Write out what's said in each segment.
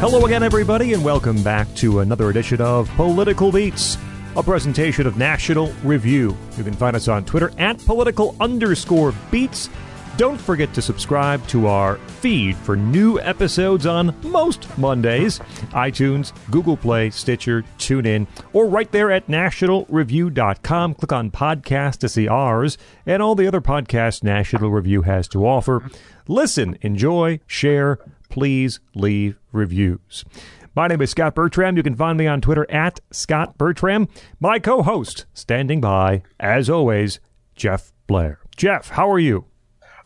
Hello again, everybody, and welcome back to another edition of Political Beats, a presentation of National Review. You can find us on Twitter at political underscore beats. Don't forget to subscribe to our feed for new episodes on most Mondays iTunes, Google Play, Stitcher, TuneIn, or right there at nationalreview.com. Click on podcast to see ours and all the other podcasts National Review has to offer. Listen, enjoy, share, please leave reviews. My name is Scot Bertram. You can find me on Twitter at Scot Bertram. My co host, standing by, as always, Jeff Blehar. Jeff, how are you?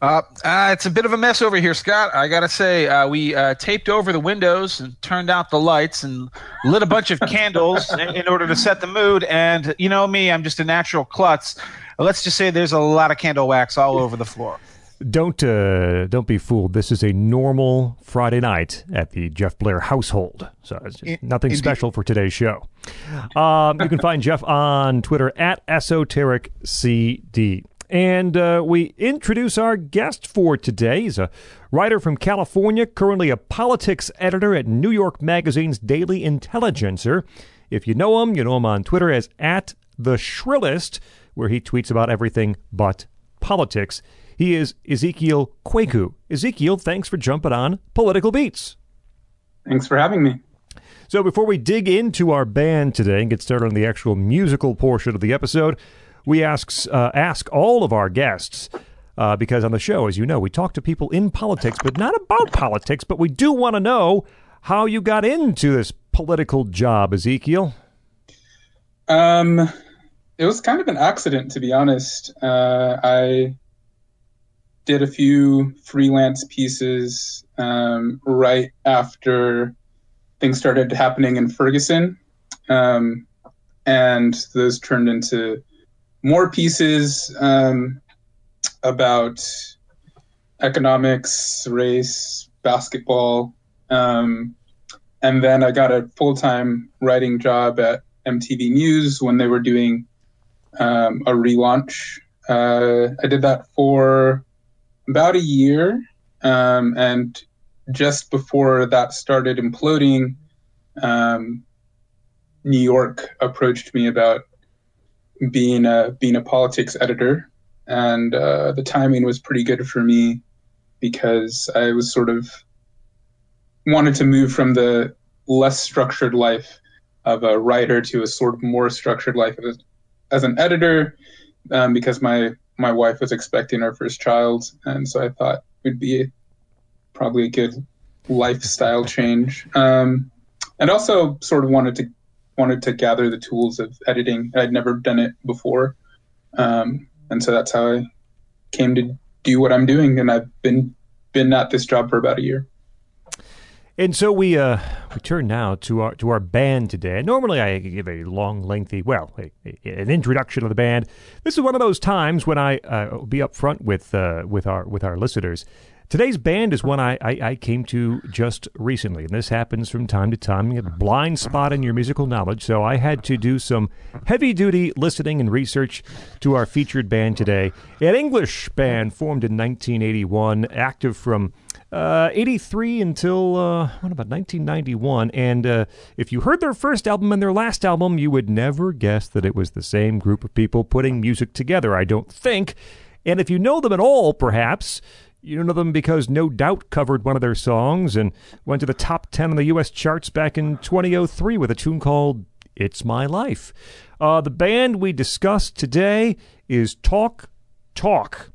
Uh, uh, it's a bit of a mess over here, Scot. I gotta say, uh, we uh, taped over the windows and turned out the lights and lit a bunch of candles in, in, order to set the mood. And you know me, I'm just a natural klutz. Let's just say there's a lot of candle wax all over the floor. Don't uh, don't be fooled. This is a normal Friday night at the Jeff Blehar household, so it's in, nothing indeed. special for today's show. Um, you can find Jeff on Twitter at esotericcd. And uh, we introduce our guest for today. He's a writer from California, currently a politics editor at New York Magazine's Daily Intelligencer. If you know him, you know him on Twitter as at the Shrillest, where he tweets about everything but politics. He is Ezekiel Kweku. Ezekiel, thanks for jumping on Political Beats. Thanks for having me. So, before we dig into our band today and get started on the actual musical portion of the episode, we ask, uh, ask all of our guests, uh, because on the show, as you know, we talk to people in politics, but not about politics, but we do want to know how you got into this political job, Ezekiel. Um, it was kind of an accident, to be honest. Uh, I did a few freelance pieces um, right after things started happening in Ferguson. Um, and those turned into more pieces um, about economics, race, basketball. Um, and then I got a full time writing job at MTV News when they were doing um, a relaunch. Uh, I did that for about a year. Um, and just before that started imploding, um, New York approached me about being a being a politics editor, and uh, the timing was pretty good for me because I was sort of wanted to move from the less structured life of a writer to a sort of more structured life as, as an editor um, because my my wife was expecting her first child and so i thought would be probably a good lifestyle change um, and also sort of wanted to wanted to gather the tools of editing. I'd never done it before, um, and so that's how I came to do what I'm doing. And I've been been at this job for about a year. And so we uh, we turn now to our to our band today. Normally, I give a long, lengthy, well, a, a, an introduction of the band. This is one of those times when I uh, be upfront with uh, with our with our listeners Today's band is one I, I, I, came to just recently, and this happens from time to time. You have a blind spot in your musical knowledge, so I had to do some heavy duty listening and research to our featured band today. An English band formed in 1981, active from uh, 83 until, uh, what about 1991? And uh, if you heard their first album and their last album, you would never guess that it was the same group of people putting music together, I don't think. And if you know them at all, perhaps, you know them because No Doubt covered one of their songs and went to the top 10 on the U.S. charts back in 2003 with a tune called It's My Life. Uh, the band we discussed today is Talk Talk.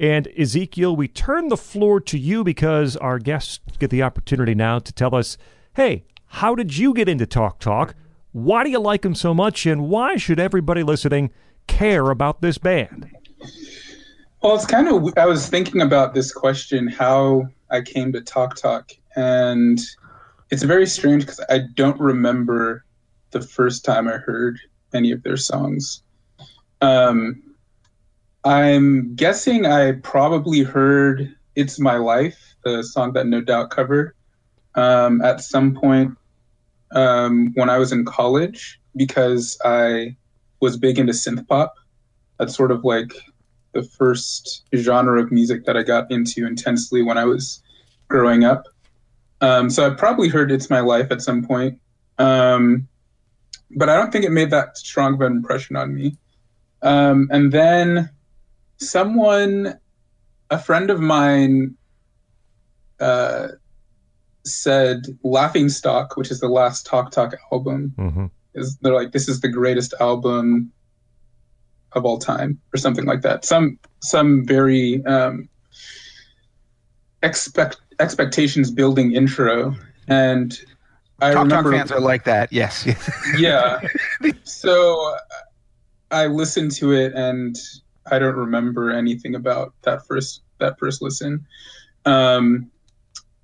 And Ezekiel, we turn the floor to you because our guests get the opportunity now to tell us hey, how did you get into Talk Talk? Why do you like them so much? And why should everybody listening care about this band? Well, it's kind of, I was thinking about this question, how I came to Talk Talk. And it's very strange because I don't remember the first time I heard any of their songs. Um, I'm guessing I probably heard It's My Life, the song that No Doubt covered, um, at some point um, when I was in college because I was big into synth pop. That's sort of like the first genre of music that I got into intensely when I was growing up. Um, so I probably heard "It's My Life" at some point, um, but I don't think it made that strong of an impression on me. Um, and then someone, a friend of mine, uh, said "Laughing Stock," which is the last Talk Talk album, hmm is they're like this is the greatest album of all time or something like that some some very um expect expectations building intro and i Talk remember Talk fans are like that. Yes. yeah so i listened to it and i don't remember anything about that first that first listen. Um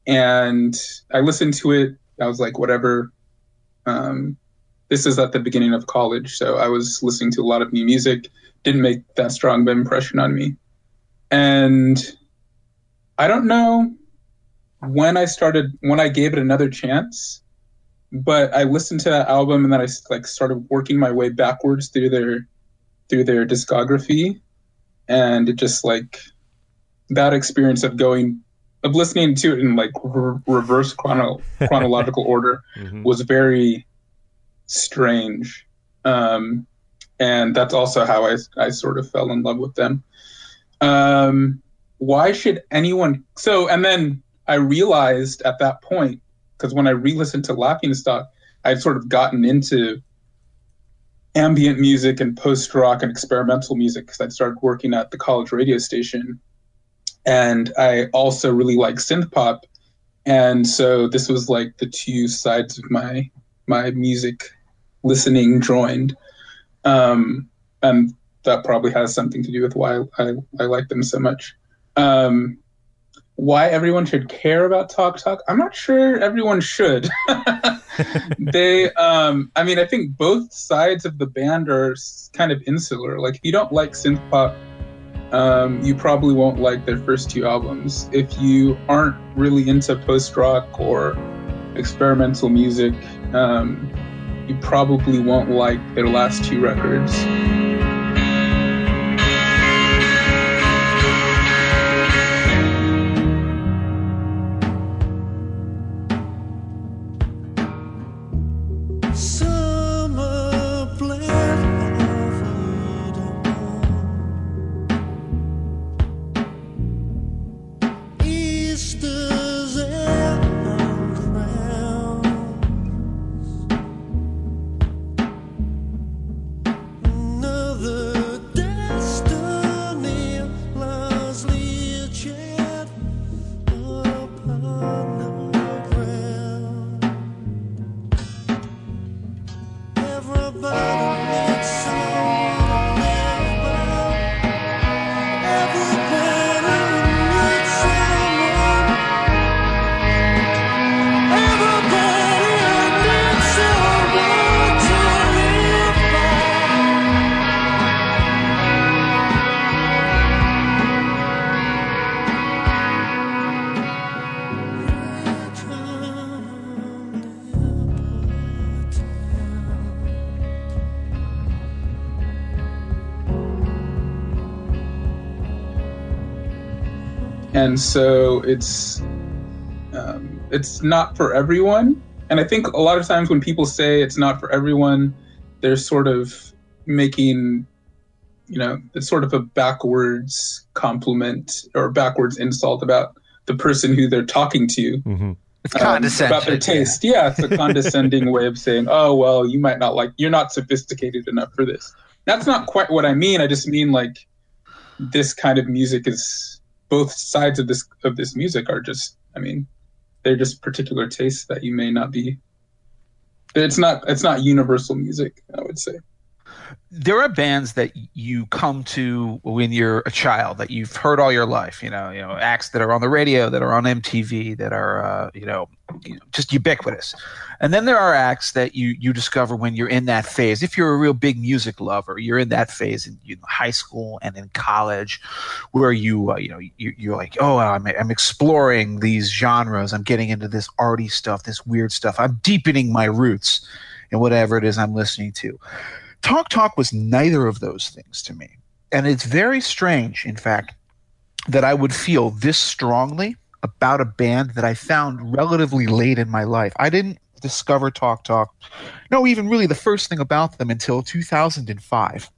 and i listened to it. I was like whatever. Um this is at the beginning of college so i was listening to a lot of new music. Didn't make that strong of an impression on me. And i don't know when i started when i gave it another chance but I listened to that album and then I like started working my way backwards through their through their discography, and it just like that experience of going of listening to it in like re- reverse chrono- chronological order hmm was very strange, um, and that's also how I I sort of fell in love with them. Um, why should anyone? So and then I realized at that point because when I re-listened to Laughing Stock, I'd sort of gotten into ambient music and post rock and experimental music because I'd started working at the college radio station, and I also really like synth pop, and so this was like the two sides of my my music listening joined, um, and that probably has something to do with why I, I like them so much. Um, why everyone should care about Talk Talk. I'm not sure everyone should. they, um, I mean, I think both sides of the band are kind of insular. Like, if you don't like synth pop, um, you probably won't like their first two albums. If you aren't really into post rock or experimental music, um, you probably won't like their last two records. And so it's um, it's not for everyone. And i think a lot of times when people say it's not for everyone they're sort of making you know it's sort of a backwards compliment or backwards insult about the person who they're talking to. Hmm It's um, condescending. about their taste. Yeah it's a condescending way of saying oh well you might not like you're not sophisticated enough for this. That's not quite what i mean. I just mean like this kind of music is both sides of this of this music are just i mean they're just particular tastes that you may not be it's not it's not universal music i would say there are bands that you come to when you're a child that you've heard all your life. You know, you know acts that are on the radio, that are on MTV, that are uh, you know just ubiquitous. And then there are acts that you you discover when you're in that phase. If you're a real big music lover, you're in that phase in, high school and in college, where you uh, you know you, you're like, oh, I'm I'm exploring these genres. I'm getting into this arty stuff, this weird stuff. I'm deepening my roots in whatever it is I'm listening to. Talk Talk was neither of those things to me. And it's very strange, in fact, that I would feel this strongly about a band that I found relatively late in my life. I didn't discover Talk Talk, no, even really the first thing about them until 2005.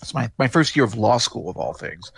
It's my, my first year of law school, of all things.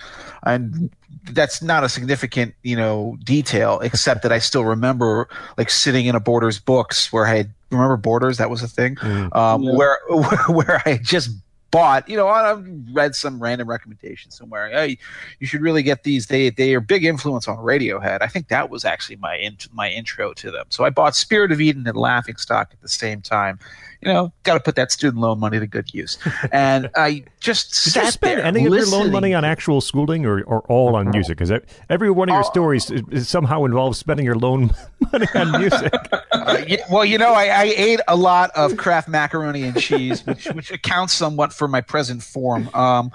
And that's not a significant, you know, detail, except that I still remember like sitting in a Borders books where I had, remember Borders? That was a thing, um, Yeah. where, where I had just bought, you know, I read some random recommendation somewhere. Hey, you should really get these. They they are big influence on Radiohead. I think that was actually my in, my intro to them. So I bought Spirit of Eden and Laughing Stock at the same time. You know, got to put that student loan money to good use. And I just Did sat you spend there any of your loan money on actual schooling or, or all on music? Because every one of your Oh. stories is, is somehow involves spending your loan money on music. Uh, well, you know, I, I ate a lot of Kraft macaroni and cheese, which, which accounts somewhat for my present form. Um,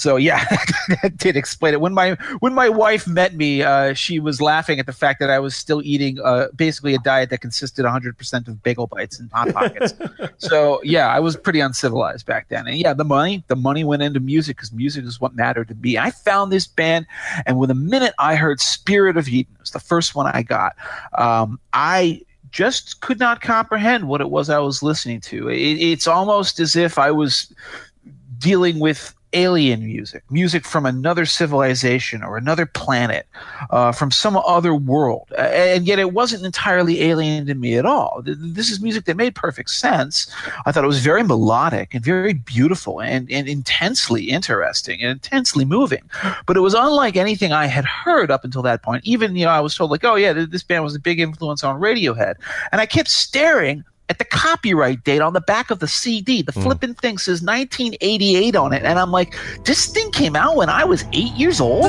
so yeah, that did explain it. When my when my wife met me, uh, she was laughing at the fact that I was still eating uh, basically a diet that consisted 100% of bagel bites and hot pockets. so yeah, I was pretty uncivilized back then. And yeah, the money the money went into music because music is what mattered to me. I found this band, and with a minute I heard Spirit of Eden. It was the first one I got. Um, I just could not comprehend what it was I was listening to. It, it's almost as if I was dealing with alien music, music from another civilization or another planet, uh, from some other world. And yet it wasn't entirely alien to me at all. This is music that made perfect sense. I thought it was very melodic and very beautiful and, and intensely interesting and intensely moving. But it was unlike anything I had heard up until that point. Even, you know, I was told, like, oh, yeah, this band was a big influence on Radiohead. And I kept staring at the copyright date on the back of the CD. The hmm. flippin' thing says 1988 on it. And I'm like, this thing came out when I was eight years old?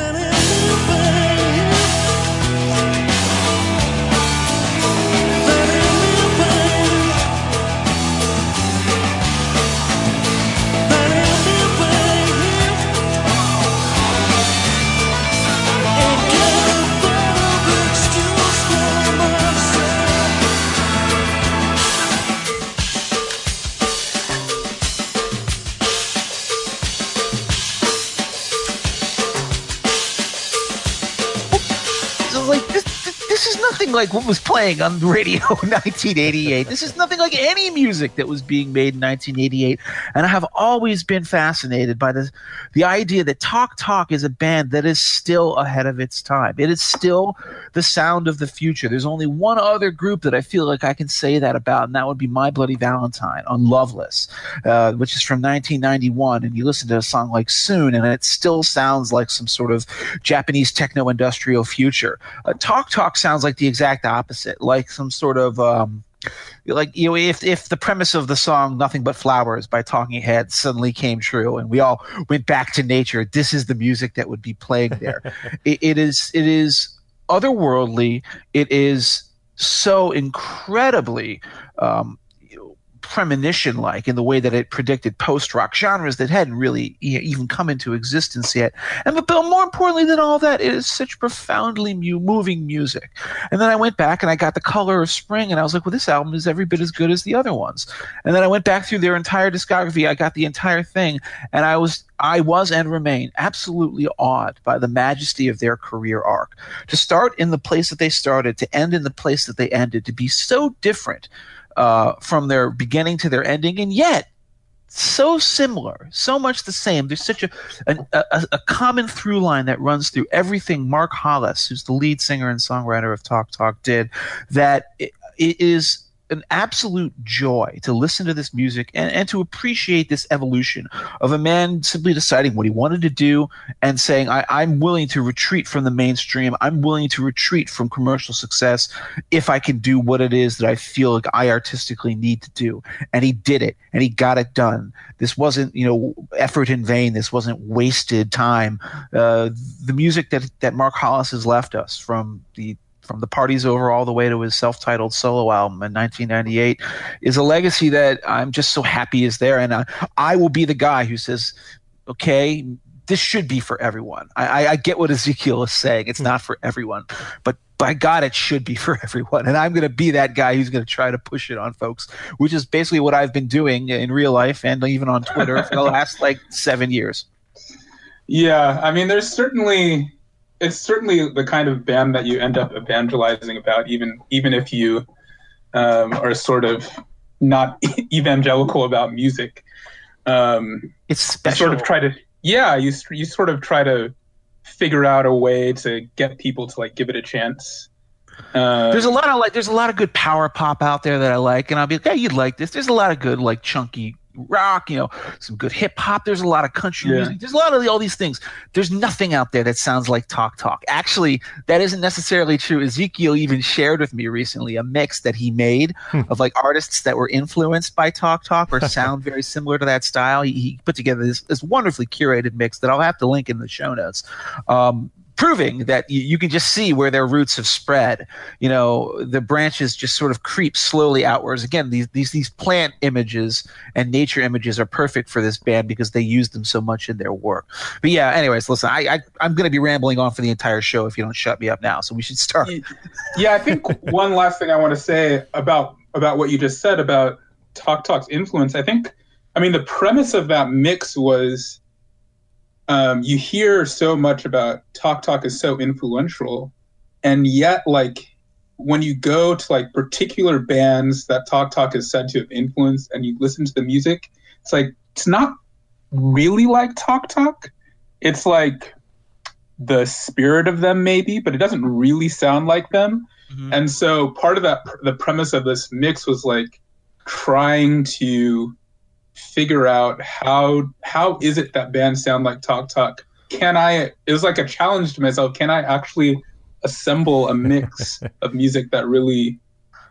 Nothing like what was playing on radio in 1988. This is nothing like any music that was being made in 1988. And I have always been fascinated by the the idea that Talk Talk is a band that is still ahead of its time. It is still the sound of the future. There's only one other group that I feel like I can say that about, and that would be My Bloody Valentine on Loveless, uh, which is from 1991. And you listen to a song like Soon, and it still sounds like some sort of Japanese techno industrial future. Uh, Talk Talk sounds like the exact opposite, like some sort of. Um, like you know if if the premise of the song nothing but flowers by talking heads suddenly came true and we all went back to nature this is the music that would be playing there it, it is it is otherworldly it is so incredibly um, premonition like in the way that it predicted post rock genres that hadn't really even come into existence yet. And but, but more importantly than all that, it is such profoundly mu- moving music. And then I went back and I got the color of spring and I was like, well, this album is every bit as good as the other ones. And then I went back through their entire discography. I got the entire thing and I was I was and remain absolutely awed by the majesty of their career arc. To start in the place that they started, to end in the place that they ended, to be so different uh, from their beginning to their ending, and yet so similar, so much the same. There's such a, an, a a common through line that runs through everything Mark Hollis, who's the lead singer and songwriter of Talk Talk, did. That it, it is an absolute joy to listen to this music and, and to appreciate this evolution of a man simply deciding what he wanted to do and saying, I, I'm willing to retreat from the mainstream. I'm willing to retreat from commercial success if I can do what it is that I feel like I artistically need to do. And he did it and he got it done. This wasn't, you know, effort in vain. This wasn't wasted time. Uh, the music that, that Mark Hollis has left us from the from the Party's Over all the way to his self-titled solo album in 1998 is a legacy that I'm just so happy is there. And I, I will be the guy who says, okay, this should be for everyone. I, I, I get what Ezekiel is saying. It's not for everyone, but by God, it should be for everyone. And I'm going to be that guy who's going to try to push it on folks, which is basically what I've been doing in real life and even on Twitter for the last like seven years. Yeah, I mean, there's certainly it's certainly the kind of band that you end up evangelizing about, even even if you um, are sort of not evangelical about music. Um, It's special. sort of try to yeah you you sort of try to figure out a way to get people to like give it a chance. Uh, There's a lot of like there's a lot of good power pop out there that I like, and I'll be like, yeah, you'd like this. There's a lot of good like chunky rock, you know, some good hip hop. There's a lot of country Yeah. music. There's a lot of all these things. There's nothing out there that sounds like Talk Talk. Actually, that isn't necessarily true. Ezekiel even shared with me recently a mix that he made Hmm. of like artists that were influenced by Talk Talk or sound very similar to that style. He, he put together this, this wonderfully curated mix that I'll have to link in the show notes. Um, proving that you, you can just see where their roots have spread. You know the branches just sort of creep slowly outwards. Again these these these plant images and nature images are perfect for this band because they use them so much in their work. But yeah anyways listen i, I i'm going to be rambling on for the entire show if you don't shut me up now so we should start. Yeah, I think one last thing I want to say about about what you just said about Talk Talk's influence. I think, I mean, the premise of that mix was um, you hear so much about Talk Talk is so influential, and yet, like, when you go to like particular bands that Talk Talk is said to have influenced, and you listen to the music, it's like it's not really like Talk Talk. It's like the spirit of them, maybe, but it doesn't really sound like them. Mhm. And so part of that, the premise of this mix was like trying to figure out how how is it that bands sound like Talk Talk? Can I? It was like a challenge to myself. Can I actually assemble a mix of music that really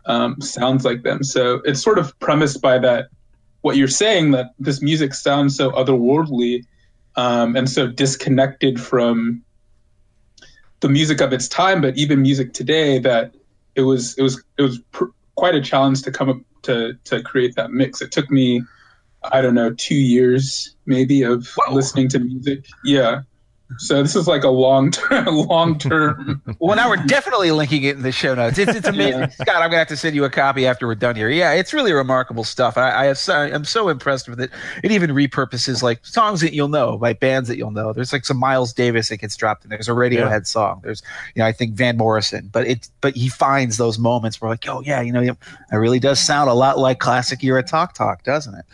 um, sounds like them? So it's sort of premised by that what you're saying that this music sounds so otherworldly um, and so disconnected from the music of its time, but even music today, that it was it was it was pr- quite a challenge to come up to to create that mix. It took me, I don't know, two years maybe of Whoa. listening to music. Yeah. So this is like a long term, long term. well now we're definitely linking it in the show notes it's, it's amazing Yeah. scot i'm gonna have to send you a copy after we're done here yeah it's really remarkable stuff i, I have so, i'm so impressed with it it even repurposes like songs that you'll know by bands that you'll know there's like some miles davis that gets dropped in there's a radiohead Yeah. song there's you know i think van morrison but it but he finds those moments where like oh yeah you know it really does sound a lot like classic era talk talk doesn't it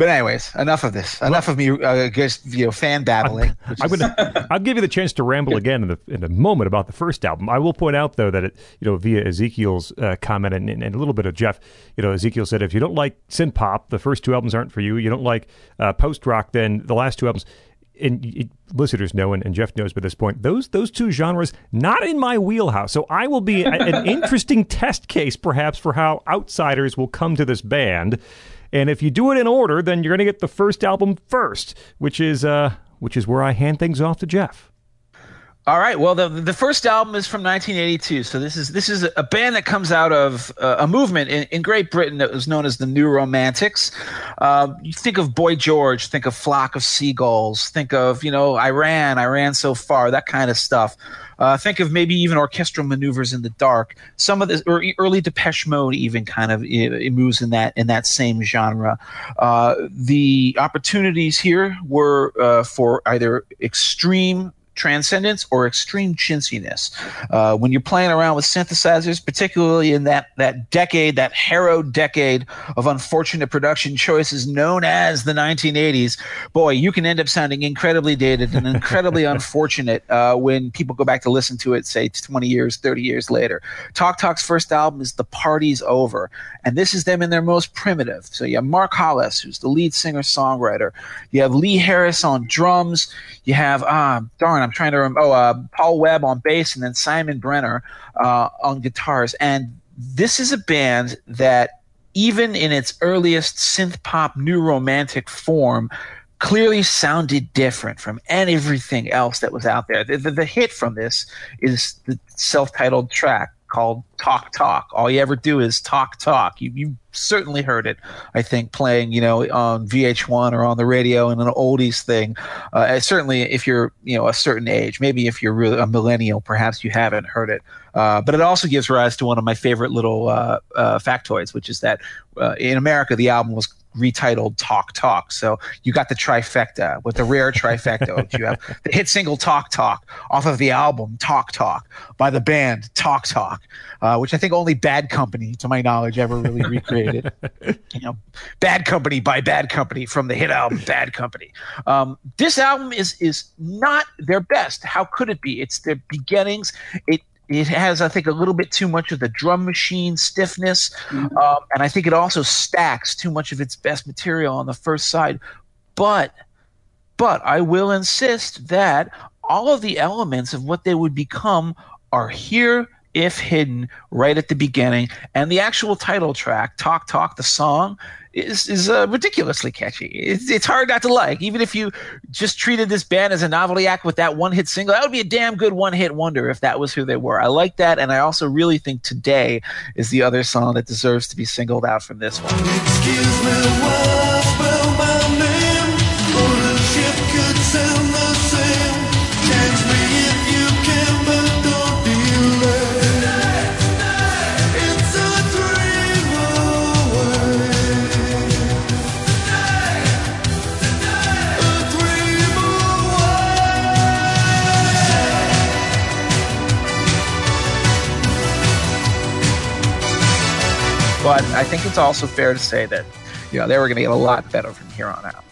but anyways, enough of this. Enough of me, uh, just you know, fan babbling. I'm is- gonna, I'll give you the chance to ramble again in, the, in a moment about the first album. I will point out though that it, you know, via Ezekiel's uh, comment and, and, and a little bit of Jeff, you know, Ezekiel said if you don't like synth pop, the first two albums aren't for you. You don't like uh, post rock, then the last two albums. And listeners know, and, and Jeff knows by this point, those those two genres not in my wheelhouse. So I will be a- an interesting test case, perhaps, for how outsiders will come to this band. And if you do it in order, then you're going to get the first album first, which is uh, which is where I hand things off to Jeff. All right. Well, the the first album is from 1982. So this is this is a band that comes out of uh, a movement in, in Great Britain that was known as the New Romantics. Uh, you think of Boy George, think of Flock of Seagulls, think of you know I ran, I ran so far, that kind of stuff. Uh, think of maybe even orchestral maneuvers in the dark. Some of the early Depeche Mode even kind of uh, moves in that in that same genre. Uh, the opportunities here were uh, for either extreme transcendence or extreme chintziness. Uh, when you're playing around with synthesizers, particularly in that that decade, that harrowed decade of unfortunate production choices known as the 1980s, boy, you can end up sounding incredibly dated and incredibly unfortunate uh, when people go back to listen to it, say 20 years, 30 years later. Talk Talk's first album is The Party's Over, and this is them in their most primitive. So you have Mark Hollis, who's the lead singer songwriter. You have Lee Harris on drums. You have ah darn, I'm trying to remember. Oh, uh, Paul Webb on bass, and then Simon Brenner uh, on guitars. And this is a band that, even in its earliest synth pop new romantic form, clearly sounded different from everything else that was out there. The, the, the hit from this is the self-titled track called Talk Talk. All you ever do is talk talk. You you certainly heard it, I think, playing, you know, on VH1 or on the radio in an oldies thing. Uh, certainly if you're, you know, a certain age, maybe if you're really a millennial, perhaps you haven't heard it. Uh, but it also gives rise to one of my favorite little uh, uh, factoids, which is that uh, in America, the album was retitled Talk Talk. So you got the trifecta with the rare trifecta. which you have the hit single Talk Talk off of the album Talk Talk by the band Talk Talk, uh, which I think only Bad Company, to my knowledge, ever really recreated. you know, Bad Company by Bad Company from the hit album Bad Company. Um, this album is is not their best. How could it be? It's their beginnings. It it has, I think, a little bit too much of the drum machine stiffness, um, and I think it also stacks too much of its best material on the first side. But, but I will insist that all of the elements of what they would become are here, if hidden, right at the beginning. And the actual title track, "Talk Talk," the song, is is uh, ridiculously catchy. It's, it's hard not to like, even if you just treated this band as a novelty act with that one hit single. That would be a damn good one hit wonder if that was who they were. I like that, and I also really think "Today" is the other song that deserves to be singled out from this one. I think it's also fair to say that you know they were going to get a lot better from here on out.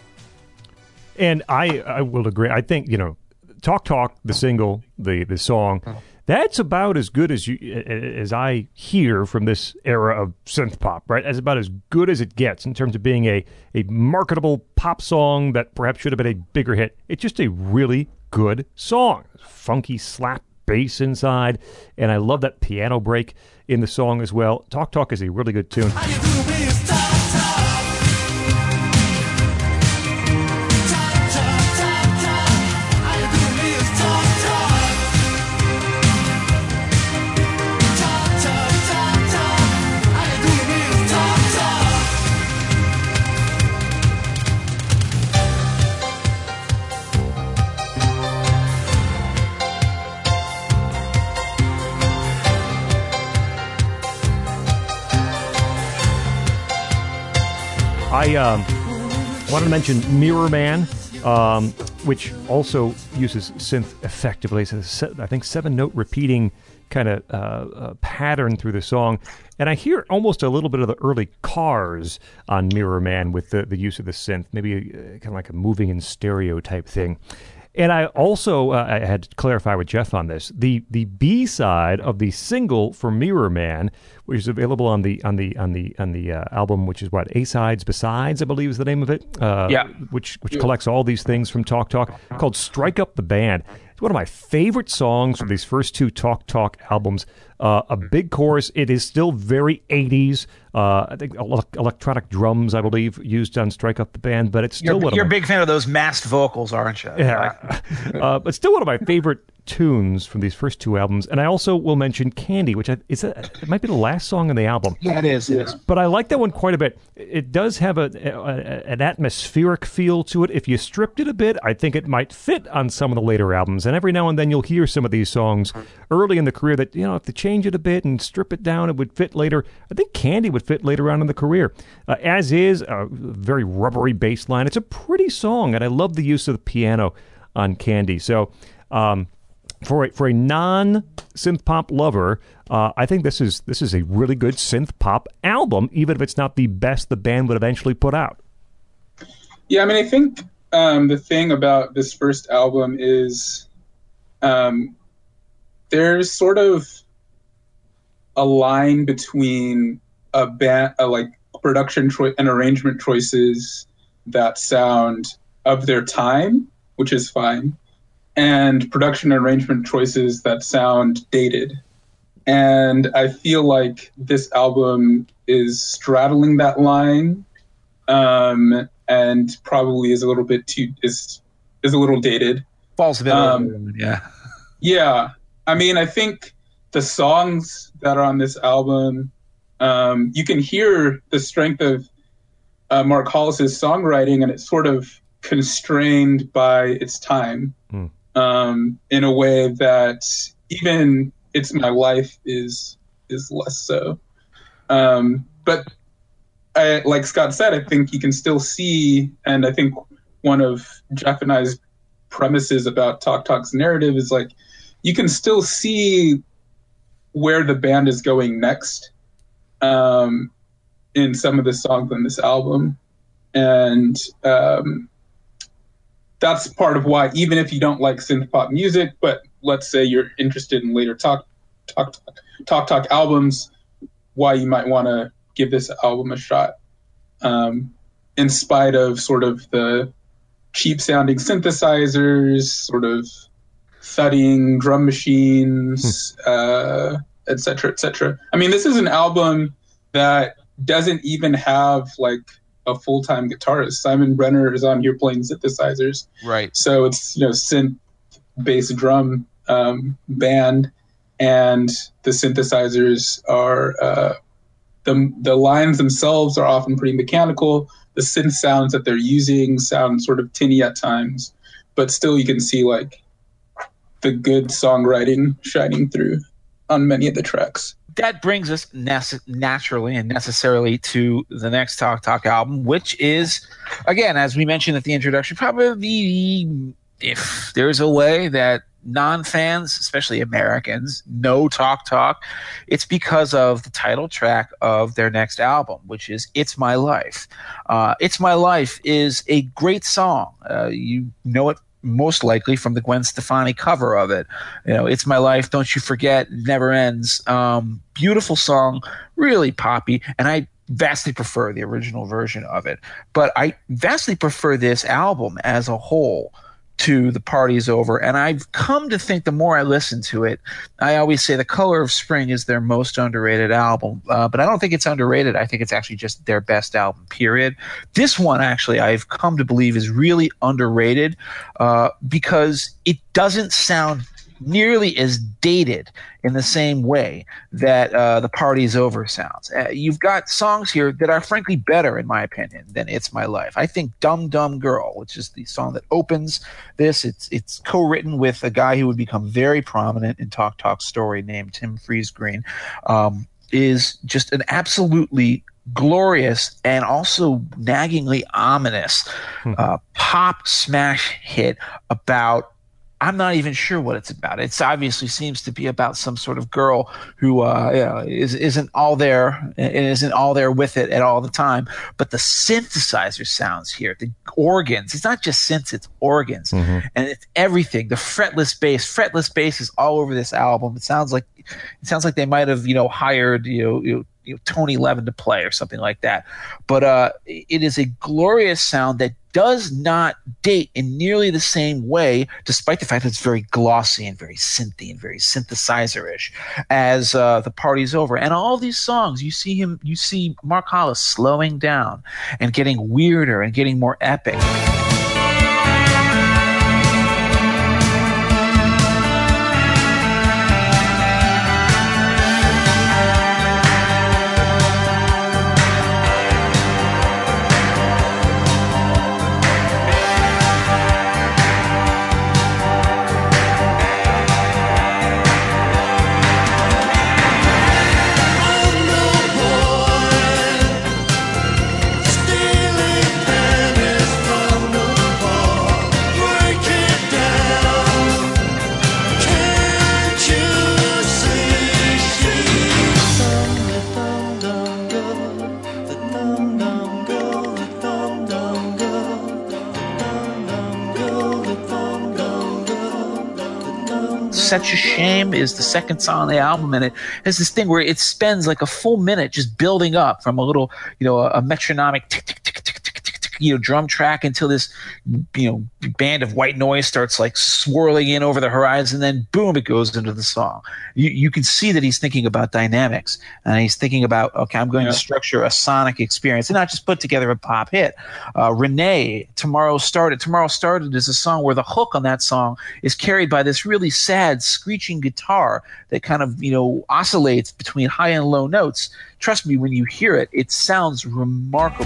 And I, I will agree. I think you know, "Talk Talk," the single, the the song, uh-huh. that's about as good as you as I hear from this era of synth pop. Right, as about as good as it gets in terms of being a a marketable pop song that perhaps should have been a bigger hit. It's just a really good song, funky slap bass inside, and I love that piano break in the song as well. "Talk Talk" is a really good tune. I um, wanted to mention Mirror Man, um, which also uses synth effectively. Se- I think seven note repeating kind of uh, uh, pattern through the song. And I hear almost a little bit of the early cars on Mirror Man with the, the use of the synth, maybe uh, kind of like a moving in stereo type thing. And I also uh, I had to clarify with Jeff on this. The the B side of the single for Mirror Man, which is available on the on the on the on the uh, album, which is what Asides Besides, I believe is the name of it. Uh, Yeah. Which which collects all these things from Talk Talk, called "Strike Up the Band." It's one of my favorite songs from these first two Talk Talk albums. Uh, a big chorus. It is still very 80s. Uh, I think ele- electronic drums, I believe, used on "Strike Up the Band," but it's still You're, one you're a my- big fan of those masked vocals, aren't you? yeah. uh, but still one of my favorite tunes from these first two albums. And I also will mention Candy, which I, is a, it might be the last song on the album. yeah, it is. It is. But I like that one quite a bit. It does have a, a an atmospheric feel to it. If you stripped it a bit, I think it might fit on some of the later albums. And every now and then you'll hear some of these songs early in the career that you know if they change it a bit and strip it down, it would fit later. I think Candy would fit later on in the career. Uh, as is, a very rubbery bass line. It's a pretty song, and I love the use of the piano on Candy. So. Um, for a, for a non synth pop lover, uh, I think this is this is a really good synth pop album, even if it's not the best the band would eventually put out. Yeah, I mean, I think um, the thing about this first album is um, there's sort of a line between a band, a, like production choi- and arrangement choices that sound of their time, which is fine, and production and arrangement choices that sound dated. And I feel like this album is straddling that line um, and probably is a little bit too is is a little dated. Falls a bit Um. Yeah. Yeah, I mean, I think the songs that are on this album, um, you can hear the strength of uh, Mark Hollis's songwriting, and it's sort of constrained by its time Hmm. um, in a way that even "It's My Life" is is less so. Um, but I, like Scot said, I think you can still see, and I think one of Jeff and I's premises about Talk Talk's narrative is like you can still see where the band is going next um, in some of the songs on this album, and um, that's part of why, even if you don't like synth pop music, but let's say you're interested in later Talk Talk Talk, talk, talk albums, why you might want to give this album a shot. Um, in spite of sort of the cheap sounding synthesizers, sort of thudding drum machines, uh, et cetera, et cetera. I mean, this is an album that doesn't even have like a full time guitarist. Simon Brenner is on here playing synthesizers. Right. So it's, you know, synth bass drum um, band, and the synthesizers are uh, the the lines themselves are often pretty mechanical. The synth sounds that they're using sound sort of tinny at times, but still you can see like the good songwriting shining through on many of the tracks. that brings us nece- naturally and necessarily to the next Talk Talk album, which is, again, as we mentioned at the introduction, probably if there's a way that non-fans, especially Americans, know Talk Talk, it's because of the title track of their next album, which is "It's My Life." Uh, "It's My Life" is a great song. Uh, you know it most likely from the Gwen Stefani cover of it. You know, "It's My Life," "Don't You Forget," "Never Ends." Um, beautiful song, really poppy, and I vastly prefer the original version of it. But I vastly prefer this album as a whole to the party's over. And i've come to think the more i listen to it i always say the color of spring is their most underrated album. Uh, but i don't think it's underrated. I think it's actually just their best album period. This one actually i've come to believe is really underrated uh, because it doesn't sound nearly as dated in the same way that uh, the party's over sounds. Uh, you've got songs here that are frankly better, in my opinion, than "It's My Life." I think "Dum Dum Girl," which is the song that opens this, it's it's co-written with a guy who would become very prominent in Talk Talk story named Tim Friese-Greene, um, is just an absolutely glorious and also naggingly ominous uh, pop smash hit about I'm not even sure what it's about. It obviously seems to be about some sort of girl who uh, you know, is, isn't all there and isn't all there with it at all the time. But the synthesizer sounds here, the organs. It's not just synths; it's organs, and it's everything. The fretless bass, fretless bass is all over this album. It sounds like it sounds like they might have you know hired you know. You know Tony Levin to play or something like that. But uh, it is a glorious sound that does not date in nearly the same way, despite the fact that it's very glossy and very synthy and very synthesizer-ish as uh, the party's over. And all these songs, you see him, you see Mark Hollis slowing down and getting weirder and getting more epic. Such a Shame is the second song on the album, and it has this thing where it spends like a full minute just building up from a little, you know, a, a metronomic tick, tick, you know, drum track until this, you know, band of white noise starts like swirling in over the horizon, then boom, it goes into the song. You, you can see that he's thinking about dynamics, and he's thinking about, okay, I'm going Yeah. to structure a sonic experience and not just put together a pop hit. Uh, Renee, Tomorrow Started. Tomorrow Started is a song where the hook on that song is carried by this really sad screeching guitar that kind of, you know, oscillates between high and low notes. Trust me, when you hear it, it sounds remarkable.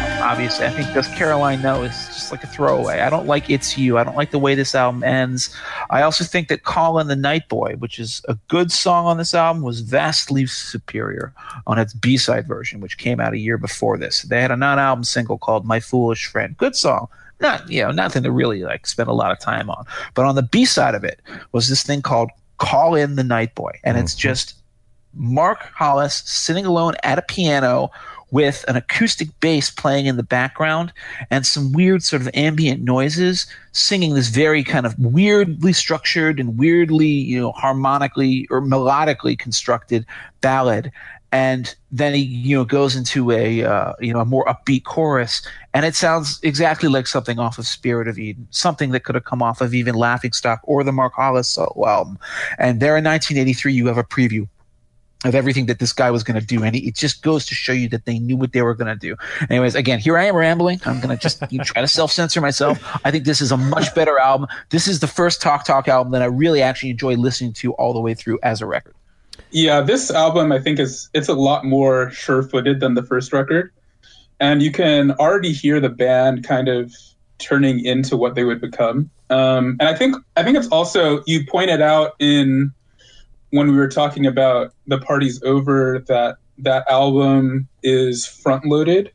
Obviously, I think "Does Caroline Know" is just like a throwaway. I don't like "It's You." I don't like the way this album ends. I also think that "Call in the Night Boy," which is a good song on this album, was vastly superior on its B-side version, which came out a year before this. They had a non-album single called "My Foolish Friend." Good song. Not you know nothing to really like spend a lot of time on. But on the B side of it was this thing called "Call in the Night Boy," and mm-hmm. it's just Mark Hollis sitting alone at a piano with an acoustic bass playing in the background and some weird sort of ambient noises singing this very kind of weirdly structured and weirdly you know harmonically or melodically constructed ballad. And then he you know goes into a uh, you know a more upbeat chorus. And it sounds exactly like something off of Spirit of Eden something that could have come off of even Laughing Stock or the Mark Hollis album. And there in 1983 you have a preview of everything that this guy was going to do. And it just goes to show you that they knew what they were going to do. Anyways, again, here I am rambling. I'm going to just try to self censor myself. I think this is a much better album. This is the first Talk Talk album that I really actually enjoy listening to all the way through as a record. Yeah, this album I think is it's a lot more sure-footed than the first record, and you can already hear the band kind of turning into what they would become. Um, and I think I think it's also you pointed out in when we were talking about the party's over that that album is front loaded.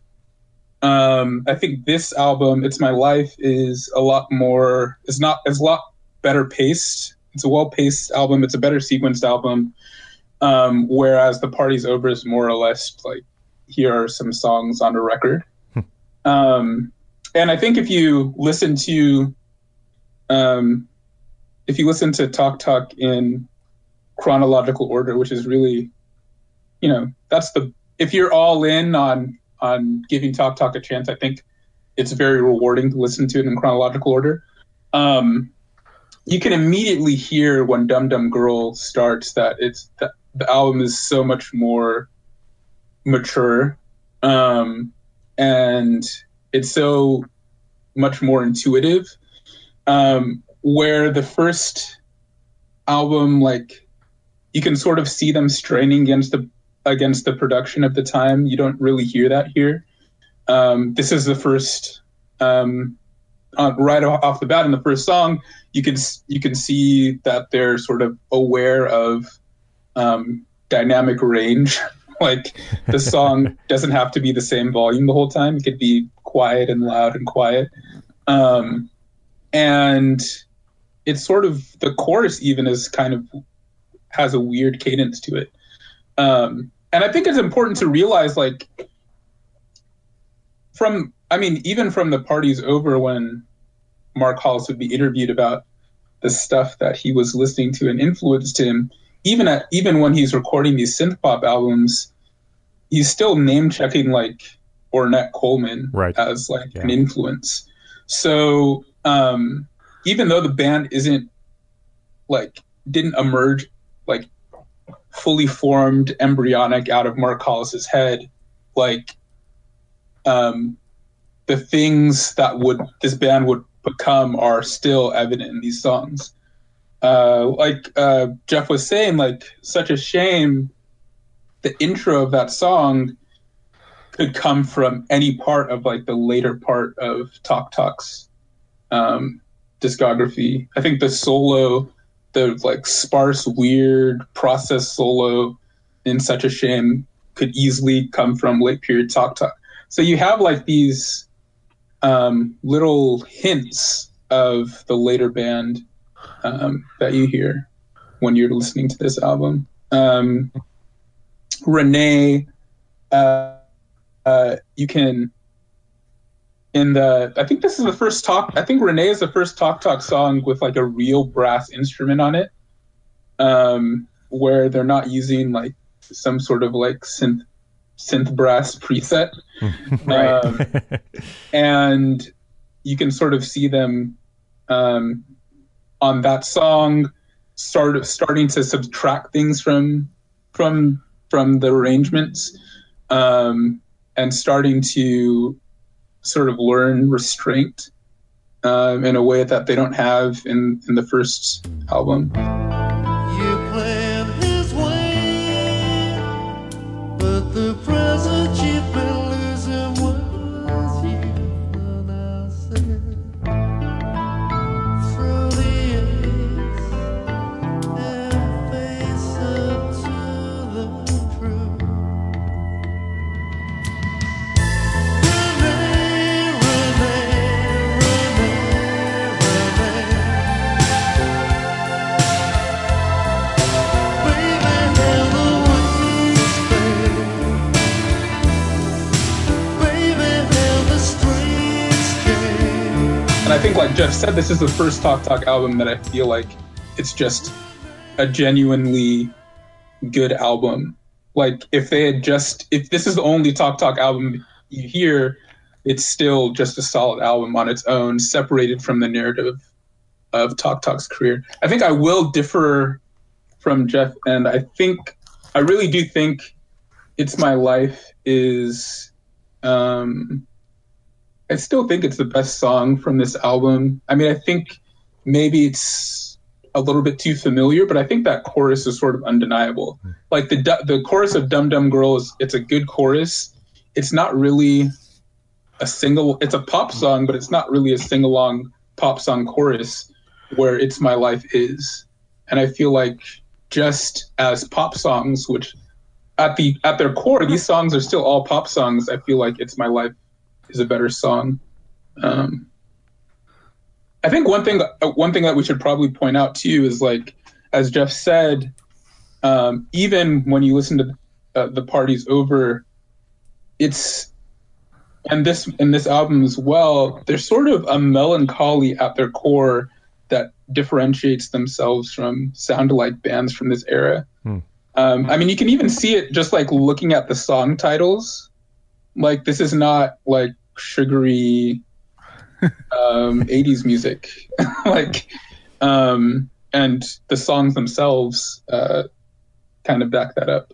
Um, I think this album, "It's My Life," is a lot more. It's not. It's a lot better paced. It's a well paced album. It's a better sequenced album. Um, whereas the party's over is more or less like here are some songs on a record. um, and I think if you listen to um, if you listen to Talk Talk in chronological order, which is really, you know, that's the if you're all in on on giving Talk Talk a chance, I think it's very rewarding to listen to it in chronological order. Um, you can immediately hear when Dum Dum Girl starts that it's the album is so much more mature, um, and it's so much more intuitive. Um, where the first album, like you can sort of see them straining against the against the production of the time. You don't really hear that here. Um, this is the first um, uh, right off off the bat in the first song. You can you can see that they're sort of aware of um, dynamic range. like the song doesn't have to be the same volume the whole time. It could be quiet and loud and quiet. Um, and it's sort of the chorus even is kind of has a weird cadence to it. Um, and I think it's important to realize, like, from I mean, even from the parties over when Mark Hollis would be interviewed about the stuff that he was listening to and influenced him, even at even when he's recording these synth pop albums, he's still name checking like Ornette Coleman Right. as like an influence. So um, even though the band isn't like didn't emerge like fully formed embryonic out of Mark Hollis's head, like um, the things that would this band would become are still evident in these songs. Uh, like uh, Jeff was saying, like such a shame. The intro of that song could come from any part of like the later part of Talk Talk's um, discography. I think the solo, the like sparse, weird process solo in such a shame could easily come from late period Talk Talk. So you have like these um, little hints of the later band um, that you hear when you're listening to this album. Um, Renee, uh, uh, you can in the I think this is the first talk. I think Renee is the first talk talk song with like a real brass instrument on it, um, where they're not using like some sort of like synth synth brass preset Right. um, and you can sort of see them um, on that song start starting to subtract things from from from the arrangements um, and starting to sort of learn restraint um, in a way that they don't have in in the first album. Jeff said, this is the first Talk Talk album that I feel like it's just a genuinely good album. Like, if they had just, if this is the only Talk Talk album you hear, it's still just a solid album on its own, separated from the narrative of Talk Talk's career. I think I will differ from Jeff, and I think, I really do think It's My Life is. Um, I still think it's the best song from this album. I mean, I think maybe it's a little bit too familiar, but I think that chorus is sort of undeniable. Like the the chorus of "Dum Dum Girl" is it's a good chorus. It's not really a single. It's a pop song, but it's not really a sing along pop song chorus where "It's My Life" is. And I feel like just as pop songs, which at the at their core, these songs are still all pop songs. I feel like "It's My Life" is a better song. Um, I think one thing uh, one thing that we should probably point out too is like, as Jeff said, um, even when you listen to uh, the party's over, it's and this in this album as well. There's sort of a melancholy at their core that differentiates themselves from sound alike bands from this era. Hmm. Um, I mean, you can even see it just like looking at the song titles like this is not like sugary um 80s music. Like um and the songs themselves uh kind of back that up.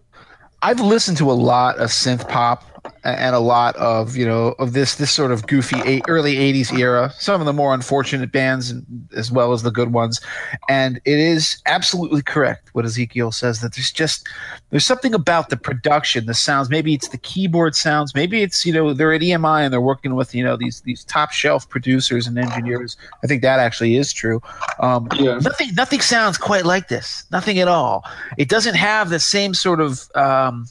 I've listened to a lot of synth pop and a lot of you know of this this sort of goofy eight, early 80s era some of the more unfortunate bands and, as well as the good ones. And it is absolutely correct what ezekiel says that there's just there's something about the production the sounds. Maybe it's the keyboard sounds. Maybe it's you know they're at EMI and they're working with you know these these top shelf producers and engineers. I think that actually is true. Um, Yeah. nothing nothing sounds quite like this. Nothing at all. It doesn't have the same sort of um,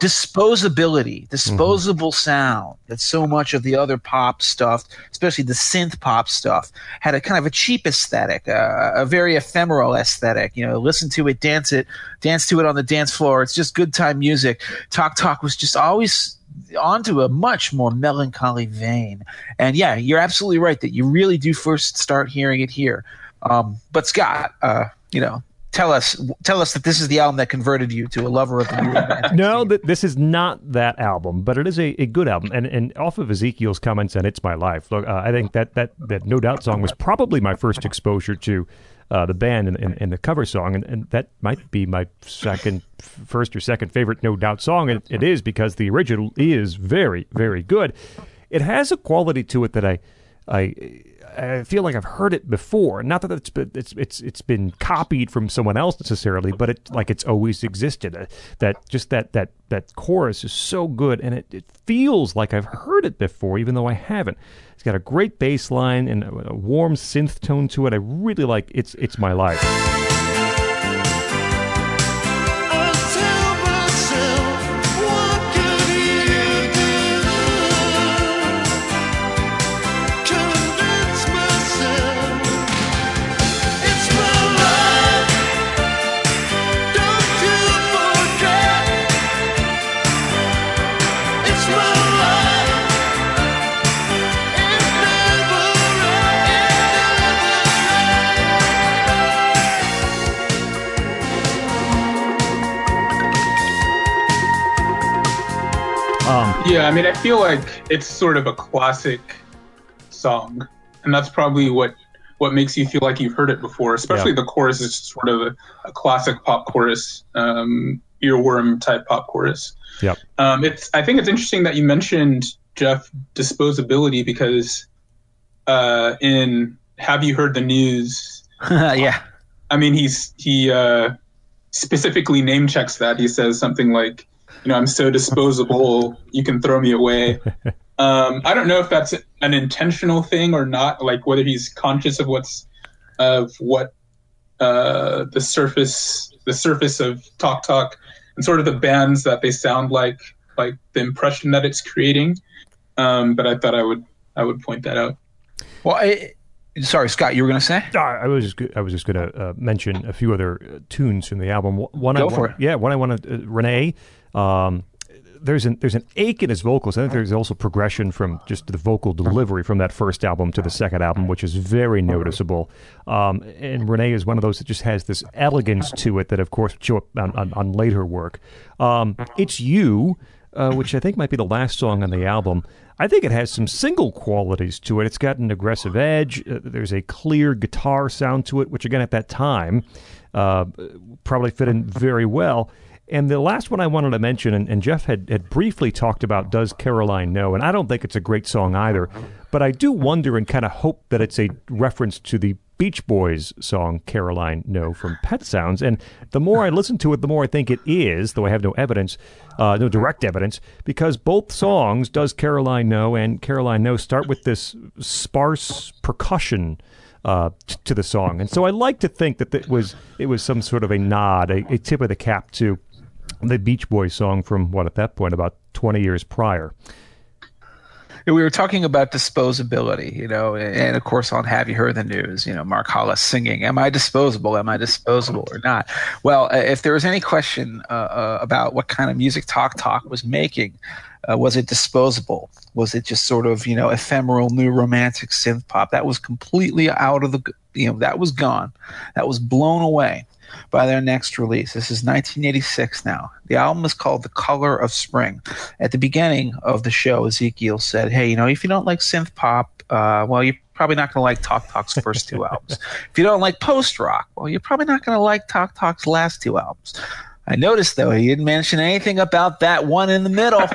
disposability, disposable sound that so much of the other pop stuff, especially the synth pop stuff, had a kind of a cheap aesthetic, uh, a very ephemeral aesthetic. You know, listen to it, dance it, dance to it on the dance floor. It's just good time music. Talk Talk was just always onto a much more melancholy vein. And yeah, you're absolutely right that you really do first start hearing it here. Um, but Scot, uh, you know, tell us tell us that this is the album that converted you to a lover of the new romantic No, th- this is not that album, but it is a, a good album. And and off of Ezekiel's comments and "It's My Life," look, uh, I think that, that that No Doubt song was probably my first exposure to uh, the band and, and, and the cover song, and, and that might be my second, f- first or second favorite No Doubt song. And it is because the original is very very good. It has a quality to it that I I. I feel like I've heard it before. Not that it's been, it's it's it's been copied from someone else necessarily, but it like it's always existed. Uh, that just that that that chorus is so good, and it, it feels like I've heard it before, even though I haven't. It's got a great bass line and a, a warm synth tone to it. I really like it's it's my life. Yeah i mean i feel like it's sort of a classic song and that's probably what what makes you feel like you've heard it before especially Yeah. the chorus is sort of a, a classic pop chorus um earworm type pop chorus Yep. Um, it's. I think it's interesting that you mentioned Jeff disposability because uh, in Have You Heard the News? yeah. I mean, he's he uh, specifically name checks that. He says something like, "You know, I'm so disposable, you can throw me away." um, I don't know if that's an intentional thing or not. Like whether he's conscious of what's of what uh, the surface the surface of Talk Talk and sort of the bands that they sound like, like the impression that it's creating. Um, but I thought I would I would point that out. Well, I, sorry, Scot, you were going to say? I was just I was just going to uh, mention a few other uh, tunes from the album. One Go I for want, it. yeah, one I want to uh, Renee. Um, there's an there's an ache in his vocals. I think there's also progression from just the vocal delivery from that first album to the second album, which is very noticeable. Um, and Renee is one of those that just has this elegance to it that, of course, show up on, on, on later work. Um, it's you, uh, which I think might be the last song on the album. I think it has some single qualities to it. It's got an aggressive edge. Uh, there's a clear guitar sound to it, which again at that time uh, probably fit in very well. And the last one I wanted to mention, and, and Jeff had, had briefly talked about Does Caroline Know? And I don't think it's a great song either, but I do wonder and kind of hope that it's a reference to the Beach Boys song Caroline No from Pet Sounds. And the more I listen to it, the more I think it is, though I have no evidence, uh, no direct evidence, because both songs, Does Caroline Know and Caroline No, start with this sparse percussion uh, t- to the song, and so I like to think that it was it was some sort of a nod, a, a tip of the cap to the Beach Boys song from what at that point about twenty years prior. we were talking about disposability, you know, and of course on Have You Heard the News, you know, Mark Hollis singing, Am I disposable? Am I disposable or not? Well, uh, if there was any question uh, uh, about what kind of music Talk Talk was making, uh, was it disposable? Was it just sort of, you know, ephemeral new romantic synth pop? That was completely out of the, you know, that was gone. That was blown away by their next release. This is 1986 now. The album is called The Color of Spring. At the beginning of the show, Ezekiel said, Hey, you know, if you don't like synth pop, uh, well, you're probably not going to like Talk Talk's first two albums. If you don't like post rock, well, you're probably not going to like Talk Talk's last two albums. I noticed though he didn't mention anything about that one in the middle.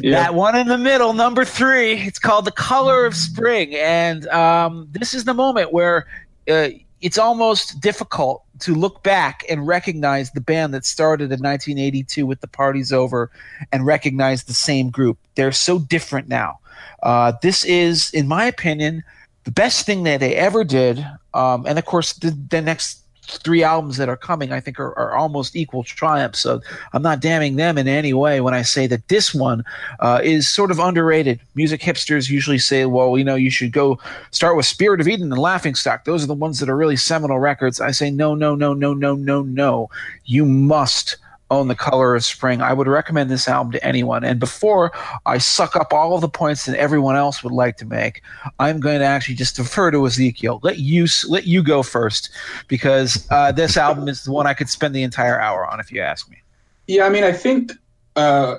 Yeah. That one in the middle, number three. It's called "The Color of Spring," and um, this is the moment where uh, it's almost difficult to look back and recognize the band that started in 1982 with "The Party's Over" and recognize the same group. They're so different now. Uh, this is, in my opinion, the best thing that they ever did. Um, and of course, the, the next three albums that are coming, I think, are, are almost equal triumphs. So I'm not damning them in any way when I say that this one uh, is sort of underrated. Music hipsters usually say, well, you know, you should go start with Spirit of Eden and Laughing Stock. Those are the ones that are really seminal records. I say, no, no, no, no, no, no, no. You must own the color of spring. I would recommend this album to anyone. And before i suck up all of the points that everyone else would like to make i'm going to actually just defer to ezekiel. Let you let you go first because uh, this album is the one i could spend the entire hour on if you ask me. Yeah, I mean, I think uh,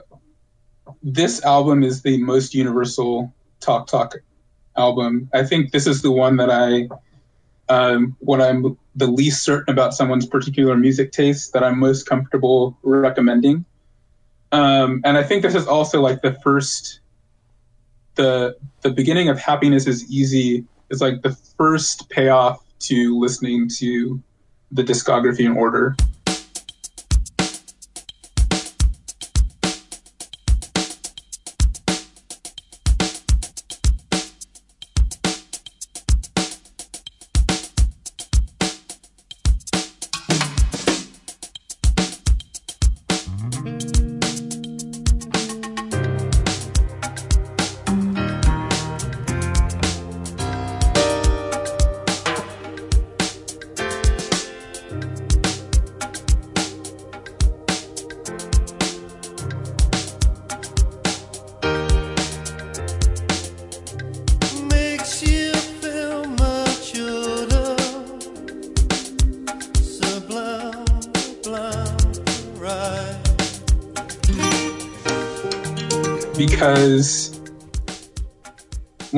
this album is the most universal Talk Talk album. I think this is the one that I, um, when I'm the least certain about someone's particular music taste, that I'm most comfortable recommending. Um, and I think this is also like the first, the the beginning of Happiness is Easy is like the first payoff to listening to the discography in order.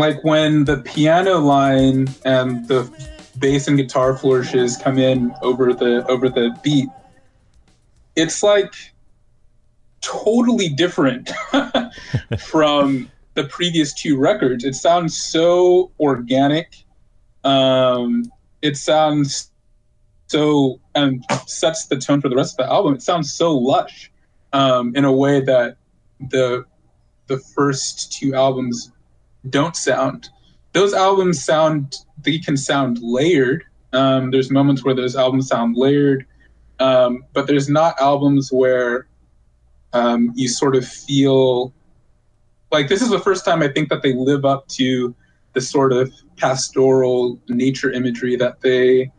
Like when the piano line and the bass and guitar flourishes come in over the over the beat it's like totally different from the previous two records. It sounds so organic. Um it sounds so and sets the tone for the rest of the album. It sounds so lush um in a way that the the first two albums don't sound. Those albums sound they can sound layered. Um, there's moments where those albums sound layered, um, but there's not albums where um, you sort of feel like this is the first time I think that they live up to the sort of pastoral nature imagery that they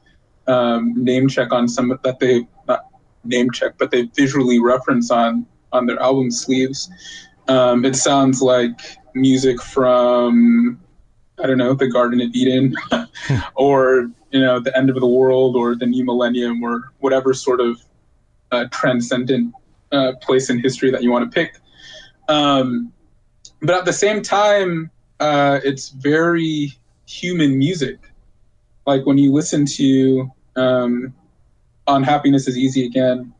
um, name check on some that they not name check, but they visually reference on on their album sleeves. Um, it sounds like music from I don't know the Garden of Eden, or you know the end of the world, or the new millennium, or whatever sort of uh, transcendent uh, place in history that you want to pick. Um, but at the same time, uh, it's very human music. Like when you listen to um, "On Happiness Is Easy Again,"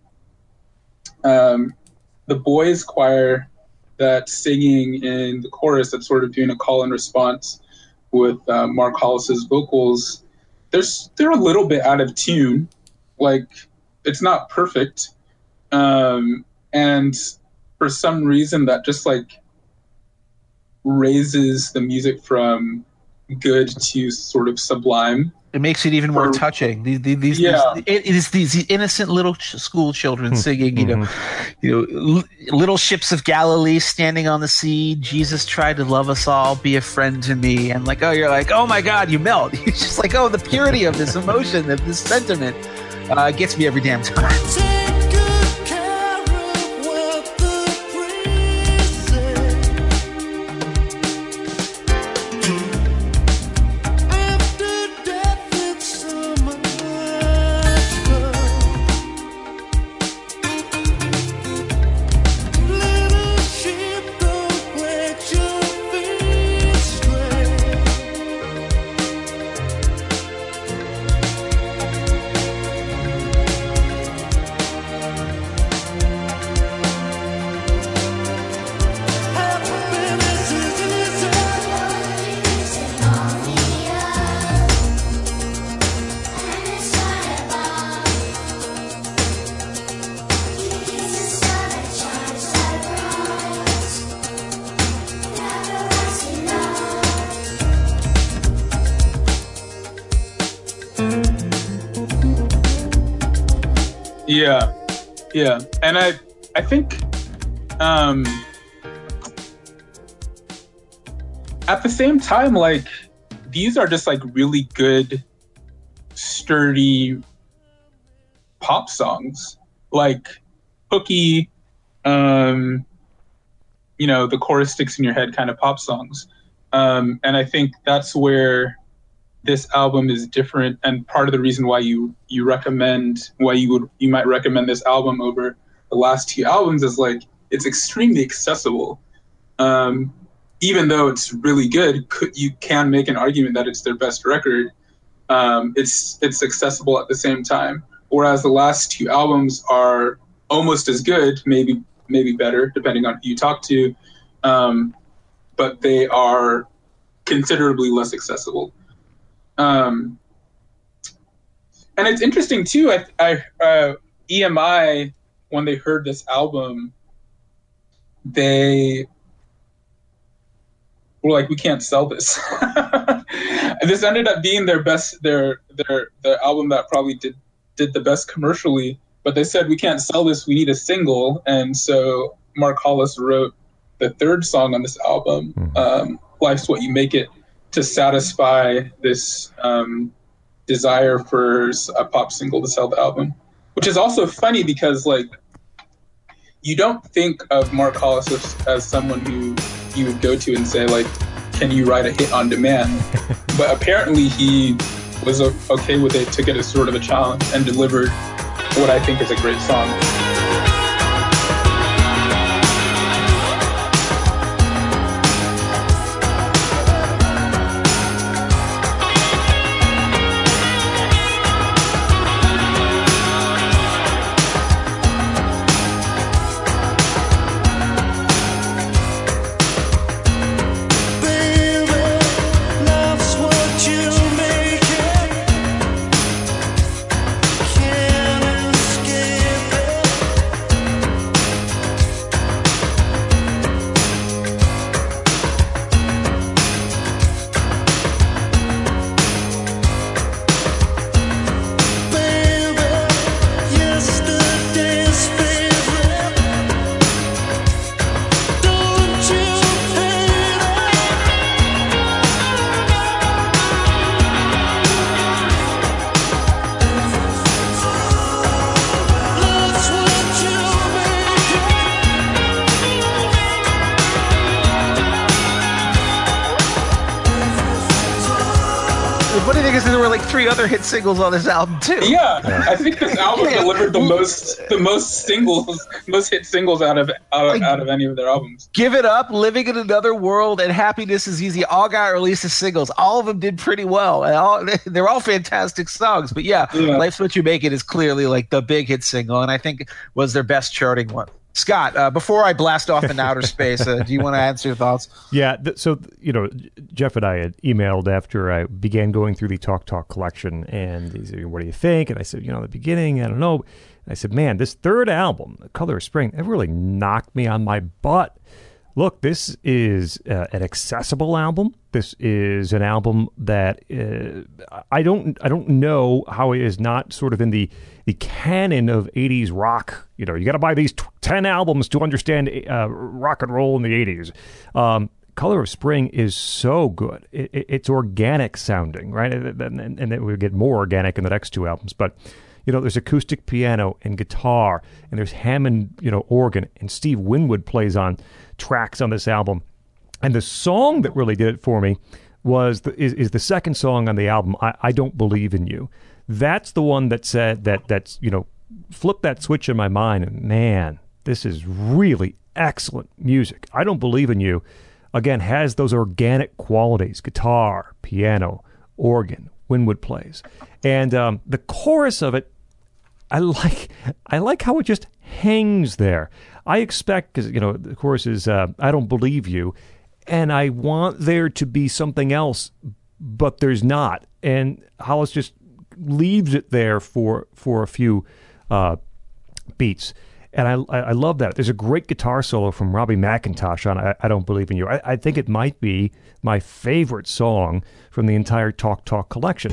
um, the boys' choir that's singing in the chorus, that's sort of doing a call and response with uh, Mark Hollis's vocals. There's they're a little bit out of tune, like it's not perfect, um, and for some reason that just like raises the music from good to sort of sublime. It makes it even more Or- touching. These, these, these, Yeah. it, it is these innocent little ch- school children singing, you know, you know, l- little ships of Galilee standing on the sea. Jesus tried to love us all, be a friend to me, and like, oh, you're like, oh my God, you melt. It's just like, oh, the purity of this emotion, of this sentiment, uh, gets me every damn time. Yeah, yeah, and I I think um, at the same time, like these are just like really good, sturdy pop songs, like hooky, um, you know, the chorus sticks in your head kind of pop songs, um, and I think that's where this album is different and part of the reason why you you recommend why you would you might recommend this album over the last two albums is like it's extremely accessible. Um, even though it's really good could, you can make an argument that it's their best record. Um, it's it's accessible at the same time. Whereas the last two albums are almost as good maybe maybe better depending on who you talk to. Um, but they are considerably less accessible um, and it's interesting too. I, I uh, EMI when they heard this album, they were like, "We can't sell this." this ended up being their best, their their the album that probably did did the best commercially. But they said, "We can't sell this. We need a single." And so Mark Hollis wrote the third song on this album, um, "Life's What You Make It." To satisfy this um, desire for a pop single to sell the album, which is also funny because like you don't think of Mark Hollis as, as someone who you would go to and say like, "Can you write a hit on demand?" but apparently he was okay with it, took it as sort of a challenge, and delivered what I think is a great song. Hit singles on this album too. Yeah, I think this album Yeah. delivered the most the most singles, most hit singles out of out, of- out of any of their albums. Give It Up, Living in Another World, and Happiness is Easy all got released as singles. All of them did pretty well. And all, they're all fantastic songs. But yeah, Yeah. Life's What You Make It is clearly like the big hit single, and I think was their best charting one. Scot, uh, before I blast off in outer space, uh, do you want to answer your thoughts? Yeah, th- so you know, Jeff and I had emailed after I began going through the Talk Talk collection, and he said, "What do you think?" And I said, "You know, the beginning, I don't know." And I said, "Man, this third album, The Color of Spring, it really knocked me on my butt." Look, this is uh, an accessible album. This is an album that uh, I don't I don't know how it is not sort of in the the canon of '80s rock. You know, you got to buy these t- ten albums to understand uh, rock and roll in the '80s. Um, Color of Spring is so good. It, it, it's organic sounding, right? And, and, and will get more organic in the next two albums, but you know, there's acoustic piano and guitar, and there's Hammond, you know, organ, and Steve Winwood plays on tracks on this album. And the song that really did it for me was the, is, is the second song on the album, I, I Don't Believe in You. That's the one that said that that's you know flipped that switch in my mind, and man, this is really excellent music. I Don't Believe in You, again, has those organic qualities: guitar, piano, organ. Winwood plays, and um, the chorus of it I like I like how it just hangs there. I expect because you know the chorus is uh, I don't believe you, and I want there to be something else, but there's not. And Hollis just leaves it there for for a few uh, beats. And I, I love that. There's a great guitar solo from Robbie McIntosh on I, I Don't Believe in You. I, I think it might be my favorite song from the entire Talk Talk collection.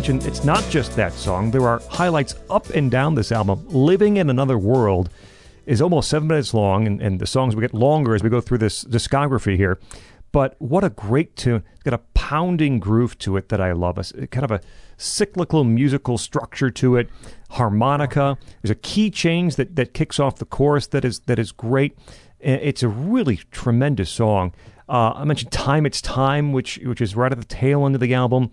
Mentioned it's not just that song. There are highlights up and down this album. Living in Another World is almost seven minutes long, and, and the songs will get longer as we go through this discography here. But what a great tune. It's got a pounding groove to it that I love. A kind of a cyclical musical structure to it. Harmonica. There's a key change that, that kicks off the chorus that is that is great. It's a really tremendous song. Uh, I mentioned "Time It's Time," which which is right at the tail end of the album.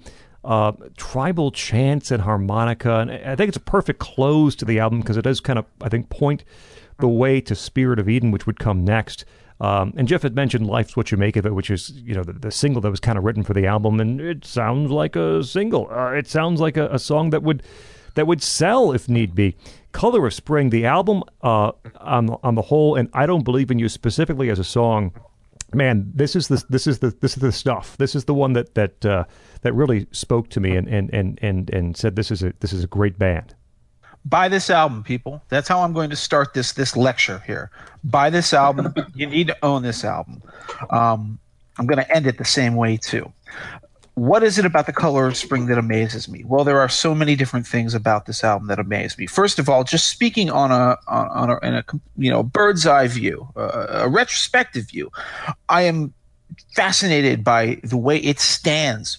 Uh, tribal chants and harmonica, and I think it's a perfect close to the album because it does kind of I think point the way to "Spirit of Eden," which would come next. Um, and Jeff had mentioned "Life's What You Make of It," which is you know the, the single that was kind of written for the album, and it sounds like a single. Uh, it sounds like a, a song that would that would sell if need be. Color of Spring, the album uh, on on the whole, and I don't believe in you specifically as a song. Man, this is the this is the this is the stuff. This is the one that that uh, that really spoke to me and, and and and and said this is a this is a great band. buy this album people. That's how i'm going to start this this lecture here. Buy this album. You need to own this album. Um, i'm going to end it the same way too. What is it about the color of spring that amazes me? Well there are so many different things about this album that amaze me. First of all just speaking on a on, on a, in a you know bird's eye view uh, a retrospective view i am fascinated by the way it stands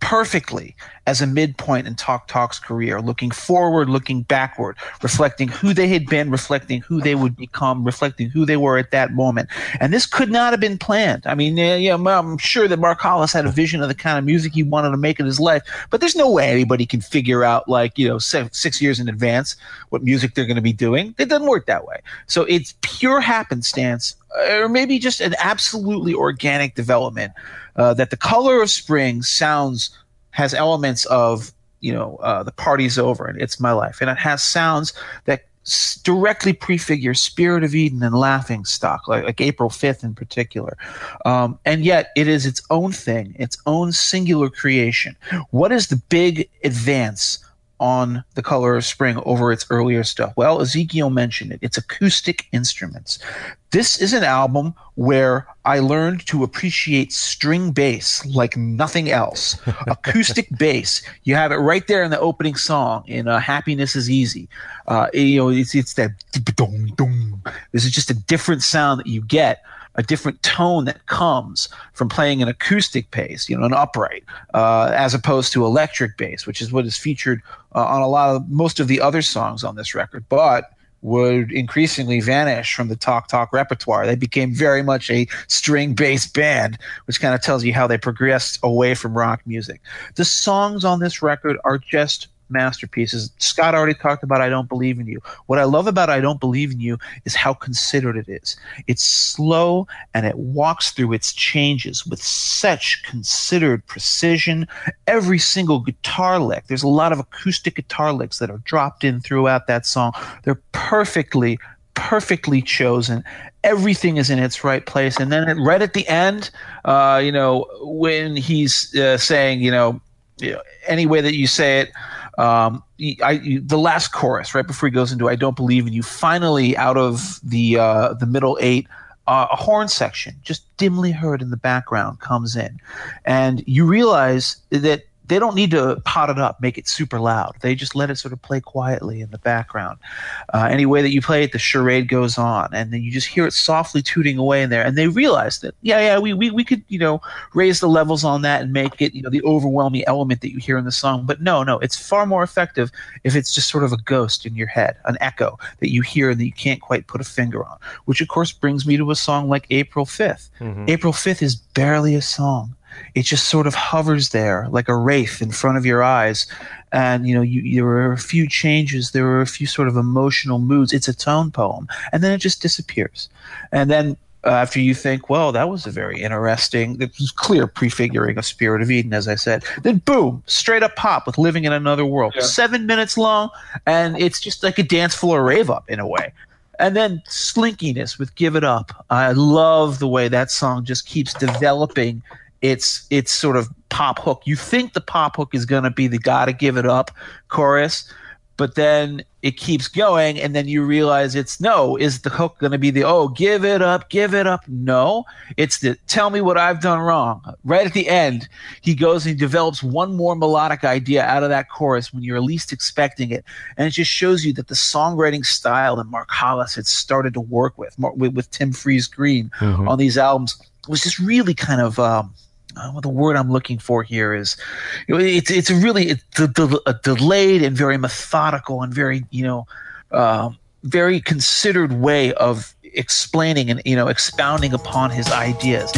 perfectly as a midpoint in Talk Talk's career, looking forward, looking backward, reflecting who they had been, reflecting who they would become, reflecting who they were at that moment. And this could not have been planned. I mean, uh, yeah, I'm sure that Mark Hollis had a vision of the kind of music he wanted to make in his life, but there's no way anybody can figure out, like, you know, seven, six years in advance what music they're going to be doing. It doesn't work that way. So it's pure happenstance, or maybe just an absolutely organic development uh, that the color of spring sounds has elements of you know, uh, the party's over and it's my life, and it has sounds that s- directly prefigure Spirit of Eden and Laughing Stock, like, like April 5th in particular. Um, and yet it is its own thing, its own singular creation. What is the big advance on the color of spring over its earlier stuff? Well, Ezekiel mentioned it. It's acoustic instruments. This is an album where I learned to appreciate string bass like nothing else. Acoustic bass. You have it right there in the opening song in uh, "Happiness Is Easy." Uh, you know, it's it's that. This is just a different sound that you get a different tone that comes from playing an acoustic bass, you know, an upright, uh, as opposed to electric bass, which is what is featured uh, on a lot of most of the other songs on this record, but would increasingly vanish from the Talk Talk repertoire. They became very much a string based band, which kind of tells you how they progressed away from rock music. The songs on this record are just masterpieces. Scot already talked about I Don't Believe in You. What I love about I Don't Believe in You is how considered it is. It's slow and it walks through its changes with such considered precision. Every single guitar lick, there's a lot of acoustic guitar licks that are dropped in throughout that song. They're perfectly perfectly chosen. Everything is in its right place, and then right at the end, uh, you know, when he's uh, saying, you know, you know, any way that you say it, um, I, the last chorus right before he goes into "I don't believe in you." Finally, out of the uh, the middle eight, uh, a horn section, just dimly heard in the background, comes in, and you realize that they don't need to pot it up, make it super loud. They just let it sort of play quietly in the background. Uh, any way that you play it, the charade goes on, and then you just hear it softly tooting away in there. And they realize that, yeah, yeah, we, we, we could, you know, raise the levels on that and make it, you know, the overwhelming element that you hear in the song. But no, no, it's far more effective if it's just sort of a ghost in your head, an echo that you hear and that you can't quite put a finger on. Which, of course, brings me to a song like April 5th. April 5th is barely a song it just sort of hovers there like a wraith in front of your eyes. And you know you, there were a few changes there were a few sort of emotional moods. It's a tone poem. And then it just disappears. And then uh, after you think well that was a very interesting it was clear prefiguring of spirit of eden as i said. Then boom straight up pop with living in another world. Yeah. seven minutes long and it's just like a dance floor rave up in a way. And then slinkiness with give it up. I love the way that song just keeps developing its its sort of pop hook. You think the pop hook is going to be the gotta give it up chorus but then it keeps going and then you realize it's no is the hook going to be the oh give it up give it up? No. It's the tell me what i've done wrong. Right at the end he goes and he develops one more melodic idea out of that chorus when you're least expecting it. And it just shows you that the songwriting style that mark hollis had started to work with with, with Tim Friese-Greene on these albums was just really kind of um, uh, the word I'm looking for here is, it's it's really it's a, a delayed and very methodical and very you know, um very considered way of explaining and you know expounding upon his ideas.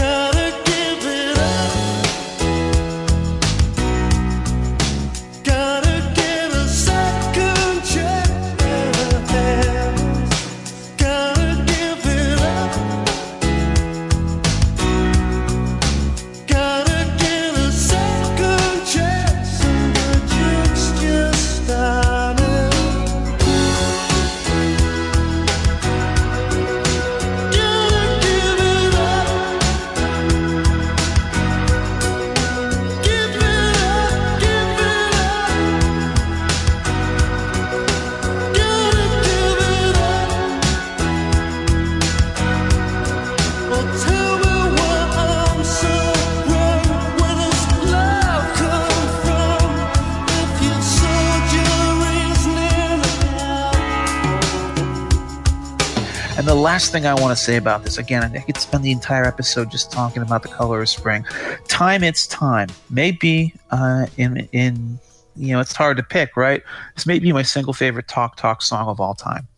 Last thing I want to say about this, again, I could spend the entire episode just talking about the color of spring. Time, it's time. Maybe uh, in in you know, it's hard to pick, right? This may be my single favorite talk talk song of all time.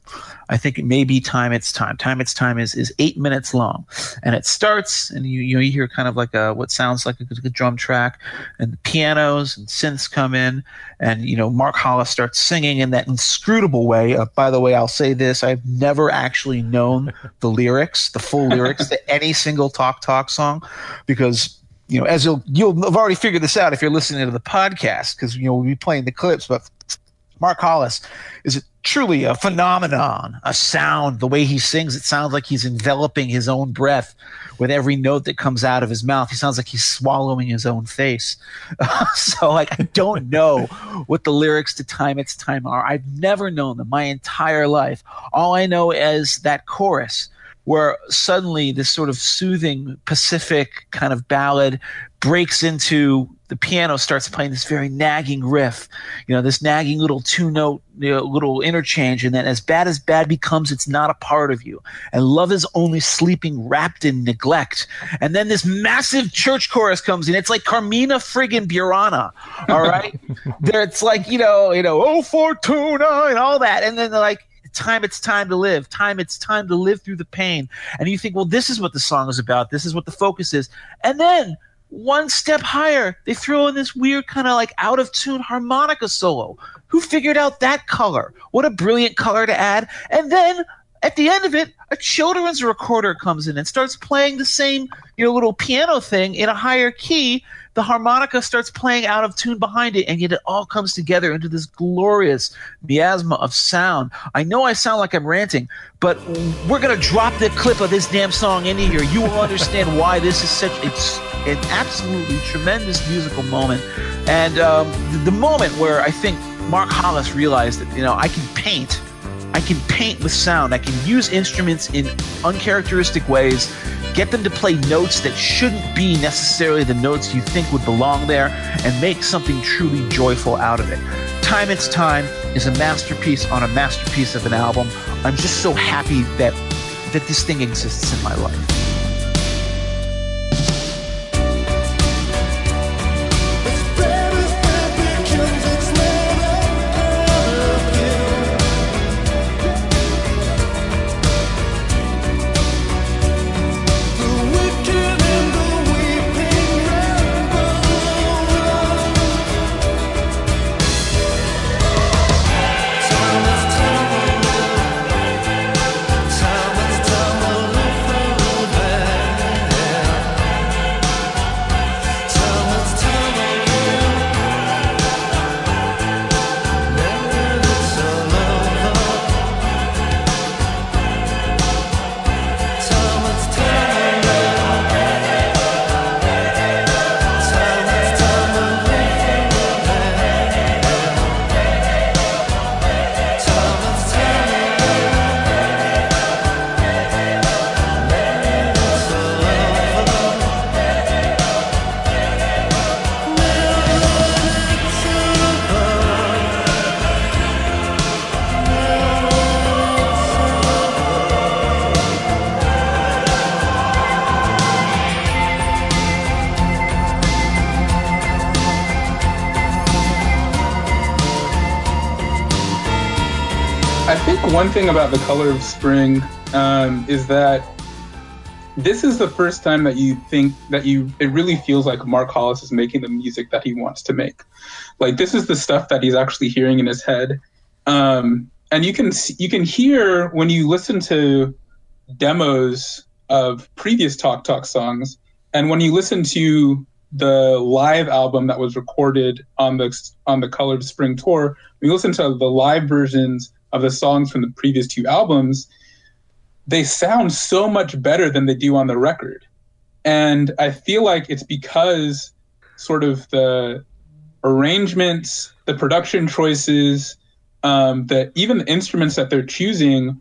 I think it may be time it's time. Time it's time is is eight minutes long, and it starts and you you, know, you hear kind of like a what sounds like a, a drum track, and the pianos and synths come in, and you know Mark Hollis starts singing in that inscrutable way. Uh, by the way, I'll say this: I've never actually known the lyrics, the full lyrics to any single talk talk song, because you know, as you'll you'll have already figured this out if you're listening to the podcast because you know we'll be playing the clips, but Mark Hollis is truly a phenomenon, a sound. The way he sings, it sounds like he's enveloping his own breath with every note that comes out of his mouth. He sounds like he's swallowing his own face. so, like, I don't know what the lyrics to Time It's Time are. I've never known them my entire life. All I know is that chorus where suddenly this sort of soothing Pacific kind of ballad breaks into the piano starts playing this very nagging riff, you know, this nagging little two note, you know, little interchange. And then as bad as bad becomes, it's not a part of you. And love is only sleeping wrapped in neglect. And then this massive church chorus comes in. It's like Carmina friggin' Burana. All right. there, it's like, you know, you know, oh, Fortuna and all that. And then they're like, time it's time to live. Time it's time to live through the pain. And you think well this is what the song is about. This is what the focus is. And then one step higher they throw in this weird kind of like out of tune harmonica solo. Who figured out that color? What a brilliant color to add. And then at the end of it a children's recorder comes in and starts playing the same you know little piano thing in a higher key the harmonica starts playing out of tune behind it, and yet it all comes together into this glorious miasma of sound. I know I sound like I'm ranting, but we're gonna drop the clip of this damn song into here. You will understand why this is such it's an absolutely tremendous musical moment, and um, the moment where I think Mark Hollis realized that you know I can paint. I can paint with sound. I can use instruments in uncharacteristic ways, get them to play notes that shouldn't be necessarily the notes you think would belong there, and make something truly joyful out of it. Time It's Time is a masterpiece on a masterpiece of an album. I'm just so happy that that this thing exists in my life. One thing about the color of spring um, is that this is the first time that you think that you it really feels like Mark Hollis is making the music that he wants to make. Like this is the stuff that he's actually hearing in his head, um, and you can you can hear when you listen to demos of previous Talk Talk songs, and when you listen to the live album that was recorded on the on the Color of Spring tour, you listen to the live versions of the songs from the previous two albums, they sound so much better than they do on the record. And I feel like it's because sort of the arrangements, the production choices, um, that even the instruments that they're choosing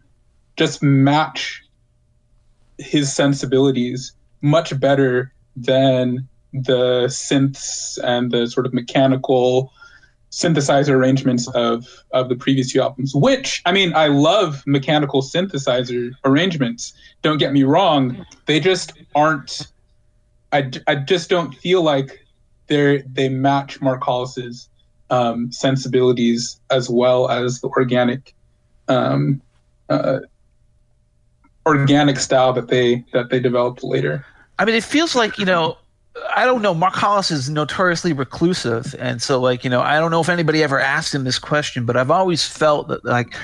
just match his sensibilities much better than the synths and the sort of mechanical synthesizer arrangements of of the previous two albums which i mean i love mechanical synthesizer arrangements. Don't get me wrong. They just aren't i, I just don't feel like they're they match mark hollis's um, sensibilities as well as the organic um, uh, organic style that they that they developed later. I mean, it feels like you know I don't know. Mark Hollis is notoriously reclusive, and so like you know, I don't know if anybody ever asked him this question, but I've always felt that like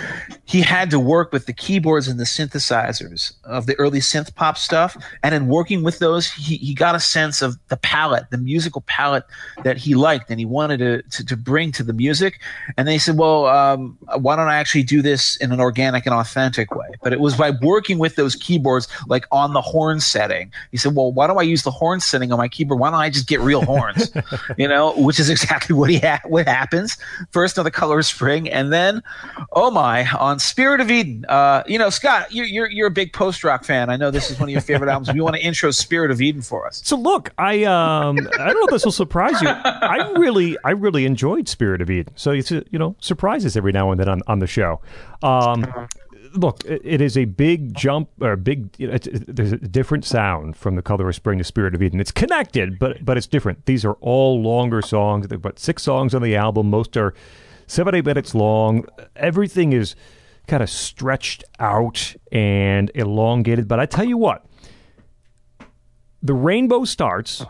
he had to work with the keyboards and the synthesizers of the early synth pop stuff, and in working with those, he he got a sense of the palette, the musical palette that he liked, and he wanted to to, to bring to the music. And they said, well, um, why don't I actually do this in an organic and authentic way? But it was by working with those keyboards, like on the horn setting. He said, well, why don't I use the horn setting on my keyboard? Why don't I just get real horns? you know, which is exactly what he ha- what happens. First on the Color of Spring, and then, oh my, on Spirit of Eden. Uh, you know, Scot, you're, you're you're a big post rock fan. I know this is one of your favorite albums. We want to intro Spirit of Eden for us. So look, I um, I don't know if this will surprise you. I really, I really enjoyed Spirit of Eden. So it's you know surprises every now and then on, on the show. Um, look, it, is a big jump or a big. You know, it's, it, there's a different sound from the Color of Spring to Spirit of Eden. It's connected, but but it's different. These are all longer songs. There are about six songs on the album. Most are seven eight minutes long. Everything is kind of stretched out and elongated. But I tell you what, the rainbow starts,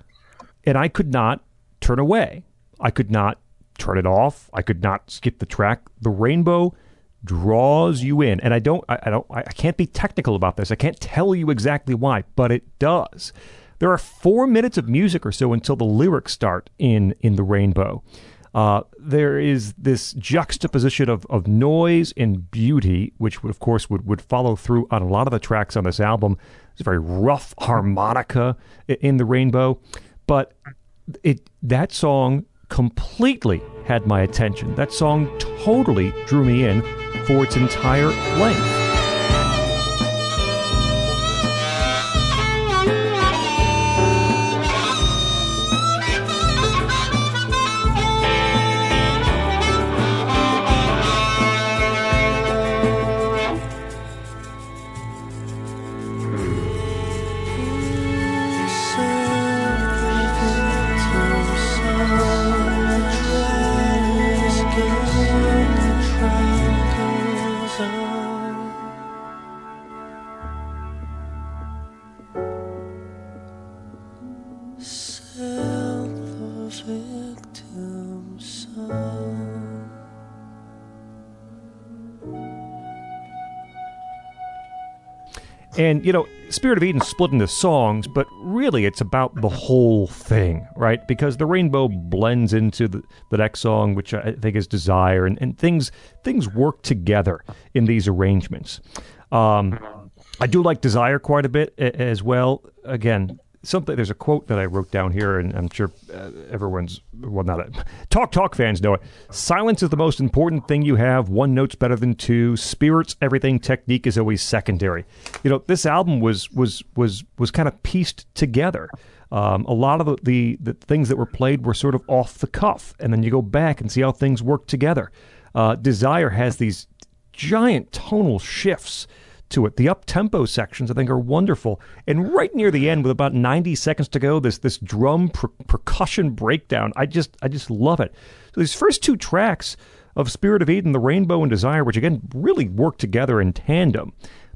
and I could not turn away. I could not turn it off. I could not skip the track. The rainbow draws you in, and I don't. I, I don't. I can't be technical about this. I can't tell you exactly why, but it does. There are four minutes of music or so until the lyrics start in in the rainbow. Uh, there is this juxtaposition of, of noise and beauty, which would, of course would, would follow through on a lot of the tracks on this album. It's a very rough harmonica in the rainbow, but it that song completely had my attention. That song totally drew me in for its entire length. And you know, Spirit of Eden split into songs, but really it's about the whole thing, right? Because the rainbow blends into the, the next song, which I think is Desire, and, and things things work together in these arrangements. Um, I do like Desire quite a bit as well. Again, something there's a quote that I wrote down here, and I'm sure uh, everyone's well, not a, talk talk fans know it. Silence is the most important thing you have. One note's better than two. Spirits, everything. Technique is always secondary. You know, this album was was was was kind of pieced together. Um, a lot of the, the the things that were played were sort of off the cuff, and then you go back and see how things work together. Uh, Desire has these giant tonal shifts to it. The up tempo sections I think are wonderful, and right near the end, with about ninety seconds to go, this this drum per- percussion breakdown. I just I just love it. So these first two tracks of Spirit of Eden, The Rainbow and Desire, which again really work together in tandem.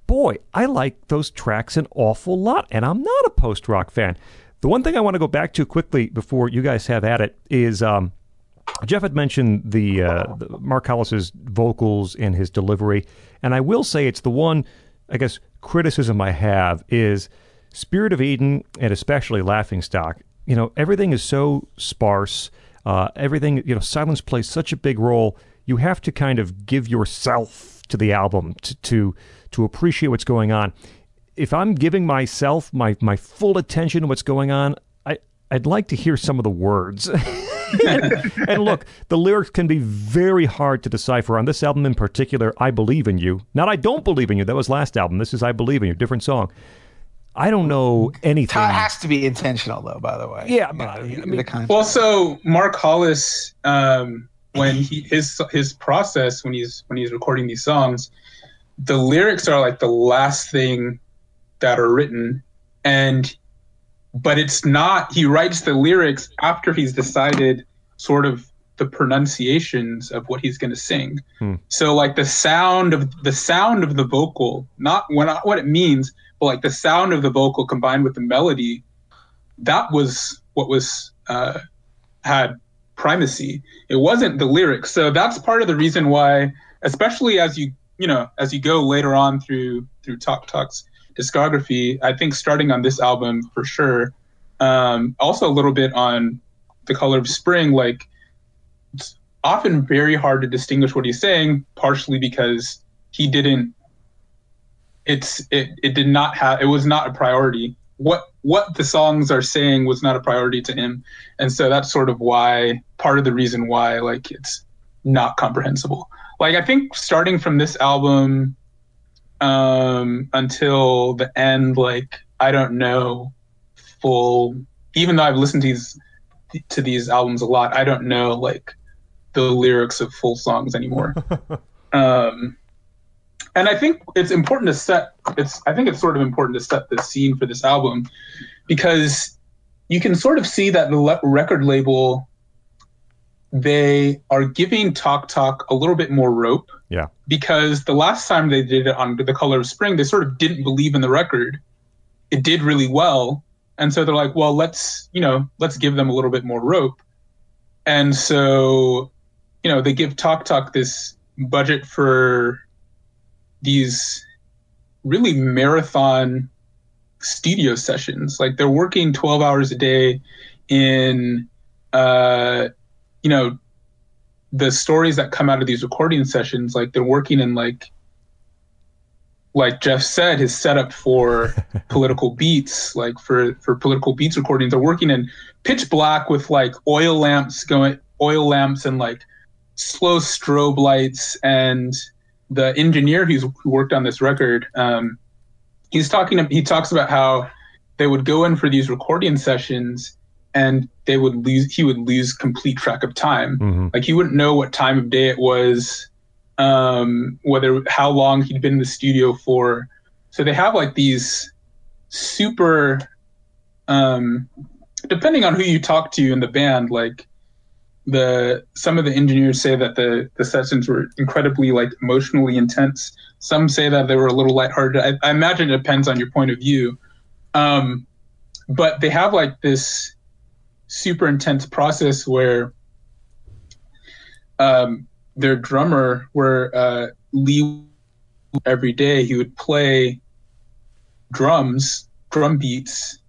Boy, I like those tracks an awful lot, and I'm not a post rock fan. The one thing I want to go back to quickly before you guys have at it is. Um, Jeff had mentioned the, uh, the Mark Hollis's vocals and his delivery, and I will say it's the one, I guess, criticism I have is Spirit of Eden and especially Laughing Stock. You know, everything is so sparse. Uh, everything, you know, silence plays such a big role. You have to kind of give yourself to the album to to, to appreciate what's going on. If I'm giving myself my my full attention to what's going on, I I'd like to hear some of the words. and look, the lyrics can be very hard to decipher. On this album in particular, I Believe in You. Not I Don't Believe in You. That was last album. This is I Believe in You, different song. I don't know anything. It has to be intentional, though. By the way, Yeah, You but, I mean- the Also, Mark Hollis, um, when he his his process when he's when he's recording these songs, the lyrics are like the last thing that are written, and but it's not. He writes the lyrics after he's decided sort of the pronunciations of what he's going to sing. Hmm. So like the sound of the sound of the vocal, not when what it means, but like the sound of the vocal combined with the melody, that was what was uh, had primacy. It wasn't the lyrics. So that's part of the reason why, especially as you you know as you go later on through through Talk Talk's discography, I think starting on this album for sure. Um, also a little bit on the color of spring, like it's often very hard to distinguish what he's saying, partially because he didn't it's it, it did not have it was not a priority. What what the songs are saying was not a priority to him. And so that's sort of why part of the reason why like it's not comprehensible. Like i think starting from this album um until the end like i don't know full even though i've listened to these to these albums a lot i don't know like the lyrics of full songs anymore. Um and I think it's important to set it's I think it's sort of important to set the scene for this album because you can sort of see that the le- record label they are giving Talk Talk a little bit more rope Yeah. because the last time they did it on The Color of Spring they sort of didn't believe in the record it did really well and so they're like well let's you know let's give them a little bit more rope and so you know they give Talk Talk this budget for these really marathon studio sessions. Like they're working 12 hours a day in, uh, you know, the stories that come out of these recording sessions. Like they're working in like, like Jeff said, his setup for political beats, like for for political beats recordings, they're working in pitch black with like oil lamps going, oil lamps and like slow strobe lights and the engineer who's who worked on this record, um, he's talking. He talks about how they would go in for these recording sessions, and they would lose. He would lose complete track of time. Mhm. Like he wouldn't know what time of day it was, um, whether how long he'd been in the studio for. So they have like these super, um, depending on who you talk to in the band, like the some of the engineers say that the the sessions were incredibly like emotionally intense. Some say that they were a little lighthearted. I, I imagine it depends on your point of view. Um, but they have like this super intense process where um, their drummer, where uh, Lee every day he would play drums, drum beats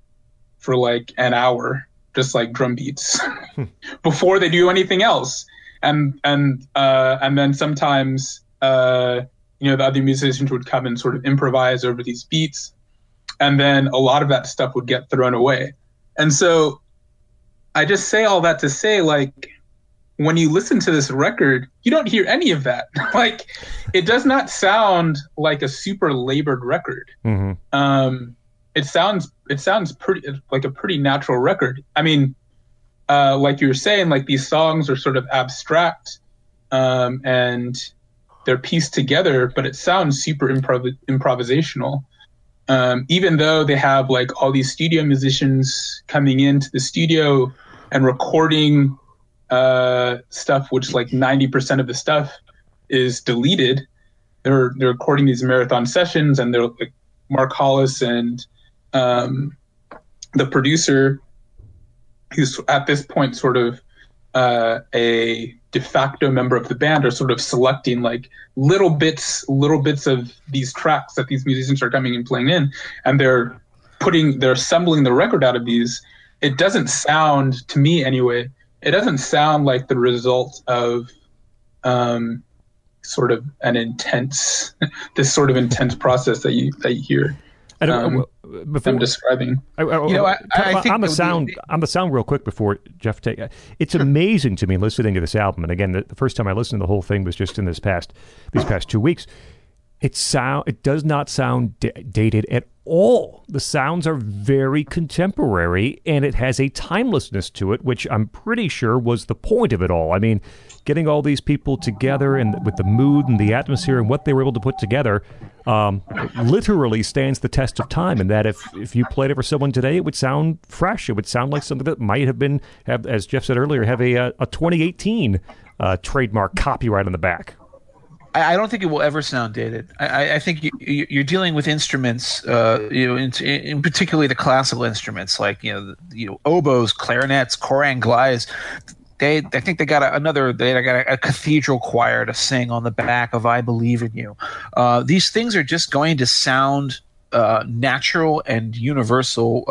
for like an hour, just like drum beats before they do anything else. And and uh, and then sometimes uh, you know the other musicians would come and sort of improvise over these beats, and then a lot of that stuff would get thrown away. And so I just say all that to say like when you listen to this record, you don't hear any of that. like it does not sound like a super labored record Mhm. um, it sounds it sounds pretty like a pretty natural record. I mean, uh, like you were saying, like these songs are sort of abstract um, and they're pieced together, but it sounds super improv- improvisational. Um, even though they have like all these studio musicians coming into the studio and recording uh, stuff, which like ninety percent of the stuff is deleted. They're they're recording these marathon sessions, and they're like Mark Hollis and um, the producer, who's at this point sort of uh, a de facto member of the band, are sort of selecting like little bits, little bits of these tracks that these musicians are coming and playing in, and they're putting, they're assembling the record out of these. It doesn't sound, to me anyway, it doesn't sound like the result of um, sort of an intense, this sort of intense process that you that you hear uh, Um, before, them describing. I, I, You know, I- I think on the sound, on the sound, real quick before Jeff take. It's amazing to me listening to this album, and again, the, the first time I listened to the whole thing was just in this past these past two weeks. It sound it does not sound d- dated at all. The sounds are very contemporary, and it has a timelessness to it, which I'm pretty sure was the point of it all. I mean, getting all these people together and with the mood and the atmosphere and what they were able to put together, um, literally stands the test of time. And that if if you played it for someone today, it would sound fresh. It would sound like something that might have been, have, as Jeff said earlier, have a uh, a 2018 uh, trademark copyright on the back. I, I don't think it will ever sound dated. I, I- think you, you- you're dealing with instruments, uh, you know, in, in particularly the classical instruments like you know, you know, oboes, clarinets, cor anglais. They, I think they got a, another. They got a, a cathedral choir to sing on the back of "I Believe in You." Uh, these things are just going to sound uh, natural and universal.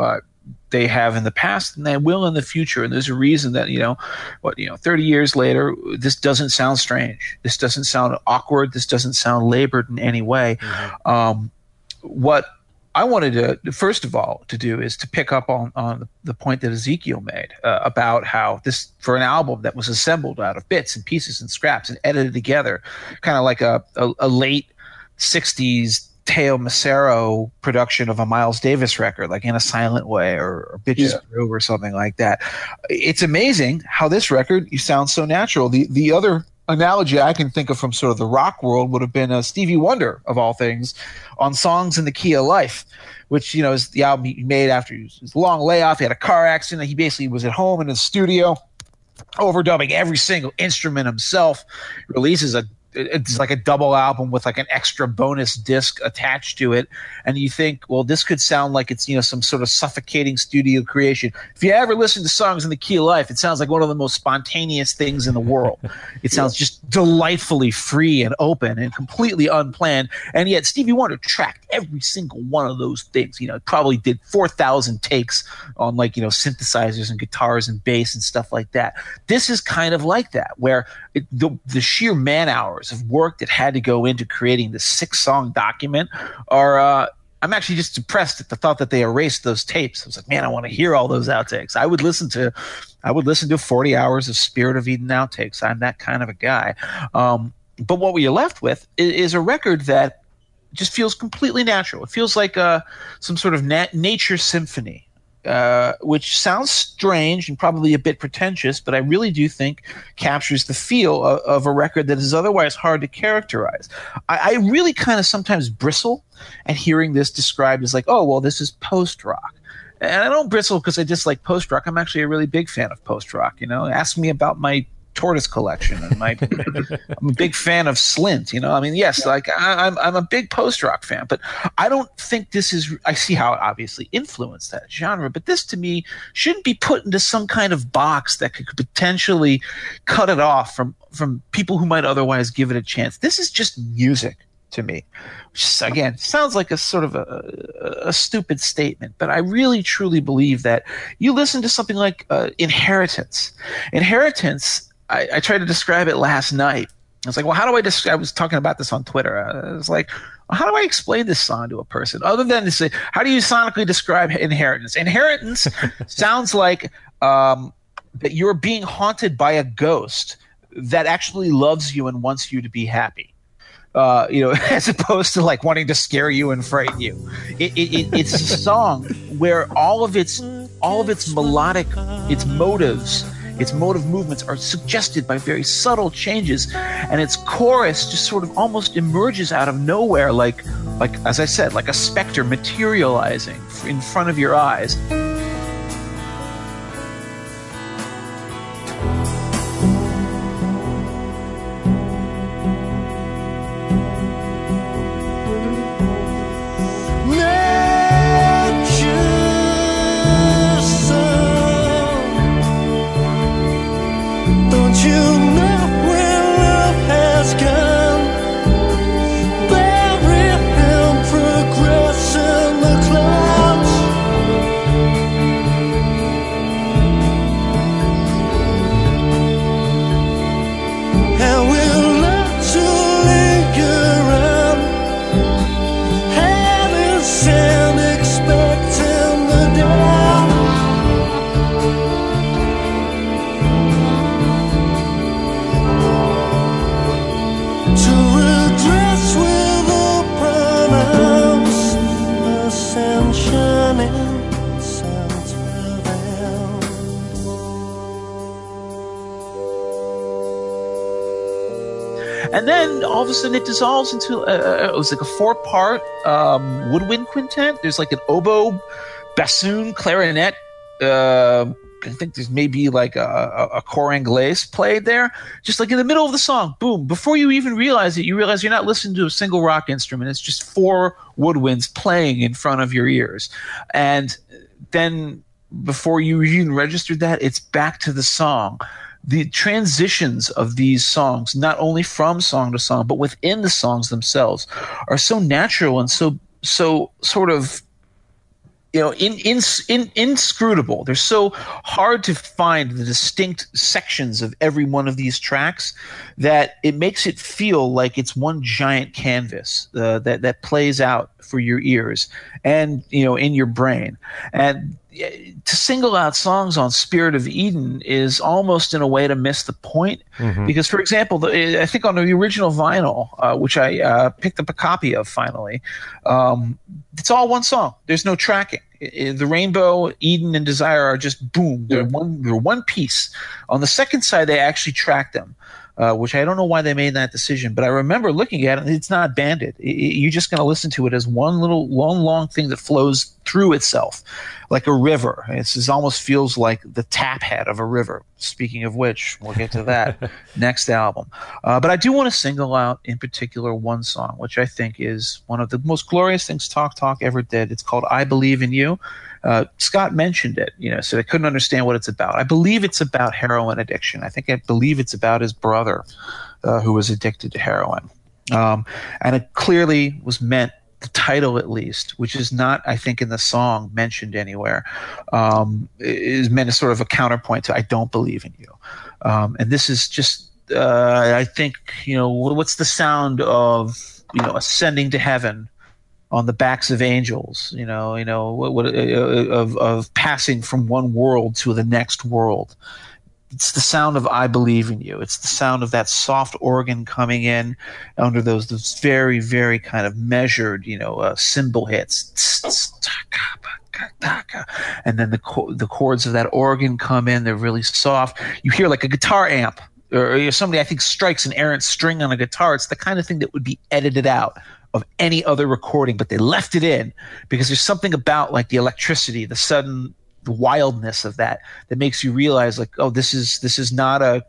They have in the past and they will in the future. And there's a reason that, you know, what, you know, 30 years later, this doesn't sound strange. This doesn't sound awkward. This doesn't sound labored in any way. Um, what I wanted to, first of all, to do is to pick up on, on the point that Ezekiel made uh, about how this, for an album that was assembled out of bits and pieces and scraps and edited together, kind of like a, a, a late 60s Teo Macero production of a Miles Davis record, like in a silent way or, or Bitches Yeah. Brew or something like that. It's amazing how this record you sound so natural. The the other analogy I can think of from sort of the rock world would have been a Stevie Wonder of all things on songs in the key of life, which you know is the album he made after his, his long layoff. He had a car accident. He basically was at home in his studio overdubbing every single instrument himself. Releases a it's like a double album with like an extra bonus disc attached to it, and you think, well, this could sound like it's you know some sort of suffocating studio creation. If you ever listen to songs in the key of life, it sounds like one of the most spontaneous things in the world. It sounds just delightfully free and open and completely unplanned, and yet Stevie Wonder tracked every single one of those things. You know, probably did four thousand takes on like you know synthesizers and guitars and bass and stuff like that. This is kind of like that, where it, the the sheer man hours of work that had to go into creating this six song document are. Uh, I'm actually just depressed at the thought that they erased those tapes. I was like, man, I want to hear all those outtakes. I would listen to, I would listen to 40 hours of Spirit of Eden outtakes. I'm that kind of a guy. Um, but what we are left with is, is a record that just feels completely natural. It feels like uh, some sort of nat- nature symphony, uh, which sounds strange and probably a bit pretentious, but I really do think captures the feel of, of a record that is otherwise hard to characterize. I, I really kind of sometimes bristle at hearing this described as like, oh, well, this is post rock. And I don't bristle because I dislike post rock. I'm actually a really big fan of post rock. You know, ask me about my tortoise collection and my I'm a big fan of Slint. You know, I mean, yes, like I, I'm I'm a big post rock fan, but I don't think this is. I see how it obviously influenced that genre, but this to me shouldn't be put into some kind of box that could potentially cut it off from from people who might otherwise give it a chance. This is just music to me. Which again sounds like a sort of a, a stupid statement, but I really truly believe that you listen to something like uh, Inheritance. Inheritance. I, I tried to describe it last night. I was like, well, how do I describe? I was talking about this on Twitter. I was like, well, how do I explain this song to a person other than to say, how do you sonically describe inheritance? Inheritance sounds like um, that you're being haunted by a ghost that actually loves you and wants you to be happy. Uh, you know, as opposed to like wanting to scare you and frighten you. It, it, it, it's a song where all of its all of its melodic, its motives, its motive movements are suggested by very subtle changes, and its chorus just sort of almost emerges out of nowhere, like like as I said, like a specter materializing in front of your eyes. And then all of a sudden it dissolves into uh, it was like a four part um, woodwind quintet. There's like an oboe, bassoon, clarinet, uh, I think there's maybe like a, a, a cor anglais played there, just like in the middle of the song. Boom! Before you even realize it, you realize you're not listening to a single rock instrument. It's just four woodwinds playing in front of your ears, and then before you even registered that, it's back to the song. The transitions of these songs, not only from song to song, but within the songs themselves, are so natural and so so sort of you know in, in, in, inscrutable. They're so hard to find the distinct sections of every one of these tracks that it makes it feel like it's one giant canvas uh, that that plays out for your ears and you know in your brain and uh, to single out songs on Spirit of Eden is almost in a way to miss the point because, for example, the, I think on the original vinyl, uh, which I uh, picked up a copy of finally, um, it's all one song. There's no tracking. The Rainbow, Eden, and Desire are just boom. They're Yeah. one. They're one piece. On the second side, they actually track them. Uh, which I don't know why they made that decision, but I remember looking at it. It's not banded. I- I- You're just going to listen to it as one little, long, long thing that flows through itself, like a river. It's, it almost feels like the tap head of a river. Speaking of which, we'll get to that next album. Uh, but I do want to single out, in particular, one song, which I think is one of the most glorious things Talk Talk ever did. It's called "I Believe in You." Uh, Scot mentioned it, you know, so I couldn't understand what it's about. I believe it's about heroin addiction. I think I believe it's about his brother uh, who was addicted to heroin. Um, and it clearly was meant, the title at least, which is not, I think, in the song mentioned anywhere, um, is meant as sort of a counterpoint to I Don't Believe in You. Um, and this is just, uh, I think, you know, what's the sound of, you know, ascending to heaven on the backs of angels, you know, you know, what, what, uh, of of passing from one world to the next world. It's the sound of "I believe in you." It's the sound of that soft organ coming in under those those very very kind of measured, you know, uh, cymbal hits, and then the cho- the chords of that organ come in. They're really soft. You hear like a guitar amp or somebody I think strikes an errant string on a guitar. It's the kind of thing that would be edited out of any other recording, but they left it in because there's something about like the electricity, the sudden the wildness of that that makes you realize like, oh, this is this is not a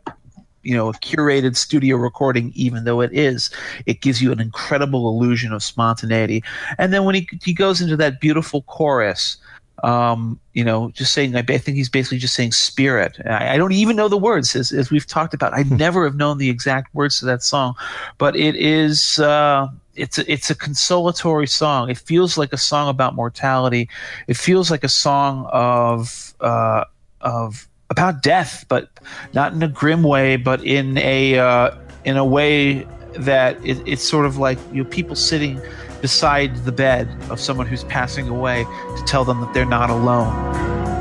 you know a curated studio recording, even though it is. It gives you an incredible illusion of spontaneity. And then when he he goes into that beautiful chorus. Um, you know, just saying, I, I think he's basically just saying spirit. I, I don't even know the words, as, as we've talked about. I never have known the exact words to that song, but it is, uh, it's a, it's a consolatory song. It feels like a song about mortality. It feels like a song of uh, of about death, but not in a grim way, but in a uh, in a way that it, it's sort of like you know, people sitting beside the bed of someone who's passing away to tell them that they're not alone.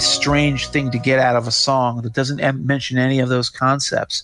Strange thing to get out of a song that doesn't mention any of those concepts.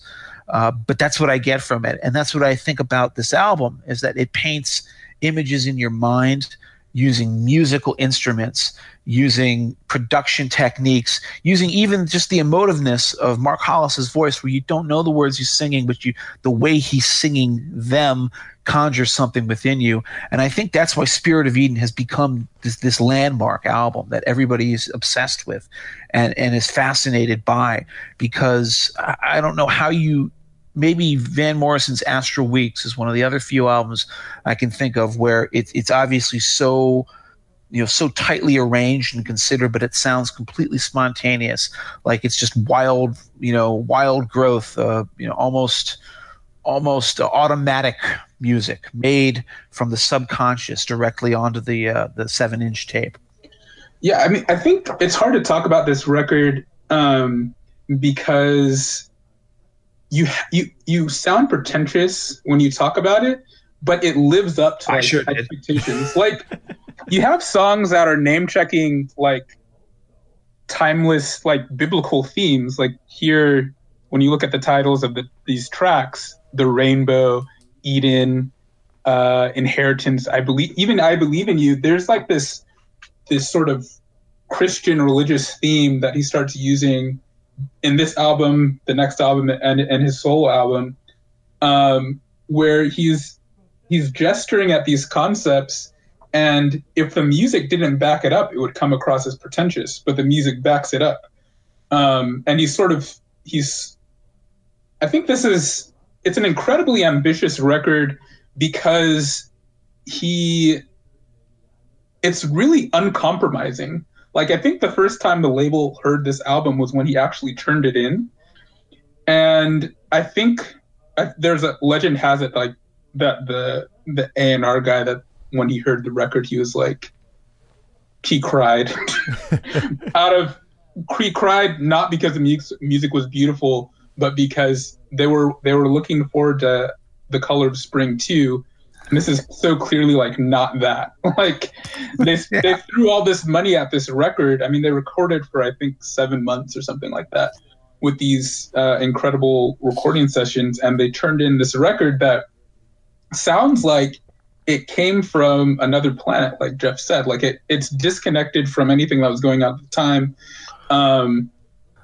Uh, but that's what I get from it, and that's what I think about this album is that it paints images in your mind. Using musical instruments, using production techniques, using even just the emotiveness of Mark Hollis's voice, where you don't know the words he's singing, but you the way he's singing them conjures something within you. And I think that's why Spirit of Eden has become this this landmark album that everybody is obsessed with and, and is fascinated by because I, I don't know how you maybe Van Morrison's Astral Weeks is one of the other few albums I can think of where it, it's obviously so you know so tightly arranged and considered but it sounds completely spontaneous. Like it's just wild you know wild growth uh, you know almost almost automatic music made from the subconscious directly onto the uh, the seven inch tape. Yeah, I mean, I think it's hard to talk about this record um, because you you you sound pretentious when you talk about it, but it lives up to like, expectations. like you have songs that are name checking like timeless like biblical themes. Like here, when you look at the titles of the, these tracks, the rainbow, Eden, uh, inheritance. I believe even I believe in you. There's like this this sort of Christian religious theme that he starts using in this album, the next album, and and his solo album, um, where he's he's gesturing at these concepts, and if the music didn't back it up, it would come across as pretentious. But the music backs it up, um, and he's sort of he's. I think this is it's an incredibly ambitious record because he it's really uncompromising. Like I think the first time the label heard this album was when he actually turned it in, and I think I, there's a legend has it like that the the A and R guy that when he heard the record he was like he cried. Out of he cried not because the music music was beautiful but because they were they were looking forward to the color of spring too and this is so clearly like not that. Like they they threw all this money at this record. I mean they recorded for i think seven months or something like that with these uh, incredible recording sessions and they turned in this record that sounds like it came from another planet like jeff said. Like it, it's disconnected from anything that was going on at the time. Um,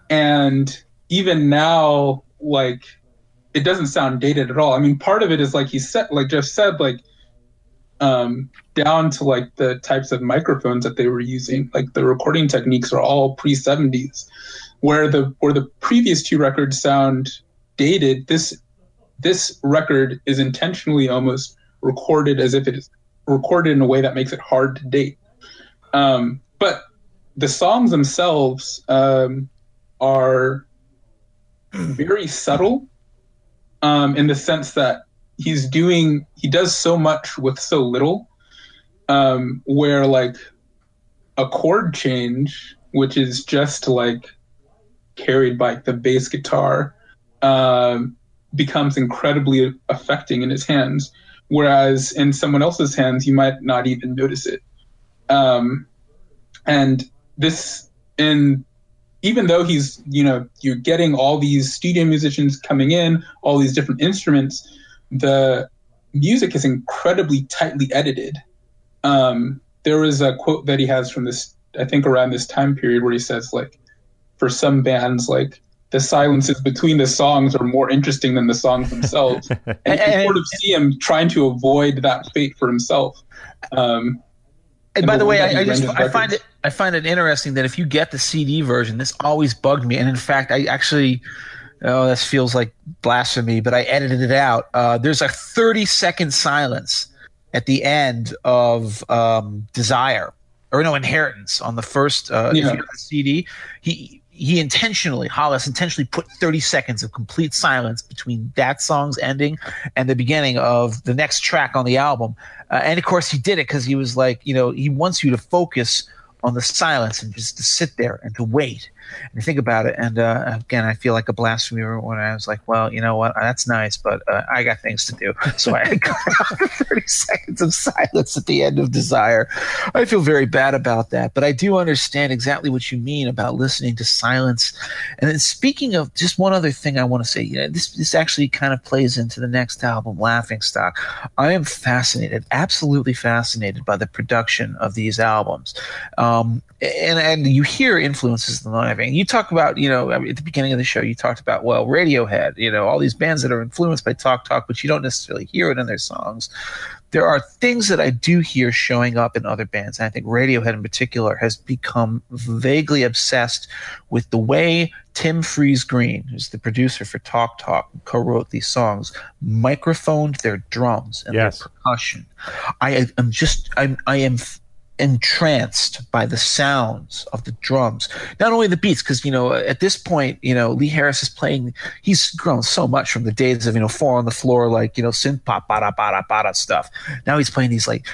and even now like it doesn't sound dated at all. I mean, part of it is like he said, like Jeff said, like um, down to like the types of microphones that they were using. Like the recording techniques are all pre seventies, where the where the previous two records sound dated. This this record is intentionally almost recorded as if it is recorded in a way that makes it hard to date. Um, but the songs themselves um, are very subtle um, in the sense that he's doing he does so much with so little um, where like a chord change which is just like carried by the bass guitar um, becomes incredibly affecting in his hands whereas in someone else's hands you might not even notice it. Um, and this in even though he's you know you're getting all these studio musicians coming in all these different instruments the music is incredibly tightly edited. Um, there was a quote that he has from this i think around this time period where he says like for some bands like the silences between the songs are more interesting than the songs themselves. And you can And- sort of see him trying to avoid that fate for himself. Um, And by the way, I, I just I find it I find it interesting that if you get the CD version, this always bugged me. And in fact, I actually oh this feels like blasphemy, but I edited it out. Uh, there's a 30 second silence at the end of um, Desire or no Inheritance on the first uh, if you Yeah. the CD. He he intentionally Hollis intentionally put 30 seconds of complete silence between that song's ending and the beginning of the next track on the album. Uh, and of course, he did it because he was like, you know, he wants you to focus on the silence and just to sit there and to wait. And think about it, and uh, again, I feel like a blasphemer when I was like, well, you know what? That's nice, but uh, I got things to do. So I got 30 seconds of silence at the end of Desire. I feel very bad about that, but I do understand exactly what you mean about listening to silence. And then speaking of just one other thing I want to say, you know, this, this actually kind of plays into the next album, Laughing Stock. I am fascinated, absolutely fascinated by the production of these albums. Um, and, and you hear influences in the live. And you talk about, you know, at the beginning of the show, you talked about, well, Radiohead, you know, all these bands that are influenced by Talk Talk, but you don't necessarily hear it in their songs. There are things that I do hear showing up in other bands. And I think Radiohead in particular has become vaguely obsessed with the way Tim Friese-Greene, who's the producer for Talk Talk, co-wrote these songs, microphoned their drums and Yes. their percussion. I am just I'm I am entranced by the sounds of the drums. Not only the beats, because you know at this point, you know Lee Harris is playing. He's grown so much from the days of you know four on the floor, like you know synth pop, bada bada bada stuff. Now he's playing these like,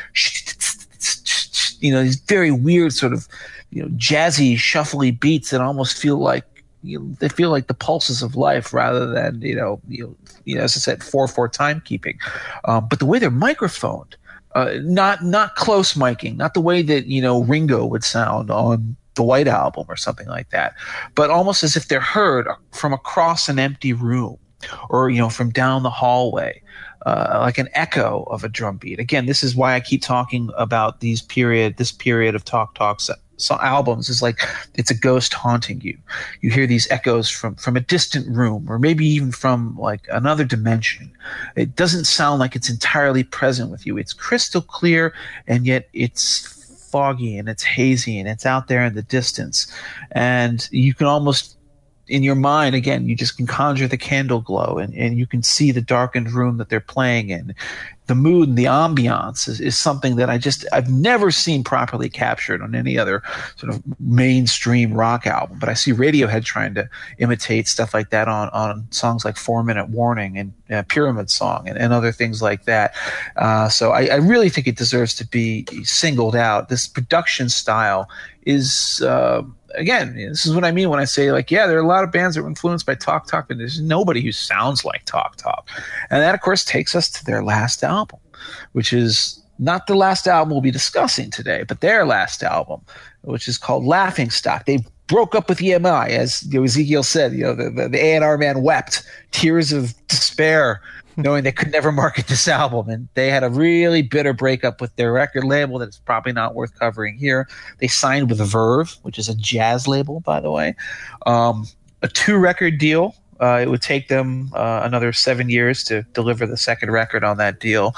you know, these very weird sort of you know jazzy, shuffly beats that almost feel like you know, they feel like the pulses of life rather than you know, you know, you know as I said, four four timekeeping. Um, but the way they're microphoned, uh, not not close miking, not the way that you know Ringo would sound on the White Album or something like that, but almost as if they're heard from across an empty room or you know from down the hallway. Uh, like an echo of a drum beat. Again, this is why I keep talking about these period, this period of talk talks so albums is like it's a ghost haunting you. You hear these echoes from from a distant room, or maybe even from like another dimension. It doesn't sound like it's entirely present with you. It's crystal clear, and yet it's foggy and it's hazy and it's out there in the distance, and you can almost in your mind again you just can conjure the candle glow and, and you can see the darkened room that they're playing in. The mood and the ambiance is, is something that i just i've never seen properly captured on any other sort of mainstream rock album but i see radiohead trying to imitate stuff like that on, on songs like four minute warning and uh, pyramid song and, and other things like that. Uh, so I, I really think it deserves to be singled out. This production style is uh, again, this is what I mean when I say like, yeah, there are a lot of bands that were influenced by Talk Talk, but there's nobody who sounds like Talk Talk. And that, of course, takes us to their last album, which is not the last album we'll be discussing today, but their last album, which is called Laughing Stock. They broke up with EMI, as you know, Ezekiel said. You know, the, the, the A&R man wept tears of despair knowing they could never market this album. And they had a really bitter breakup with their record label that is probably not worth covering here. They signed with Verve, which is a jazz label, by the way, um, a two record deal. Uh, it would take them uh, another seven years to deliver the second record on that deal.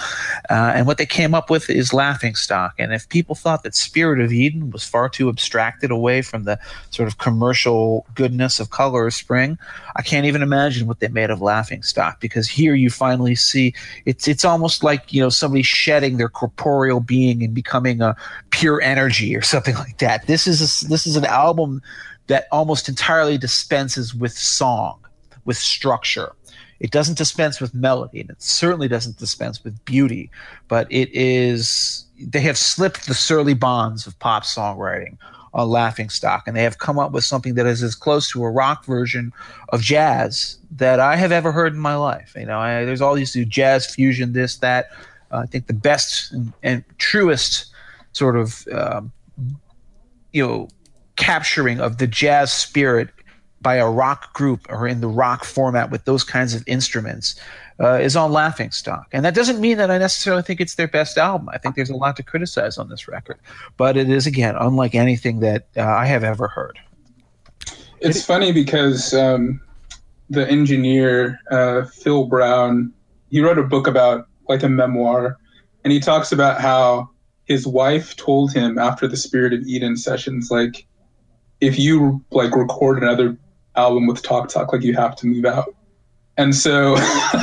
Uh, and what they came up with is Laughing Stock. And if people thought that Spirit of Eden was far too abstracted away from the sort of commercial goodness of Color of Spring, I can't even imagine what they made of Laughing Stock because here you finally see it's it's almost like you know somebody shedding their corporeal being and becoming a pure energy or something like that. This is a, this is an album that almost entirely dispenses with song, with structure. It doesn't dispense with melody, and it certainly doesn't dispense with beauty. But it is they have slipped the surly bonds of pop songwriting on Laughing Stock, and they have come up with something that is as close to a rock version of jazz that I have ever heard in my life. You know, I, there's all these jazz fusion, this, that. Uh, I think the best and, and truest sort of um, you know capturing of the jazz spirit by a rock group or in the rock format with those kinds of instruments uh, is on Laughing Stock. And that doesn't mean that I necessarily think it's their best album. I think there's a lot to criticize on this record, but it is again unlike anything that uh, I have ever heard. It's funny because um, the engineer uh, Phil Brown he wrote a book about like a memoir, and he talks about how his wife told him after the Spirit of Eden sessions, like, if you like record another album with Talk Talk, like you have to move out. And so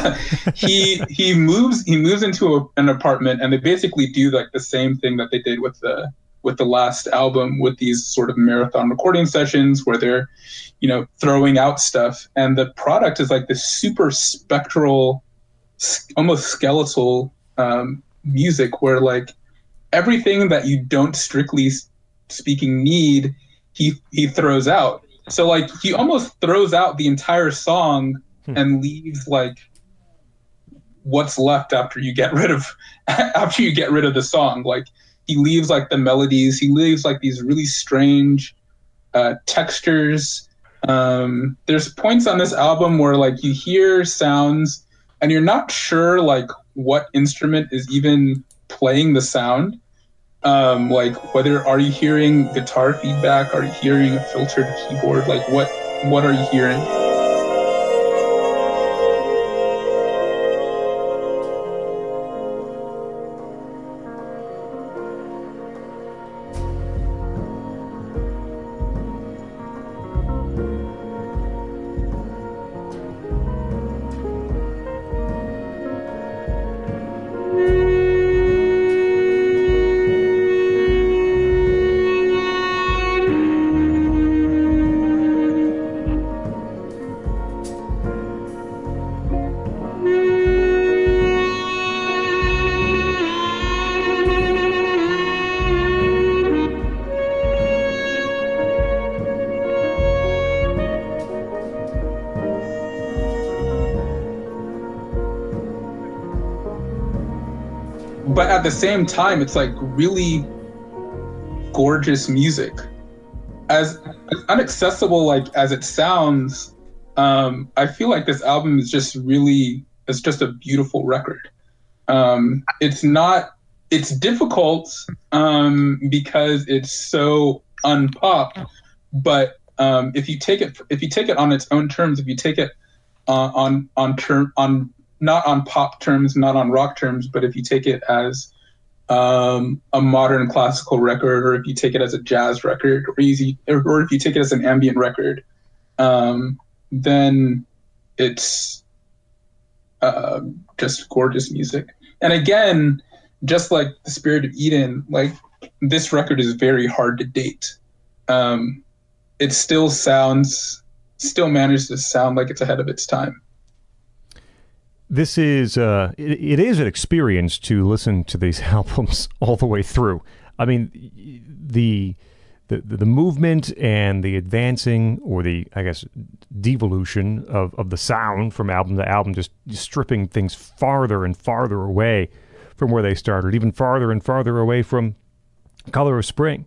he he moves he moves into a, an apartment, and they basically do like the same thing that they did with the with the last album with these sort of marathon recording sessions where they're you know throwing out stuff and the product is like this super spectral almost skeletal um, music where like everything that you don't strictly speaking need he he throws out So like he almost throws out the entire song and leaves like what's left after you get rid of after you get rid of the song. Like he leaves like the melodies, he leaves like these really strange uh, textures. Um, there's points on this album where like you hear sounds and you're not sure like what instrument is even playing the sound. Um, like whether are you hearing guitar feedback? Are you hearing a filtered keyboard? Like what what are you hearing? The same time it's like really gorgeous music. As, as unaccessible like as it sounds um, i feel like this album is just really it's just a beautiful record. Um, it's not it's difficult um, because it's so unpop but um, if you take it if you take it on its own terms if you take it uh, on on term on not on pop terms, not on rock terms, but if you take it as um, a modern classical record, or if you take it as a jazz record, or easy, or if you take it as an ambient record, um, then it's uh, just gorgeous music. And again, just like the Spirit of Eden, like this record is very hard to date. Um, it still sounds, still manages to sound like it's ahead of its time this is uh, it, it is an experience to listen to these albums all the way through. I mean, the the the movement and the advancing or the I guess devolution of, of the sound from album to album, just stripping things farther and farther away from where they started, even farther and farther away from Color of Spring.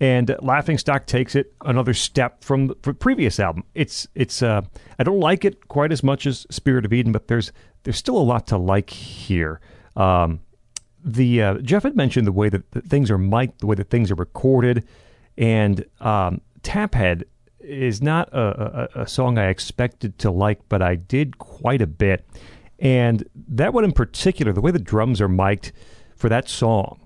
And Laughing Stock takes it another step from the previous album. It's it's uh, I don't like it quite as much as Spirit of Eden, but there's there's still a lot to like here. Um, the uh, Jeff had mentioned the way that, things are mic'd, the way that things are recorded, and um, Taphead is not a, a, a, song I expected to like, but I did quite a bit. And that one in particular, the way the drums are mic'd for that song,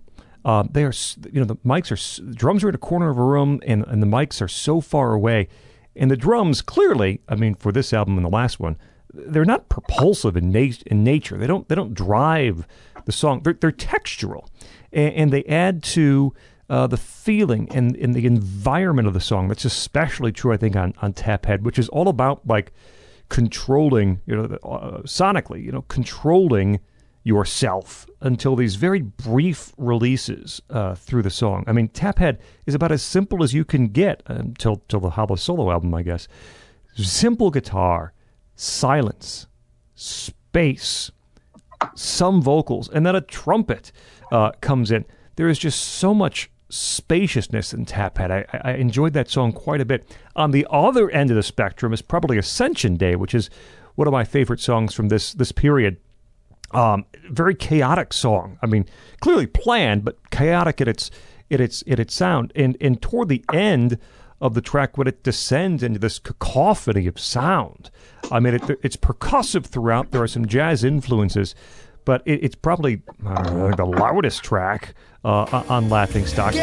uh, they are, you know, the mics are, the drums are in a corner of a room, and, and the mics are so far away. And the drums, clearly, I mean, for this album and the last one, they're not propulsive in, nat- in nature. They don't they don't drive the song. They're, they're textural, and, and, they add to uh, the feeling and, and the environment of the song. That's especially true, I think, on on Taphead, which is all about like controlling, you know, uh, sonically, you know, controlling yourself until these very brief releases uh, through the song. I mean, Taphead is about as simple as you can get until, until the Hollis solo album, I guess. Simple guitar, silence, space, some vocals, and then a trumpet uh, comes in. There is just so much spaciousness in Taphead. I, I enjoyed that song quite a bit. On the other end of the spectrum is probably Ascension Day, which is one of my favorite songs from this this period. Um, very chaotic song. I mean, clearly planned, but chaotic in its in its in its sound. And and toward the end of the track, when it descends into this cacophony of sound, I mean, it, it's percussive throughout. There are some jazz influences, but it, it's probably know, the loudest track uh, on Laughing Stock.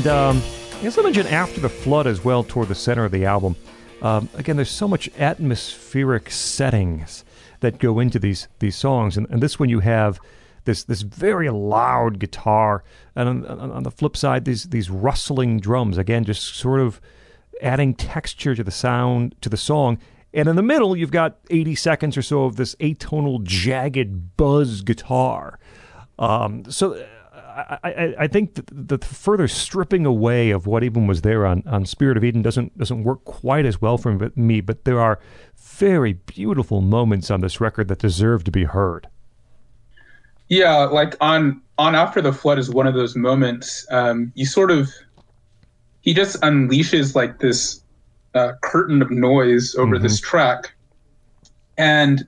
And um, I guess I mentioned After the Flood as well toward the center of the album. Um, again, there's so much atmospheric settings that go into these these songs, and, and this one you have this this very loud guitar, and on, on, on the flip side, these these rustling drums. Again, just sort of adding texture to the sound to the song. And in the middle, you've got 80 seconds or so of this atonal, jagged buzz guitar. Um, so I, I, I think that the further stripping away of what even was there on, on Spirit of Eden doesn't doesn't work quite as well for me. But there are very beautiful moments on this record that deserve to be heard. Yeah, like on on After the Flood is one of those moments. Um, you sort of he just unleashes like this uh, curtain of noise over Mhm. this track, and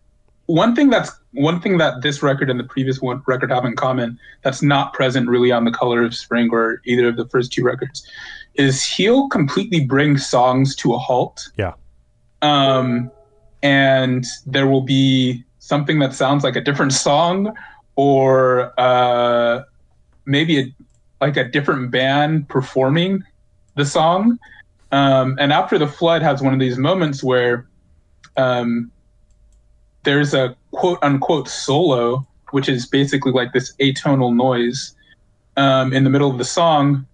one thing that's one thing that this record and the previous one record have in common that's not present really on the Color of Spring or either of the first two records is he'll completely bring songs to a halt. Yeah. Um, and there will be something that sounds like a different song or uh, maybe a, like a different band performing the song. Um, and after the flood has one of these moments where um, there's a quote unquote solo, which is basically like this atonal noise um, in the middle of the song.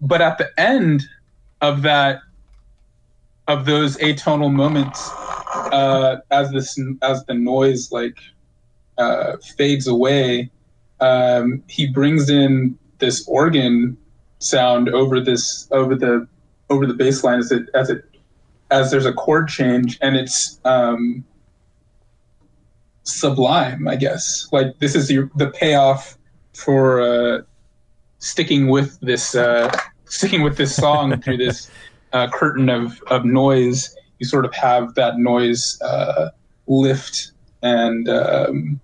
But at the end of that, of those atonal moments, uh, as this as the noise like uh, fades away, um, he brings in this organ sound over this over the over the bass line as it as it as there's a chord change and it's um, sublime, I guess. Like this is your, the payoff for uh, sticking with this uh, sticking with this song through this uh, curtain of of noise. You sort of have that noise uh, lift, and um,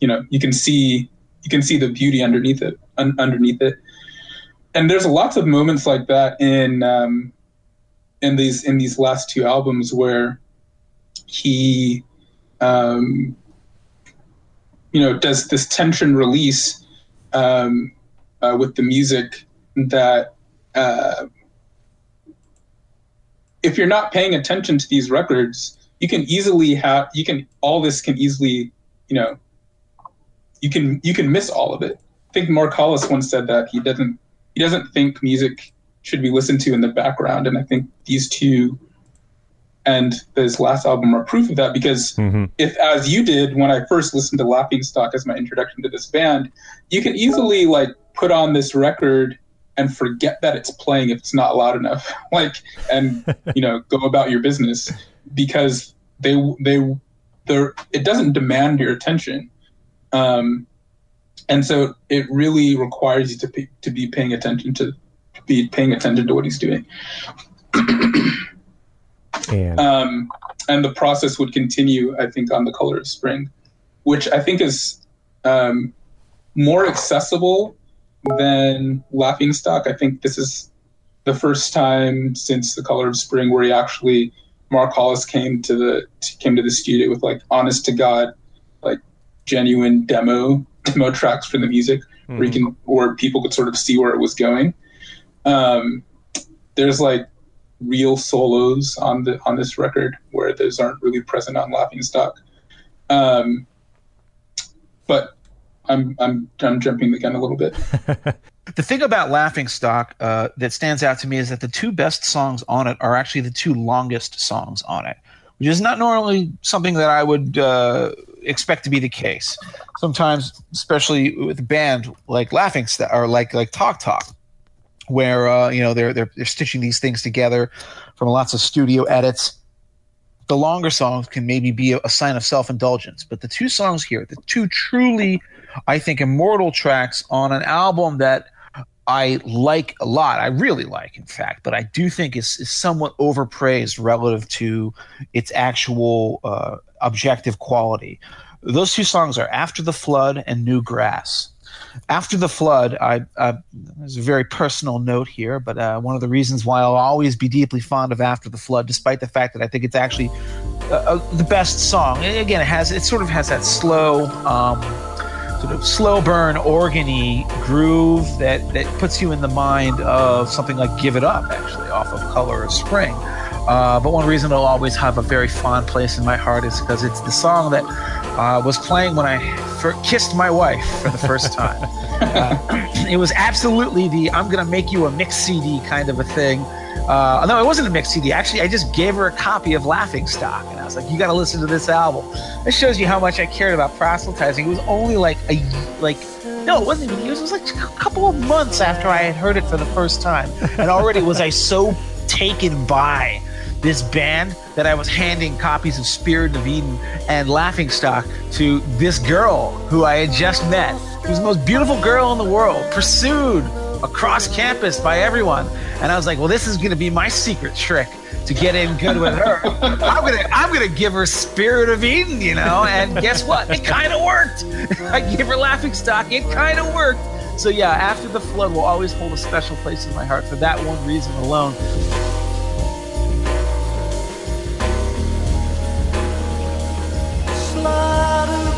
you know you can see you can see the beauty underneath it un- underneath it. And there's lots of moments like that in um, in these in these last two albums where he um, you know does this tension release um, uh, with the music that uh, if you're not paying attention to these records you can easily have you can all this can easily you know you can you can miss all of it. I think mark hollis once said that he doesn't he doesn't think music should be listened to in the background and i think these two and this last album are proof of that because hmm if as you did when I first listened to Laughing Stock as my introduction to this band, you can easily like put on this record and forget that it's playing if it's not loud enough. Like and you know, go about your business because they they they're it doesn't demand your attention. Um and so it really requires you to be, to be paying attention to, to be paying attention to what he's doing. And um, and the process would continue, I think, on the color of spring, which I think is um, more accessible than Laughing Stock. I think this is the first time since the color of spring where he actually Mark Hollis came to the came to the studio with like honest to god, like genuine demo demo tracks for the music where you can where people could sort of see where it was going. Um, there's like real solos on the on this record where those aren't really present on Laughing Stock. Um, but I'm I'm I'm jumping the gun a little bit. The thing about Laughing Stock uh, that stands out to me is that the two best songs on it are actually the two longest songs on it, which is not normally something that I would uh, expect to be the case. Sometimes, especially with a band like Laughing Stock or like like Talk Talk, where uh, you know they're they're they're stitching these things together from lots of studio edits. The longer songs can maybe be a, a sign of self indulgence, but the two songs here, the two truly, I think, immortal tracks on an album that I like a lot. I really like, in fact, but I do think is, somewhat overpraised relative to its actual uh, objective quality. Those two songs are After the Flood and New Grass. After the Flood, I, I there's a very personal note here, but uh, one of the reasons why I'll always be deeply fond of After the Flood, despite the fact that I think it's actually uh, uh, the best song. And again, it has it sort of has that slow, um, sort of slow burn organy groove that that puts you in the mind of something like "Give It Up," actually off of "Color of Spring." Uh, but one reason it'll always have a very fond place in my heart is because it's the song that uh, was playing when I kissed my wife for the first time. uh, it was absolutely the "I'm gonna make you a mix CD" kind of a thing. Uh, no, it wasn't a mix CD. Actually, I just gave her a copy of Laughing Stock, and I was like, "You got to listen to this album." This shows you how much I cared about proselytizing. It was only like a like no, it wasn't even years. It was like a couple of months after I had heard it for the first time, and already was I so taken by this band that I was handing copies of Spirit of Eden and Laughing Stock to this girl who I had just met, who's the most beautiful girl in the world, pursued across campus by everyone. And I was like, well, this is going to be my secret trick to get in good with her. I'm gonna I'm gonna give her Spirit of Eden, you know. And guess what? It kind of worked. I gave her Laughing Stock. It kind of worked. So yeah, after the flood will always hold a special place in my heart for that one reason alone. Slide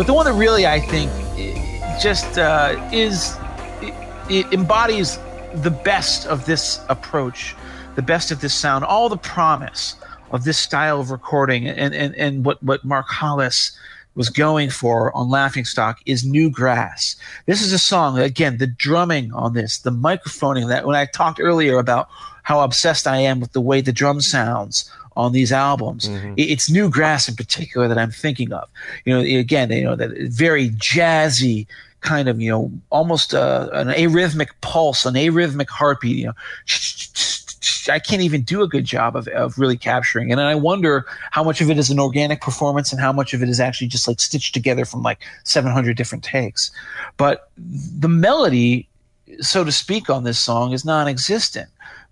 But the one that really I think just uh, is it, embodies the best of this approach, the best of this sound, all the promise of this style of recording, and and, and what what Mark Hollis was going for on Laughing Stock is New Grass. This is a song again, the drumming on this, the microphoning that when I talked earlier about how obsessed I am with the way the drum sounds on these albums. I- It's New Grass in particular that I'm thinking of. You know, again, you know that very jazzy kind of, you know, almost uh, an arrhythmic pulse, an arrhythmic heartbeat. You know, I can't even do a good job of, of really capturing. it. And I wonder how much of it is an organic performance and how much of it is actually just like stitched together from like 700 different takes. But the melody, so to speak, on this song is non-existent.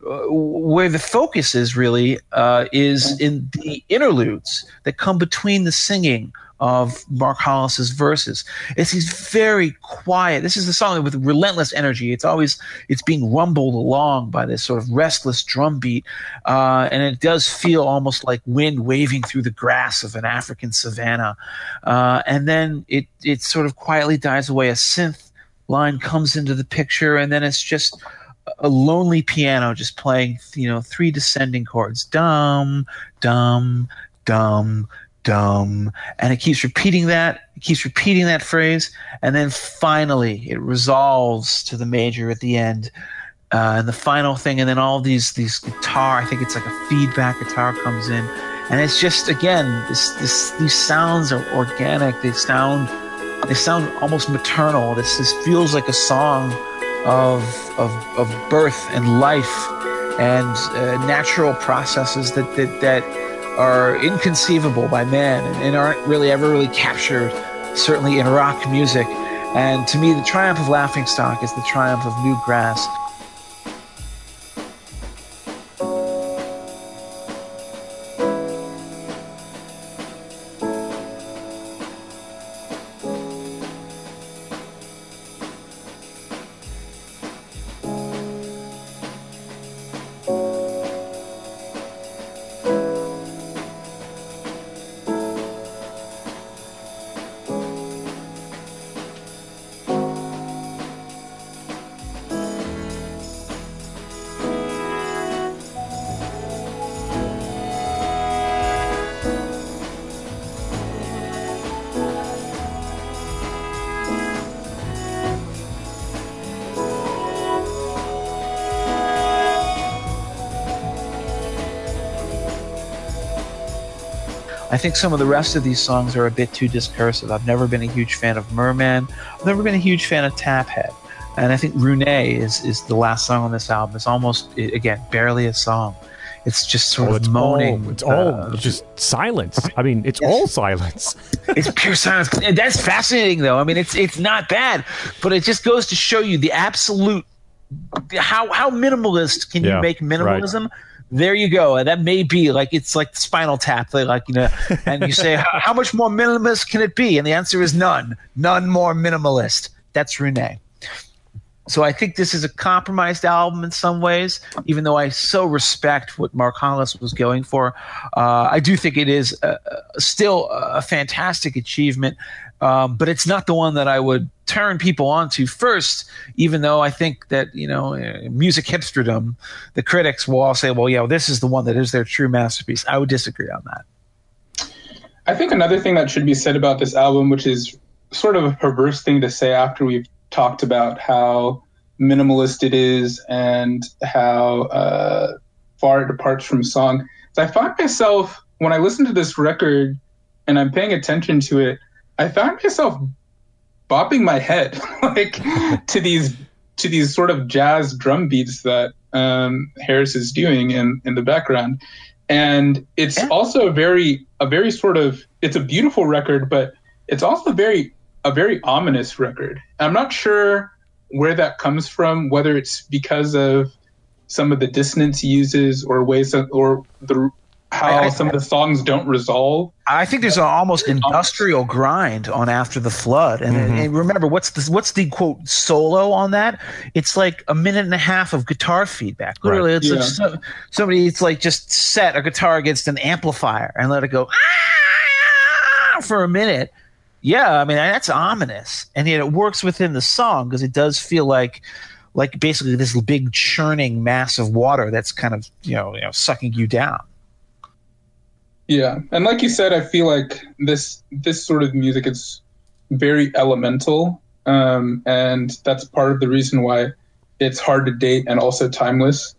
Uh, where the focus is really uh, is in the interludes that come between the singing of Mark Hollis's verses. It's these very quiet. This is the song with relentless energy. It's always it's being rumbled along by this sort of restless drum beat, uh, and it does feel almost like wind waving through the grass of an African savanna. Uh, and then it it sort of quietly dies away. A synth line comes into the picture, and then it's just a lonely piano just playing, you know, three descending chords. Dum, dum, dum, dum. And it keeps repeating that, it keeps repeating that phrase. And then finally it resolves to the major at the end. Uh, and the final thing, and then all these these guitar, I think it's like a feedback guitar comes in. And it's just again, this this these sounds are organic. They sound they sound almost maternal. This this feels like a song of of of birth and life and uh, natural processes that that that are inconceivable by man and, and aren't really ever really captured, certainly in rock music. And to me, the triumph of Laughing Stock is the triumph of New Grass. Think some of the rest of these songs are a bit too discursive. I've never been a huge fan of Myrrhman. I've never been a huge fan of Taphead. And I think Rune is, is the last song on this album. It's almost, again, barely a song. It's just sort Oh, of it's moaning. all, it's all uh, just silence. I mean, it's all silence. it's pure silence. And that's fascinating, though. I mean, it's it's not bad, but it just goes to show you the absolute how how minimalist can Yeah, you make minimalism. There you go. And that may be like it's like Spinal Tap, like, like you know, and you say how, how much more minimalist can it be? And the answer is none. None more minimalist. That's Rene. So I think this is a compromised album in some ways, even though I so respect what Mark Hollis was going for. Uh, I do think it is uh, uh, still a fantastic achievement, um, but it's not the one that I would turn people onto first. Even though I think that you know, uh, music hipsterdom, the critics will all say, "Well, yeah, this is the one that is their true masterpiece." I would disagree on that. I think another thing that should be said about this album, which is sort of a perverse thing to say after we've talked about how minimalist it is and how uh, far it departs from song, is I find myself when I listen to this record and I'm paying attention to it, I found myself bopping my head like to these to these sort of jazz drum beats that um, Harris is doing in in the background, and it's Yeah. also a very a very sort of it's a beautiful record, but it's also very a very ominous record. I'm not sure where that comes from, whether it's because of some of the dissonance he uses or ways that, or the how I- I- some of the songs don't resolve. I think there's an almost industrial grind on After the Flood, and, and remember what's the what's the quote solo on that? It's like a minute and a half of guitar feedback. Literally, it's like Yeah. so, somebody. It's like just set a guitar against an amplifier and let it go "Ah!" for a minute. Yeah, I mean that's ominous, and yet it works within the song because it does feel like like basically this big churning mass of water that's kind of you know, you know sucking you down. Yeah, and like you said, I feel like this this sort of music is very elemental, um, and that's part of the reason why it's hard to date and also timeless.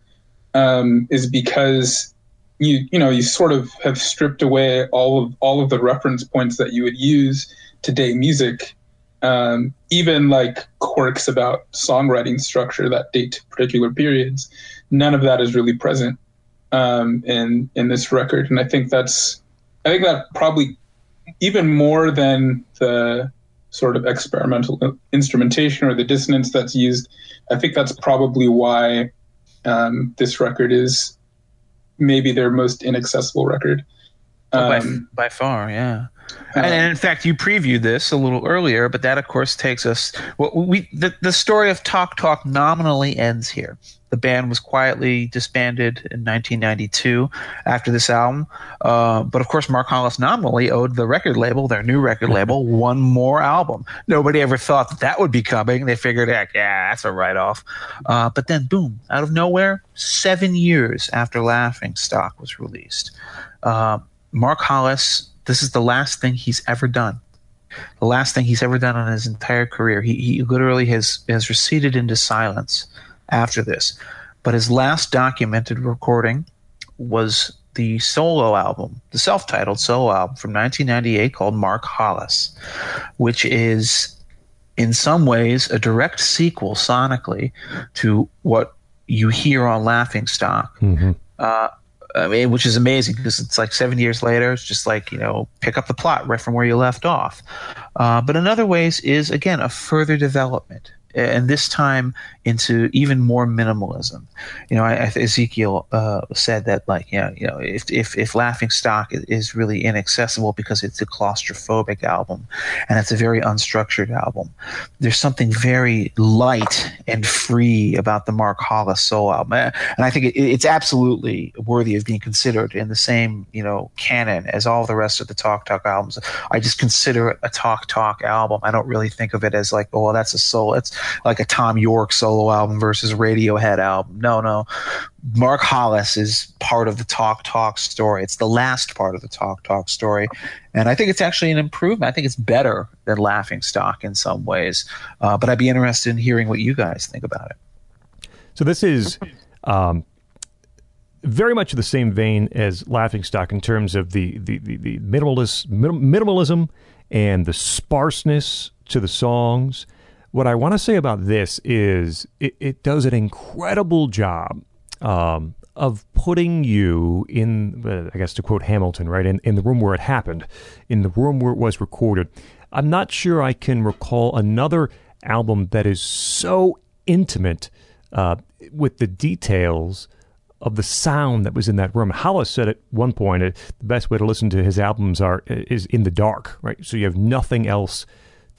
Um, is because you you know you sort of have stripped away all of all of the reference points that you would use to date music, um, even like quirks about songwriting structure that date to particular periods. None of that is really present um, in in this record, and I think that's I think that probably even more than the sort of experimental instrumentation or the dissonance that's used. I think that's probably why um, this record is maybe their most inaccessible record. by, Um, by far, yeah. And, and in fact, you previewed this a little earlier, but that, of course, takes us. Well, we the, the story of Talk Talk nominally ends here. The band was quietly disbanded in 1992 after this album, uh, but of course, Mark Hollis nominally owed the record label, their new record label, one more album. Nobody ever thought that that would be coming. They figured, heck, yeah, that's a write-off. Uh, but then, boom, out of nowhere, seven years after Laughing Stock was released. Uh, Mark Hollis, this is the last thing he's ever done. The last thing he's ever done in his entire career. He, he literally has, has receded into silence after this. But his last documented recording was the solo album, the self titled solo album from 1998 called Mark Hollis, which is in some ways a direct sequel sonically to what you hear on Laughing Stock. Uh, I mean, which is amazing because it's like seven years later. It's just like you know, pick up the plot right from where you left off. Uh, but in other ways, is again a further development, and this time into even more minimalism. You know, I, I, Ezekiel uh, said that like you know, you know, if if if Laughing Stock is, really inaccessible because it's a claustrophobic album, and it's a very unstructured album. There's something very light and free about the Mark Hollis solo album, and I think it, it's absolutely worthy of being considered in the same you know canon as all the rest of the Talk Talk albums. I just consider it a Talk Talk album. I don't really think of it as like, oh, well, that's a solo. It's like a Thom Yorke solo album versus Radiohead album. No, no. Mark Hollis is part of the Talk Talk story. It's the last part of the Talk Talk story. And I think it's actually an improvement. I think it's better than Laughing Stock in some ways. Uh, but I'd be interested in hearing what you guys think about it. So this is um, very much the same vein as Laughing Stock in terms of the the the, the minimalist minim, minimalism and the sparseness to the songs. What I want to say about this is it, it does an incredible job um, of putting you in, uh, I guess to quote Hamilton, right, in, in the room where it happened, in the room where it was recorded. I'm not sure I can recall another album that is so intimate uh, with the details of the sound that was in that room. Hollis said at one point uh, the best way to listen to his albums are is in the dark, right? So you have nothing else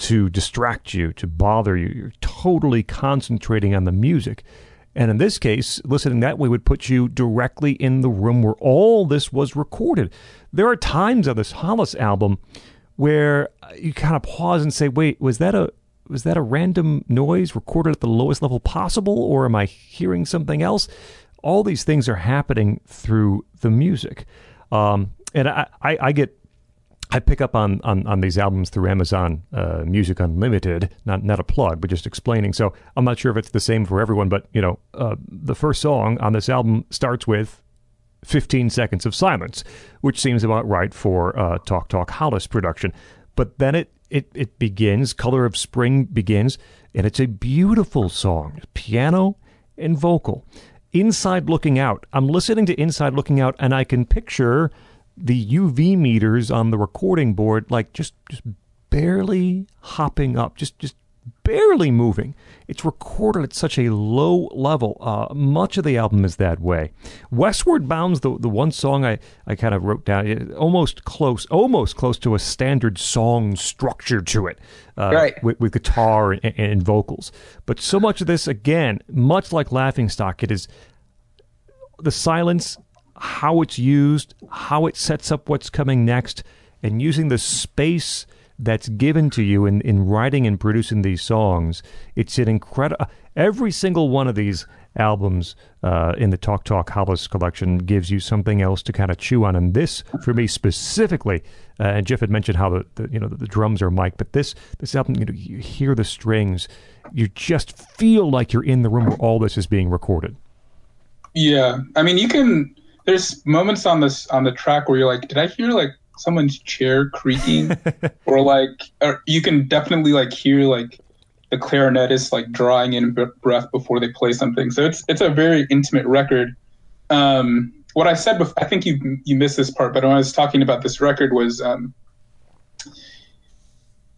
to distract you, to bother you. You're totally concentrating on the music. And in this case, listening that way would put you directly in the room where all this was recorded. There are times on this Hollis album where you kind of pause and say, "Wait, was that a was that a random noise recorded at the lowest level possible, or am I hearing something else?" All these things are happening through the music, um, and I, I, I get I pick up on, on, on these albums through Amazon uh, Music Unlimited, not not a plug, but just explaining. So I'm not sure if it's the same for everyone, but you know, uh, the first song on this album starts with 15 seconds of silence, which seems about right for uh, Talk Talk Hollis production. But then it, it it begins, Color of Spring begins, and it's a beautiful song, piano and vocal. Inside Looking Out. I'm listening to Inside Looking Out, and I can picture the UV meters on the recording board like just just barely hopping up, just just barely moving. It's recorded at such a low level. Uh, much of the album is that way. Westward Bound's the the one song I, I kind of wrote down, it- almost close, almost close to a standard song structure to it, uh, Right. with, with guitar and, and vocals. But so much of this, again, much like Laughing Stock, it is the silence, how it's used, how it sets up what's coming next, and using the space that's given to you in, in writing and producing these songs. It's an incredible. Every single one of these albums uh, in the Talk Talk Hollis collection gives you something else to kind of chew on. And this, for me specifically, uh, and Jeff had mentioned how the, the you know the, the drums are mic, but this this album, you know, you hear the strings, you just feel like you're in the room where all this is being recorded. Yeah, I mean, you can. There's moments on this on the track where you're like, did I hear like someone's chair creaking, or like, or you can definitely like hear like the clarinetist like drawing in breath before they play something. So it's it's a very intimate record. Um, what I said before, I think you you missed this part, but when I was talking about this record was um,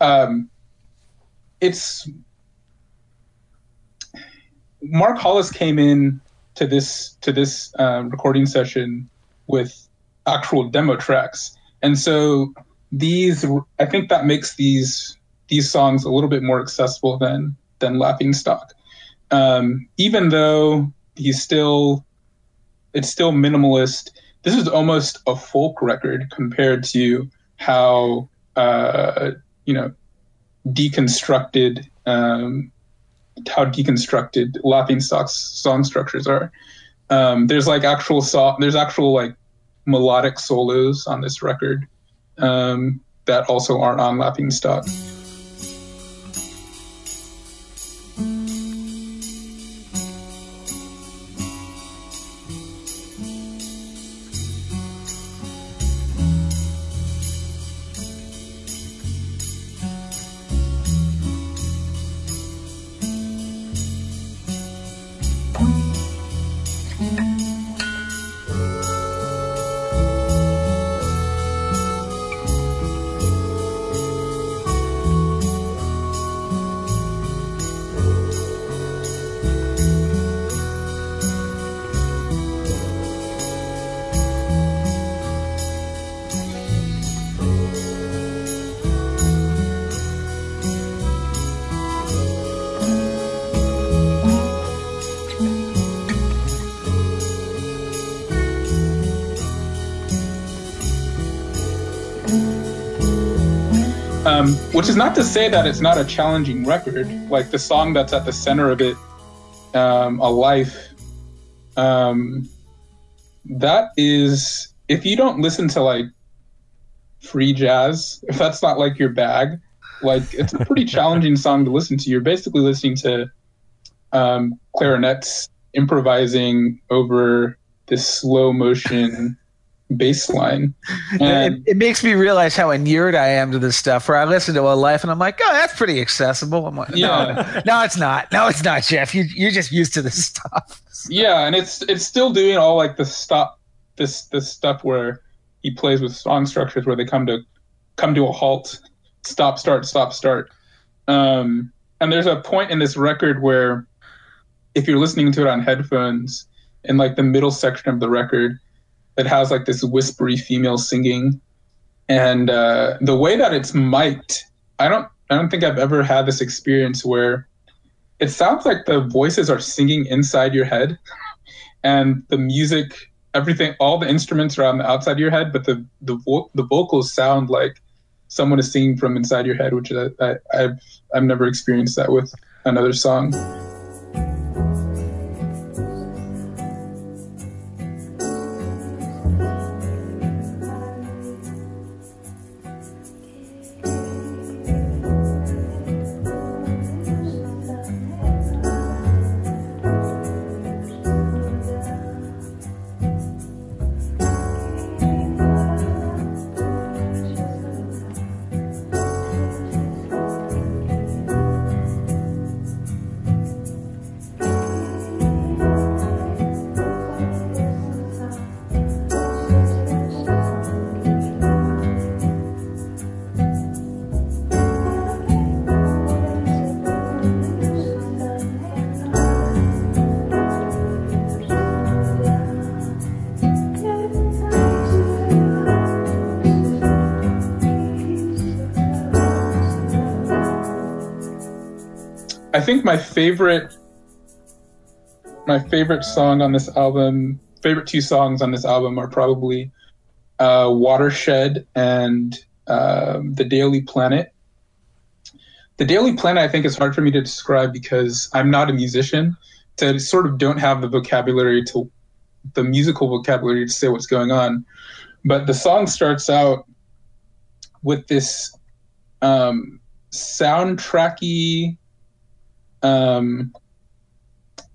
um, it's Mark Hollis came in to this to this uh, recording session with actual demo tracks, and so these I think that makes these these songs a little bit more accessible than than Laughing Stock. Um, even though he's still it's still minimalist. This is almost a folk record compared to how uh, you know deconstructed um, how deconstructed Laughing Stock's song structures are. Um, there's like actual so- there's actual like melodic solos on this record um, that also aren't on Laughing Stock. Which is not to say that it's not a challenging record. Like the song that's at the center of it, um, "A Life," um, that is if you don't listen to like free jazz, if that's not like your bag, like it's a pretty challenging song to listen to. You're basically listening to um, clarinets improvising over this slow motion bass line. And it, it makes me realize how inured I am to this stuff. Where I listen to a life and I'm like, oh, that's pretty accessible. I'm like, no, Yeah. no, it's not. No, it's not, Jeff. You, you're just used to this stuff. yeah, and it's it's still doing all like the stop this this stuff where he plays with song structures where they come to come to a halt, stop, start, stop, start. Um, and there's a point in this record where if you're listening to it on headphones in like the middle section of the record, it has like this whispery female singing, and uh, the way that it's mic'd, I don't I don't think I've ever had this experience where it sounds like the voices are singing inside your head, and the music, everything, all the instruments are on the outside of your head, but the the vo- the vocals sound like someone is singing from inside your head, which I, I, I've I've never experienced that with another song. Think my favorite my favorite song on this album, favorite two songs on this album are probably uh, "Watershed" and um, "The Daily Planet." The Daily Planet, I think, is hard for me to describe because I'm not a musician, so I sort of don't have the vocabulary to the musical vocabulary to say what's going on. But the song starts out with this um, soundtracky um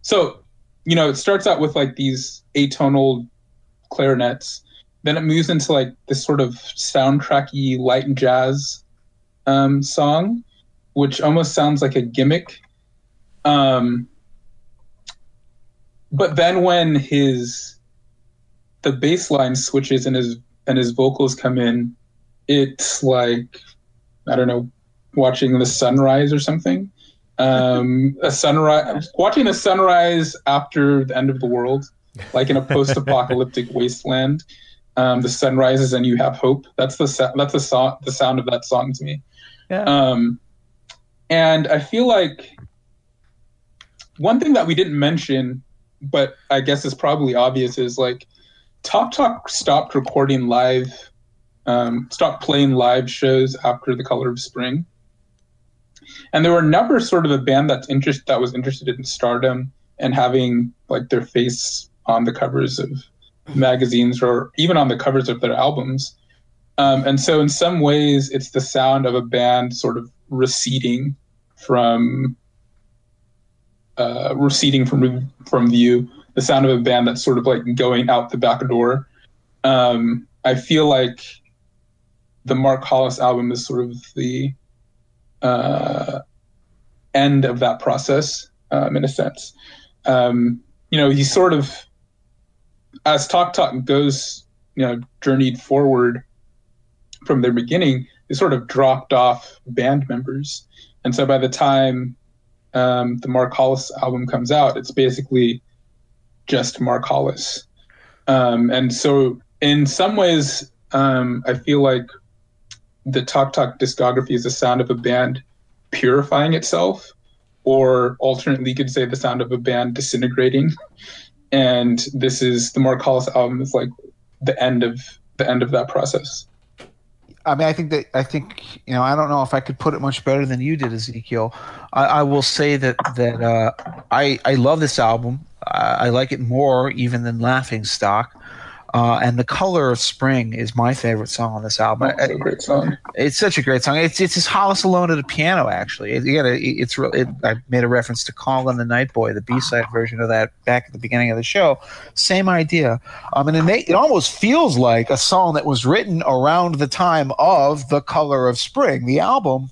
so you know it starts out with like these atonal clarinets then it moves into like this sort of soundtracky light and jazz um song which almost sounds like a gimmick. Um but then when his the bass line switches and his and his vocals come in it's like i don't know watching the sunrise or something um, a sunrise, watching a sunrise after the end of the world, like in a post-apocalyptic wasteland. Um, the sun rises and you have hope. That's the sa- that's the song, the sound of that song to me. Yeah. Um, and I feel like one thing that we didn't mention, but I guess is probably obvious, is like Talk Talk stopped recording live, um, stopped playing live shows after The Color of Spring and there were a number sort of a band that's interest that was interested in stardom and having like their face on the covers of magazines or even on the covers of their albums. Um, and so in some ways it's the sound of a band sort of receding from uh, receding from from view. The sound of a band that's sort of like going out the back door. Um, i feel like the mark hollis album is sort of the uh, end of that process um, in a sense. Um, you know, he sort of, as Talk Talk goes, you know, journeyed forward from their beginning, they sort of dropped off band members. And so by the time um, the Mark Hollis album comes out, it's basically just Mark Hollis. Um, and so in some ways, um, I feel like the Talk Talk discography is the sound of a band purifying itself, or alternately, you could say the sound of a band disintegrating. And this is the Mark Hollis album is like the end of the end of that process. I mean, I think that I think you know I don't know if I could put it much better than you did, Ezekiel. I, I will say that that uh, I I love this album. I, I like it more even than Laughing Stock. Uh, and the color of spring is my favorite song on this album. That's a great song. It's such a great song. It's it's his Hollis alone at the piano. Actually, it, gotta, it's real. It, I made a reference to "Call in the Night Boy," the B side version of that back at the beginning of the show. Same idea. Um, and it it almost feels like a song that was written around the time of "The Color of Spring," the album.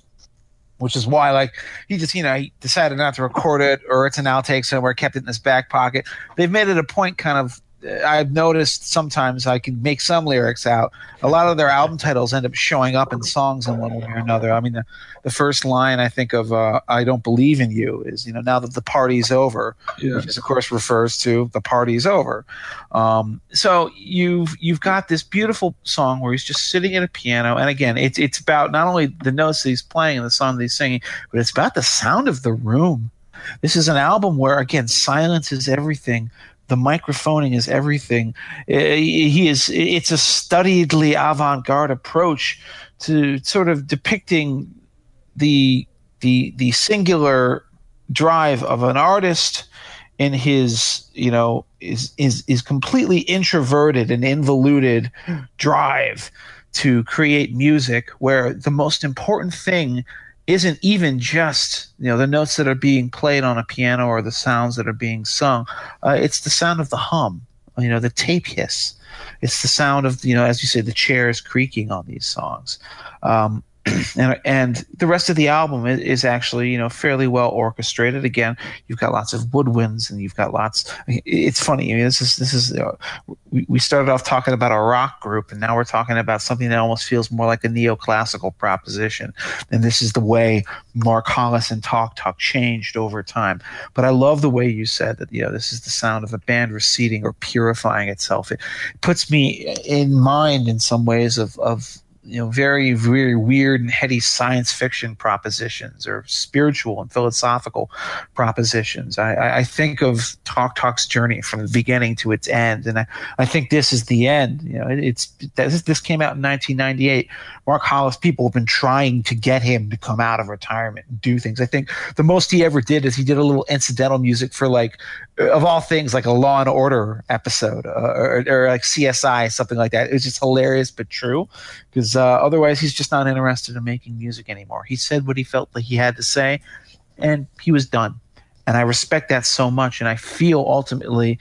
Which is why, like, he just, you know, he decided not to record it, or it's an outtake somewhere, kept it in his back pocket. They've made it a point, kind of, I've noticed sometimes I can make some lyrics out. A lot of their album titles end up showing up in songs in one way or another. I mean, the, the first line I think of uh, "I don't believe in you" is you know now that the party's over, Yeah. which of course refers to the party's over. Um, so you've you've got this beautiful song where he's just sitting at a piano, and again, it's it's about not only the notes that he's playing and the song that he's singing, but it's about the sound of the room. This is an album where again silence is everything. The microphoning is everything. Eh, He is. It's a studiedly avant-garde approach to sort of depicting the the the singular drive of an artist in his you know is is is completely introverted and involuted drive to create music where the most important thing isn't even just you know the notes that are being played on a piano or the sounds that are being sung. Uh, it's the sound of the hum you know the tape hiss. It's the sound of you know as you say the chairs creaking on these songs. Um, and and the rest of the album is, actually you know fairly well orchestrated. Again, you've got lots of woodwinds and you've got lots. It's funny. I mean, this is this is we, we started off talking about a rock group, and now we're talking about something that almost feels more like a neoclassical proposition. And this is the way Mark Hollis and Talk Talk changed over time. But I love the way you said that. You know, this is the sound of a band receding or purifying itself. It puts me in mind in some ways of of you know very very weird and heady science fiction propositions or spiritual and philosophical propositions. I i think of talk talk's journey from the beginning to its end and i i think this is the end. You know it, it's this, this came out in 1998 mark hollis people have been trying to get him to come out of retirement and do things i think the most he ever did is he did a little incidental music for like of all things like a law and order episode uh, or, or like csi something like that it was just hilarious but true because uh, otherwise he's just not interested in making music anymore. He said what he felt like he had to say, and he was done. And I respect that so much, and I feel ultimately,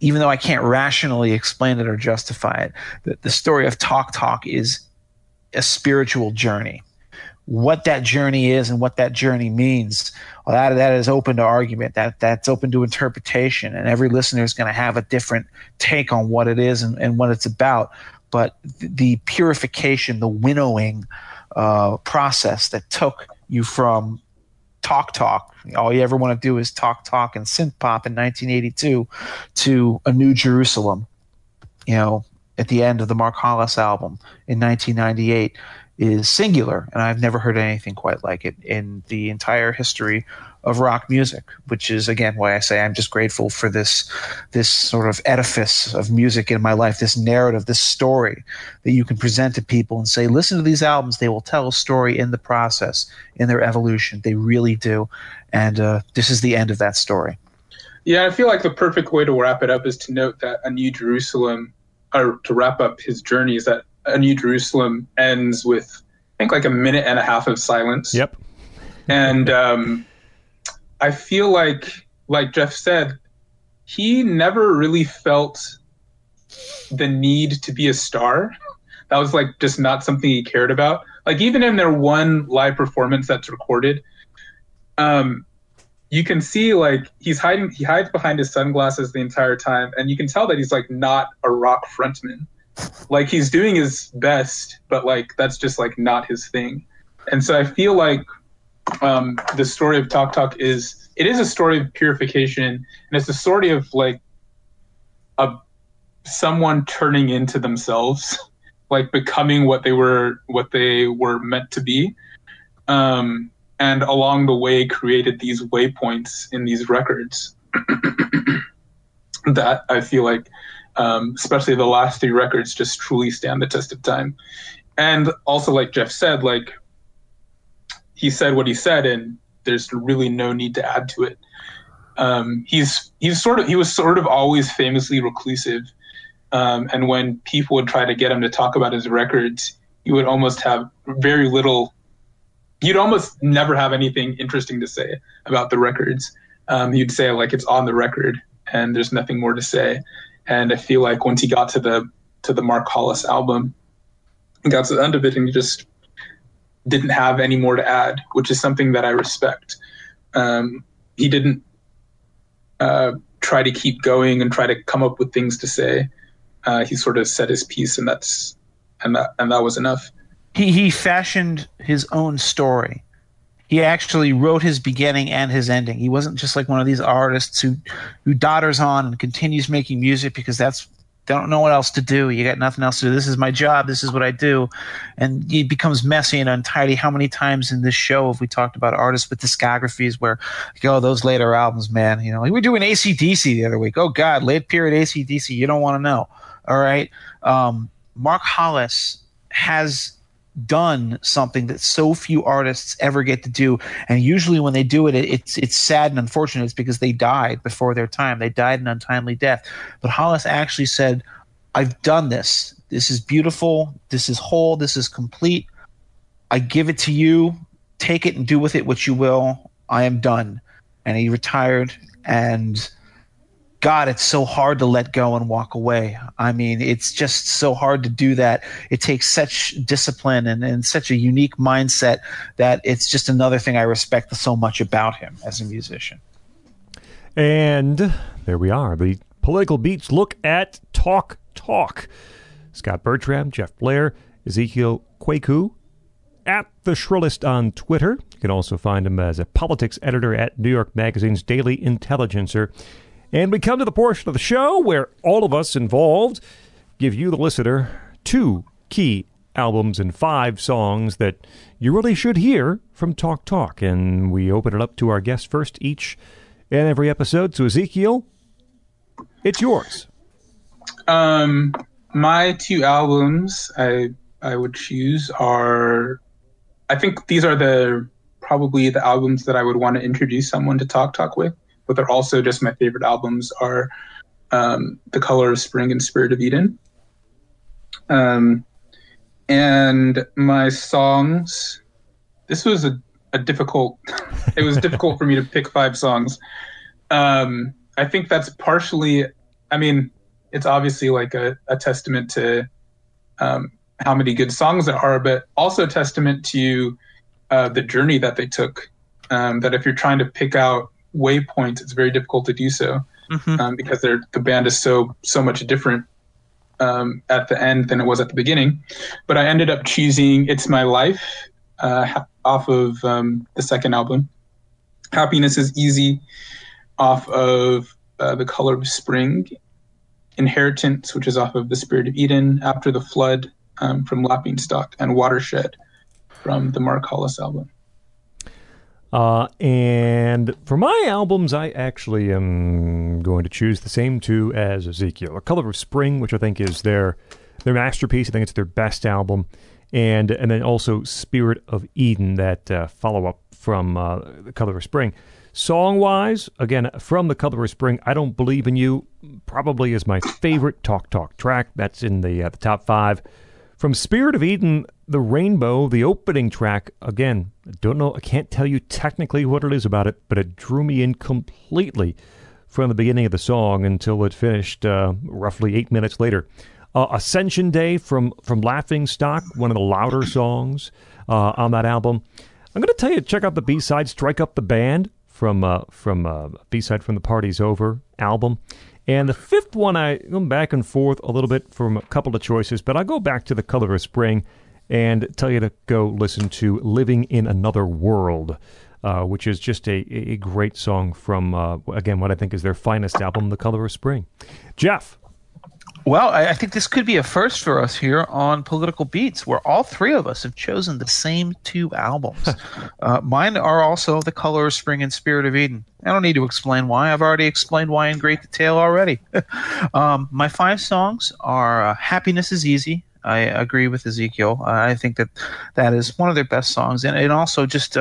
even though I can't rationally explain it or justify it, that the story of Talk Talk is a spiritual journey. What that journey is and what that journey means, well, that that is open to argument. That that's open to interpretation, and every listener is going to have a different take on what it is and, and what it's about but th- the purification, the winnowing uh, process that took you from talk talk, all you ever want to do is talk talk and synth pop in 1982 to a new Jerusalem, you know, at the end of the Mark Hollis album in 1998 is singular, and I've never heard anything quite like it in the entire history of rock music, which is again why I say I'm just grateful for this this sort of edifice of music in my life, this narrative, this story that you can present to people and say, listen to these albums. They will tell a story in the process, in their evolution. They really do, and uh, this is the end of that story. Yeah, I feel like the perfect way to wrap it up is to note that A New Jerusalem, or to wrap up his journey, is that A New Jerusalem ends with, I think, like a minute and a half of silence. Yep. And um, I feel like, like Jeff said, he never really felt the need to be a star. That was like just not something he cared about. Like even in their one live performance that's recorded, um, you can see like he's hiding. He hides behind his sunglasses the entire time, and you can tell that he's like not a rock frontman. Like he's doing his best, but like that's just like not his thing. And so I feel like um, the story of Talk Talk is it is a story of purification, and it's a story of like a someone turning into themselves, like becoming what they were what they were meant to be, um, and along the way created these waypoints in these records that I feel like, um, especially the last three records, just truly stand the test of time. And also, like Jeff said, like he said what he said, and there's really no need to add to it. Um, he's he's sort of he was sort of always famously reclusive, Um, and when people would try to get him to talk about his records, he would almost have very little. You'd almost never have anything interesting to say about the records. Um, he'd say like it's on the record, and there's nothing more to say. And I feel like once he got to the to the Mark Hollis album, he got to the end of it, and he just didn't have any more to add, which is something that I respect. Um, he didn't uh, try to keep going and try to come up with things to say. Uh, he sort of said his piece, and that's and that and that was enough. He he fashioned his own story. He actually wrote his beginning and his ending. He wasn't just like one of these artists who who dodders on and continues making music because that's they don't know what else to do. You got nothing else to do. This is my job. This is what I do, and it becomes messy and untidy. How many times in this show have we talked about artists with discographies where, like, oh, those later albums, man. You know, we were doing ACDC the other week. Oh God, late period ACDC. You don't want to know. All right. Um, Mark Hollis has done something that so few artists ever get to do. And usually when they do it, it it's it's sad and unfortunate. It's because they died before their time. They died an untimely death. But hollis actually said i've done this. This is beautiful. This is whole. This is complete. I give it to you. Take it and do with it what you will. I am done. And he retired and God, it's so hard to let go and walk away. I mean, it's just so hard to do that. It takes such discipline and, and such a unique mindset that it's just another thing I respect so much about him as a musician. And there we are. The political beats look at Talk Talk. Scot Bertram, Jeff Blehar, Ezekiel Kweku, at the Shrillest on Twitter. You can also find him as a politics editor at New York Magazine's Daily Intelligencer. And we come to the portion of the show where all of us involved give you, the listener, two key albums and five songs that you really should hear from Talk Talk. And we open it up to our guests first each and every episode. So, Ezekiel, it's yours. Um, my two albums I I would choose are, I think these are the probably the albums that I would want to introduce someone to Talk Talk with, but they're also just my favorite albums are um, The Color of Spring and Spirit of Eden. Um, and my songs, this was a, a difficult, it was difficult for me to pick five songs. Um, I think that's partially, I mean, it's obviously like a, a testament to um, how many good songs there are, but also a testament to uh, the journey that they took. Um, that if you're trying to pick out waypoints, it's very difficult to do so Mhm. um, because they're, the band is so so much different um, at the end than it was at the beginning. But I ended up choosing "It's My Life" uh, off of um, the second album. "Happiness Is Easy" off of uh, "The Color of Spring." "Inheritance," which is off of "The Spirit of Eden." "After the Flood" um, from "Laughing Stock," and "Watershed" from the Mark Hollis album. Uh, and for my albums, I actually am going to choose the same two as Ezekiel. A Color of Spring, which I think is their their masterpiece. I think it's their best album, and and then also Spirit of Eden, that uh, follow up from uh, The Color of Spring. Song wise, again from The Color of Spring, I Don't Believe in You probably is my favorite Talk Talk track. That's in the uh, the top five. From Spirit of Eden, The Rainbow, the opening track, again, I don't know, I can't tell you technically what it is about it, but it drew me in completely from the beginning of the song until it finished uh, roughly eight minutes later. Uh, Ascension Day from, from Laughing Stock, one of the louder songs uh, on that album. I'm going to tell you, check out the B side, Strike Up the Band from uh, from uh, B side from the Party's Over album. And the fifth one, I go back and forth a little bit from a couple of choices, but I'll go back to the Color of Spring and tell you to go listen to Living in Another World, uh, which is just a, a great song from, uh, again, what I think is their finest album, The Color of Spring. Jeff. Well, I, I think this could be a first for us here on Political Beats, where all three of us have chosen the same two albums. uh, mine are also The Color of Spring and Spirit of Eden. I don't need to explain why. I've already explained why in great detail already. um, my five songs are uh, Happiness is Easy. I agree with Ezekiel. Uh, I think that that is one of their best songs. And, and also just.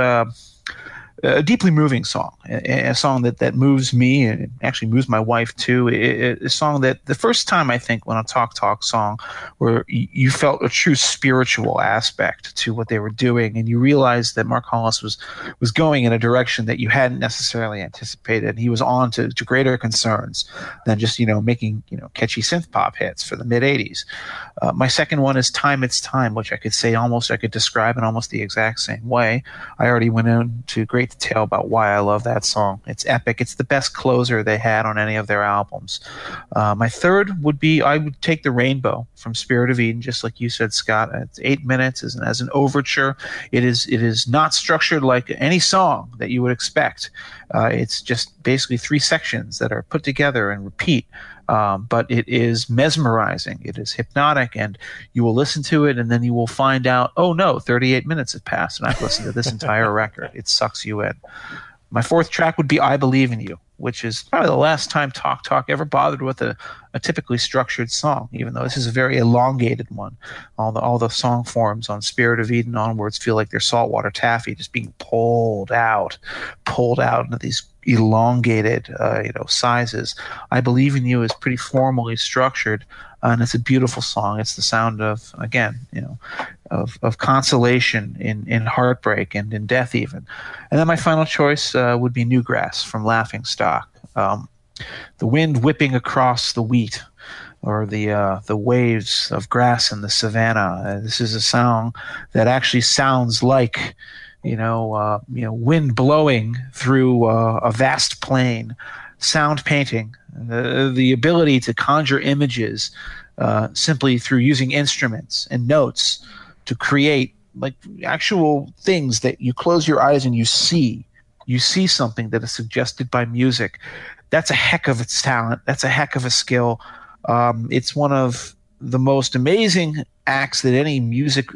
A deeply moving song, a, a song that, that moves me and actually moves my wife too. A song that the first time I think when a Talk Talk song where you felt a true spiritual aspect to what they were doing, and you realized that Mark Hollis was was going in a direction that you hadn't necessarily anticipated. He was on to, to greater concerns than just you know making you know catchy synth pop hits for the mid '80s. Uh, my second one is "Time It's Time," which I could say almost I could describe in almost the exact same way. I already went into great detail about why I love that song. It's epic. It's the best closer they had on any of their albums. Uh, my third would be I would take the Rainbow from Spirit of Eden, just like you said, Scot. It's eight minutes as an, as an overture. It is it is not structured like any song that you would expect. Uh, it's just basically three sections that are put together and repeat. Um, but it is mesmerizing. It is hypnotic, and you will listen to it, and then you will find out, oh no, 38 minutes have passed, and I've listened to this entire record. It sucks you in. My fourth track would be I Believe in You, which is probably the last time Talk Talk ever bothered with a, a typically structured song, even though this is a very elongated one. All the all the song forms on Spirit of Eden onwards feel like they're saltwater taffy just being pulled out, pulled out into these elongated uh, you know sizes. I Believe in You is pretty formally structured, and it's a beautiful song. It's the sound of again, you know, of, of consolation in, in heartbreak and in death even. And then my final choice uh, would be Newgrass from Laughing Stock. Um, the wind whipping across the wheat or the uh, the waves of grass in the savannah. Uh, this is a song that actually sounds like you know uh, you know wind blowing through uh, a vast plain, sound painting, the the ability to conjure images uh, simply through using instruments and notes to create like actual things that you close your eyes and you see. You see something that is suggested by music. That's a heck of a talent. That's a heck of a skill. Um, it's one of the most amazing acts that any music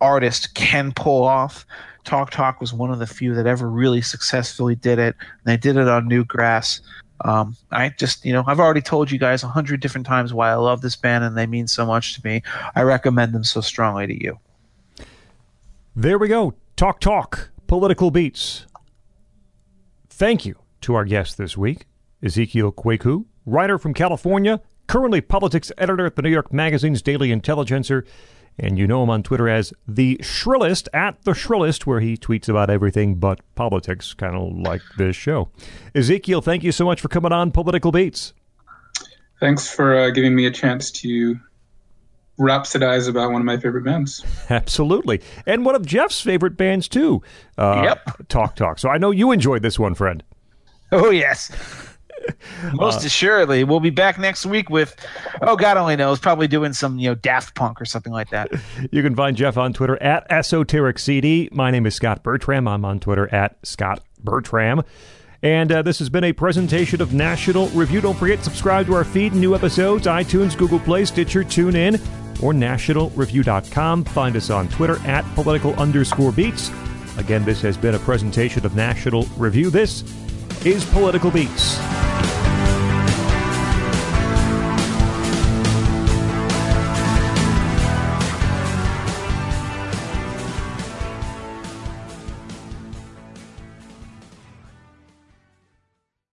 artist can pull off. Talk Talk was one of the few that ever really successfully did it. And they did it on Newgrass. Um, I just, you know, I've already told you guys a hundred different times why I love this band and they mean so much to me. I recommend them so strongly to you. There we go. Talk Talk, Political Beats. Thank you to our guest this week, Ezekiel Kweku, writer from California, currently politics editor at the New York Magazine's Daily Intelligencer, and you know him on Twitter as the Shrillest, at the Shrillest, where he tweets about everything but politics, kind of like this show. Ezekiel, thank you so much for coming on Political Beats. Thanks for uh, giving me a chance to rhapsodize about one of my favorite bands. Absolutely. And one of Jeff's favorite bands, too. Uh, Yep. Talk Talk. So I know you enjoyed this one, friend. Oh yes. Most assuredly, we'll be back next week with, oh God only knows, probably doing some you know Daft Punk or something like that. You can find Jeff on Twitter at EsotericCD. My name is Scot Bertram. I'm on Twitter at Scot Bertram. And uh, this has been a presentation of National Review. Don't forget, subscribe to our feed, new episodes, iTunes, Google Play, Stitcher, TuneIn, or nationalreview.com. Find us on Twitter at political underscore beats. Again, this has been a presentation of National Review. This is Political Beats.